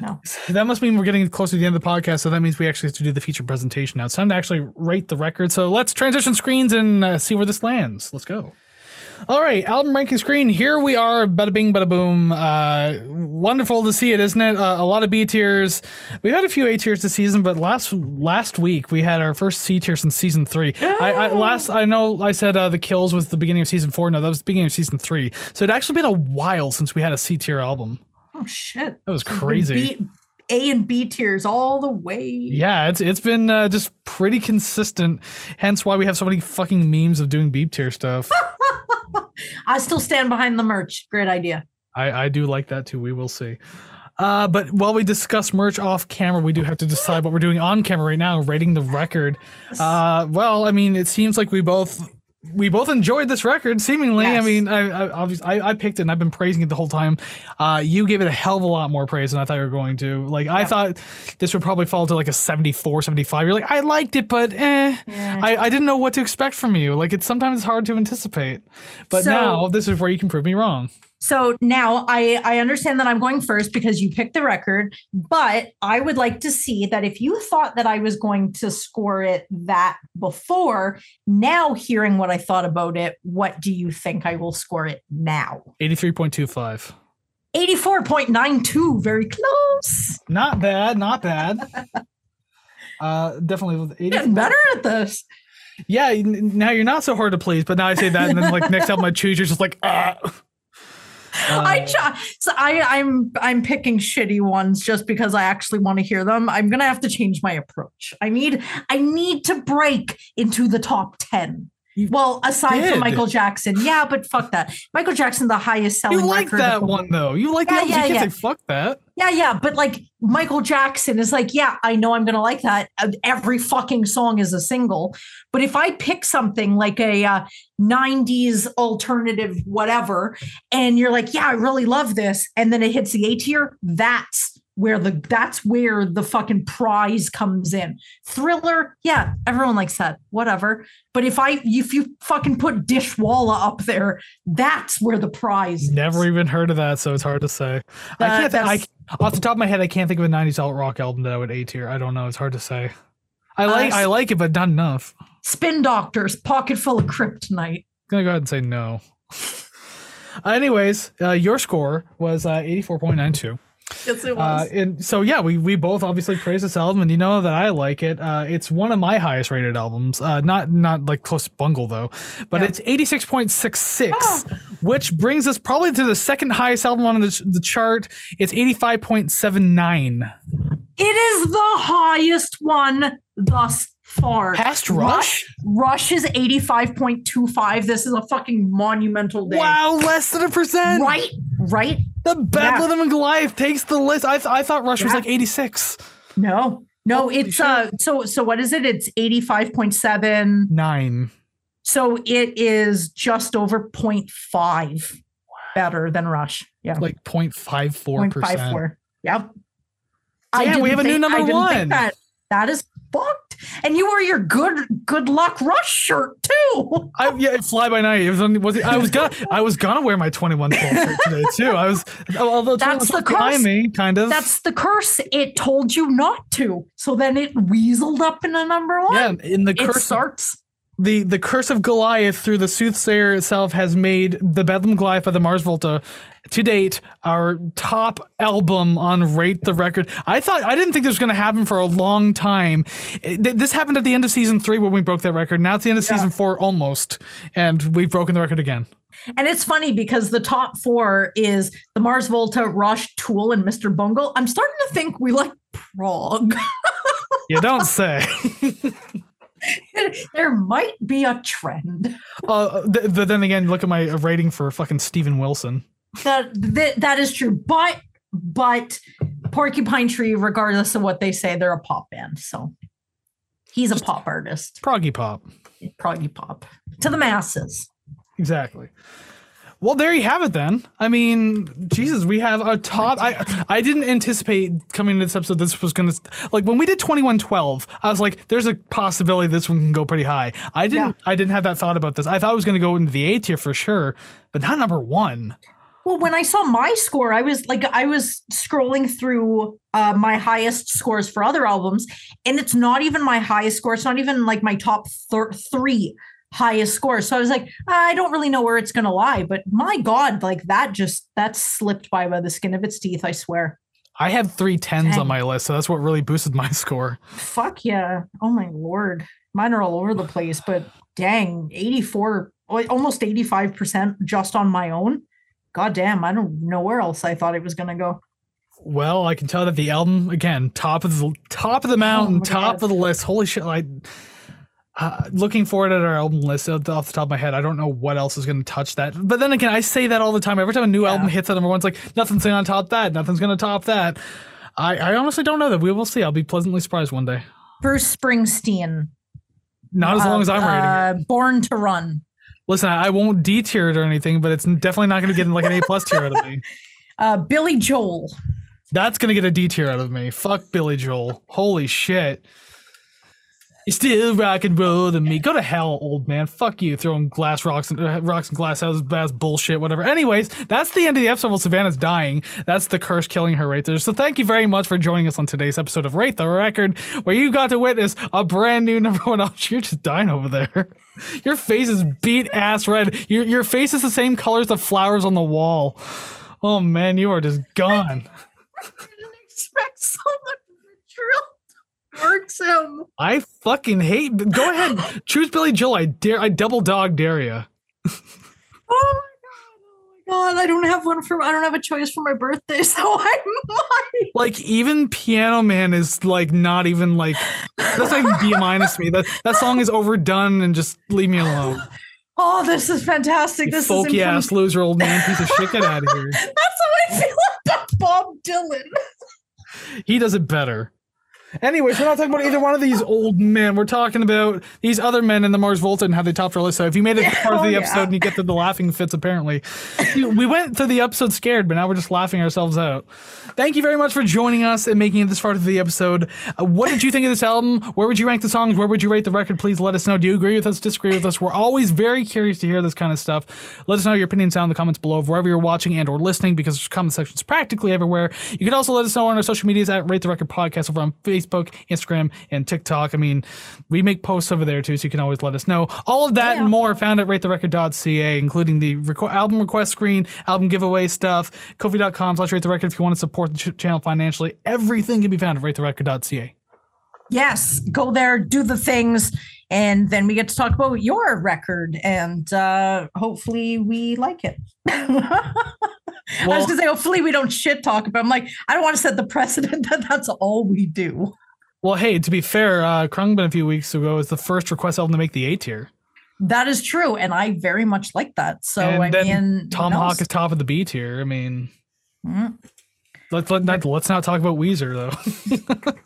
No. <laughs> That must mean we're getting close to the end of the podcast, so that means we actually have to do the feature presentation now. It's time to actually rate the record. So let's transition screens and uh, see where this lands. Let's go. All right, album ranking screen. Here we are. Bada bing, bada boom. Uh, wonderful to see it, isn't it? Uh, a lot of B tiers. We've had a few A tiers this season, but last last week we had our first C tier since season three. I, I last I know I said uh, the Kills was the beginning of season four. No, that was the beginning of season three. So it actually been a while since we had a C tier album. Oh shit. That was crazy. B- A and B tiers all the way. Yeah, it's it's been uh, just pretty consistent. Hence why we have so many fucking memes of doing beep tier stuff. <laughs> I still stand behind the merch. Great idea. I I do like that too. We will see. Uh, but while we discuss merch off camera, we do have to decide what we're doing on camera right now, rating the record. Uh, well, I mean, it seems like we both we both enjoyed this record. Seemingly, I mean, I I, obviously, I I picked it and I've been praising it the whole time. Uh, you gave it a hell of a lot more praise than I thought you were going to. Like, I thought this would probably fall to like a 74, 75. You're like, I liked it, but eh. Yeah. I, I didn't know what to expect from you. Like it's sometimes hard to anticipate. But So- now this is where you can prove me wrong. So now I, I understand that I'm going first because you picked the record, but I would like to see that if you thought that I was going to score it that before, now hearing what I thought about it, what do you think I will score it now? 83.25. 84.92, very close. Not bad, not bad. <laughs> uh definitely with 80. Getting better at this. Yeah, now you're not so hard to please, but now I say that and then like next album I choose you're just like ah. I Uh, try, so I I'm I'm picking shitty ones just because I actually want to hear them. I'm gonna have to change my approach. I need I need to break into the top ten. Well, aside did. from Michael Jackson, yeah, but fuck that. Michael Jackson, the highest selling. You like that one though. You like Yeah, albums. yeah, you can't yeah. say fuck that. Yeah, yeah, but like Michael Jackson is like, yeah, I know I'm gonna like that. Uh, Every fucking song is a single. But if I pick something like a uh, '90s alternative, whatever, and you're like, yeah, I really love this, and then it hits the A tier, that's where the that's where the fucking prize comes in. Thriller, yeah, everyone likes that, whatever. But if I if you fucking put Dishwalla up there, that's where the prize. is. Never even heard of that, so it's hard to say. I can't. I, off the top of my head, I can't think of a '90s alt rock album that I would A tier. I don't know. It's hard to say. I like. I like it, but not enough. Spin Doctors, Pocket Full of Kryptonite. gonna go ahead and say no. <laughs> Anyways, uh, your score was uh, 84.92. Yes, it Uh, and so yeah, we we both obviously praise this album, and you know that I like it. Uh, it's one of my highest rated albums. Uh, not not like close to Bungle though, but Yeah. it's 86.66, Oh. which brings us probably to the second highest album on the, the chart. It's 85.79. It is the highest one thus far. Past Rush? Rush is 85.25. This is a fucking monumental day. Wow, less than a percent. Right? Right? The Bedlam in Goliath takes the list. I, th- I thought Rush was like 86. No. No, Holy it's uh so so what is it? It's 85.7. Nine. So it is just over 0.5 better than Rush. Yeah. Like 0.54%. 0.54. Yep. Damn, we didn't have a new number I one. That, that is fucked. And you wore your good good luck rush shirt too. I, yeah, fly by night. It was, was it, I was gonna I was gonna wear my 21 12 shirt today too. I was although That's the curse. me, kind of. That's the curse. It told you not to. So then it weaseled up in a number one. yeah, in the it curse starts. the the curse of Goliath through the soothsayer itself has made the Bedlam Goliath by the Mars Volta to date our top album on Rate the Record. I thought I didn't think this was going to happen for a long time. It- this happened at the end of season three when we broke that record. Now it's the end of Yeah. season four almost, and we've broken the record again. And it's funny because the top four is the Mars Volta, Rush, Tool, and Mr. Bungle. I'm starting to think we like prog. <laughs> You don't say. <laughs> there might be a trend. uh, th- th- then again, look at my rating for fucking Steven Wilson. That that, that is true. But but Porcupine Tree, regardless of what they say, they're a pop band. So he's a pop artist. Proggy pop. Proggy pop. To the masses. Exactly. Well, there you have it then. I mean, Jesus, we have a top. I I didn't anticipate coming to this episode this was gonna like when we did twenty one twelve. I was like, there's a possibility this one can go pretty high. I didn't. I didn't have that thought about this. I thought it was gonna go into the A tier for sure, but not number one. Well, when I saw my score, I was like, I was scrolling through uh, my highest scores for other albums, and it's not even my highest score. It's not even like my top thir- three highest scores. So I was like, I don't really know where it's going to lie. But my God, like that just that slipped by by the skin of its teeth. I swear. I had three tens Dang. on my list, so that's what really boosted my <laughs> score. Fuck yeah! Oh my lord, mine are all over the place. But dang, eighty four, almost eighty five percent just on my own. God damn, I don't know where else I thought it was going to go. Well, I can tell that the album again, top of the top of the mountain, my top God. of the list. Holy shit! I uh, looking forward at our album list off the off the top of my head. I don't know what else is going to touch that. But then again, I say that all the time. Every time a new Yeah. album hits at number one, it's like nothing's going to top that. Nothing's going to top that. I, I honestly don't know that. We will see. I'll be pleasantly surprised one day. Bruce Springsteen. Not as long as I'm rating it. uh, Born to Run. Listen, I, won't D tier it or anything, but it's definitely not going to get like an A plus tier out of me. <laughs> Uh, Billy Joel. That's gonna get a D tier out of me. Fuck Billy Joel. Holy shit. You still rock and roll to me. Go to hell, old man. Fuck you, throwing glass rocks and uh, rocks and glass houses, that's bullshit, whatever. Anyways, that's the end of the episode. Well, Savannah's dying. That's the curse killing her right there. So thank you very much for joining us on today's episode of Rate the Record, where you got to witness a brand new <laughs> number one. Oh, you're just dying over there. <laughs> Your face is beat ass red. Your your face is the same color as the flowers on the wall. Oh man, you are just gone. <laughs> I didn't expect someone to him. I fucking hate. Go ahead, <laughs> choose Billy Joel. I dare. I double dog dare you. Oh my god! Oh God, I don't have one for I don't have a choice for my birthday, <laughs> so I might. Like even Piano Man is like not even like that's like B minus me. That that song is overdone and just leave me alone. Oh, this is fantastic. You This folky is ass loser old man piece of shit get out of here. <laughs> That's how I feel about Bob Dylan. He does it better. Anyways, we're not talking about either one of these old men. We're talking about these other men in the Mars Volta and how they topped our list. So if you made it to part of <laughs> Oh, the yeah. episode and you get to the laughing fits, apparently. we went through the episode scared, but now we're just laughing ourselves out. Thank you very much for joining us and making it this far to the episode. Uh, what did you think of this album? Where would you rank the songs? Where would you rate the record? Please let us know. Do you agree with us? Disagree with us? We're always very curious to hear this kind of stuff. Let us know your opinions down in the comments below of wherever you're watching and or listening because there's comment sections practically everywhere. You can also let us know on our social medias at Rate the Record Podcast over on Facebook, Instagram, and TikTok. I mean, we make posts over there too, so you can always let us know. All of that and more found at ratetherecord.ca, including the requ- album request screen, album giveaway stuff, ko-fi.com slash rate the record if you want to support the ch- channel financially. Everything can be found at ratetherecord.ca. Yes, go there, do the things, and then we get to talk about your record, and uh, hopefully we like it. <laughs> I was gonna say, hopefully we don't shit talk but I'm like, I don't want to set the precedent that that's all we do. Well, hey, to be fair, uh, Khruangbin a few weeks ago was the first request album to make the A tier. That is true, and I very much like that. So And I mean, who Tomahawk is top of the B tier. I mean, Mm. let's let, not, let's not talk about Weezer though. <laughs>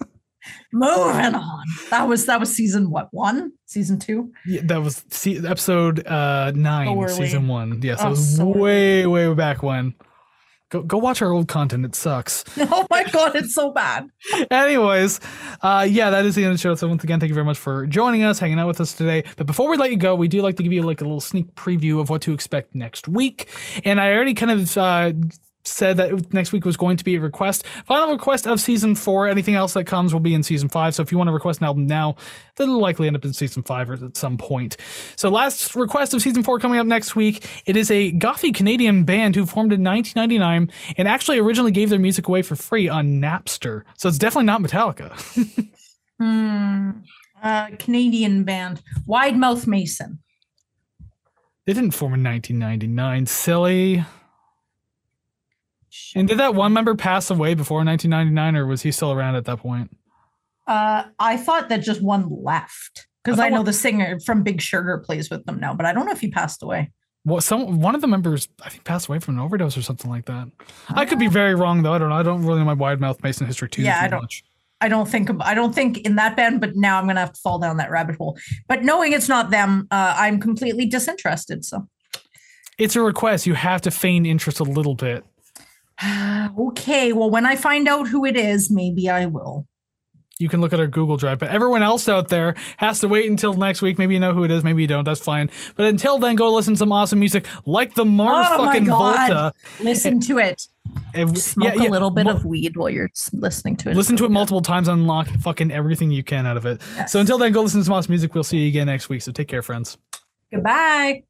moving on. That was that was season what one, season two. Yeah, that was se- episode uh, nine, So season one. Yes, Oh, it was so way, way back when. Go, go watch our old content. It sucks. <laughs> Oh my god, it's so bad. Anyways, uh, yeah, that is the end of the show. So once again, thank you very much for joining us, hanging out with us today. But before we let you go, we do like to give you like a little sneak preview of what to expect next week. And I already kind of uh, said that next week was going to be a request, final request of season four. Anything else that comes will be in season five. So if you want to request an album now, that'll likely end up in season five or at some point. So last request of season four coming up next week. It is a gothy Canadian band who formed in 1999 and actually originally gave their music away for free on Napster. So it's definitely not Metallica. <laughs> Hmm. Uh, Canadian band, Wide Mouth Mason. they didn't form in 1999. Silly. And did that one member pass away before 1999, or was he still around at that point? Uh, I thought that just one left because I I, know one- the singer from Big Sugar plays with them now, but I don't know if he passed away. Well, some one of the members I think passed away from an overdose or something like that. I could be very wrong though. I don't know. I don't really know my wide mouth Mason history too, Yeah, I don't- much. I don't think I don't think in that band, but now I'm gonna have to fall down that rabbit hole. But knowing it's not them, uh, I'm completely disinterested. So It's a request. You have to feign interest a little bit. <sighs> okay, well, when I find out who it is, maybe I will. You can look at our Google Drive, but everyone else out there has to wait until next week. Maybe you know who it is, maybe you don't. That's fine. But until then, go listen to some awesome music like the Mars Oh fucking. Volta. Listen to it. <laughs> And- Smoke yeah, yeah, a little bit of weed while you're listening to it. Listen to it multiple times, unlock fucking everything you can out of it. Yes. So until then, go listen to some awesome music. We'll see you again next week. So take care, friends. Goodbye.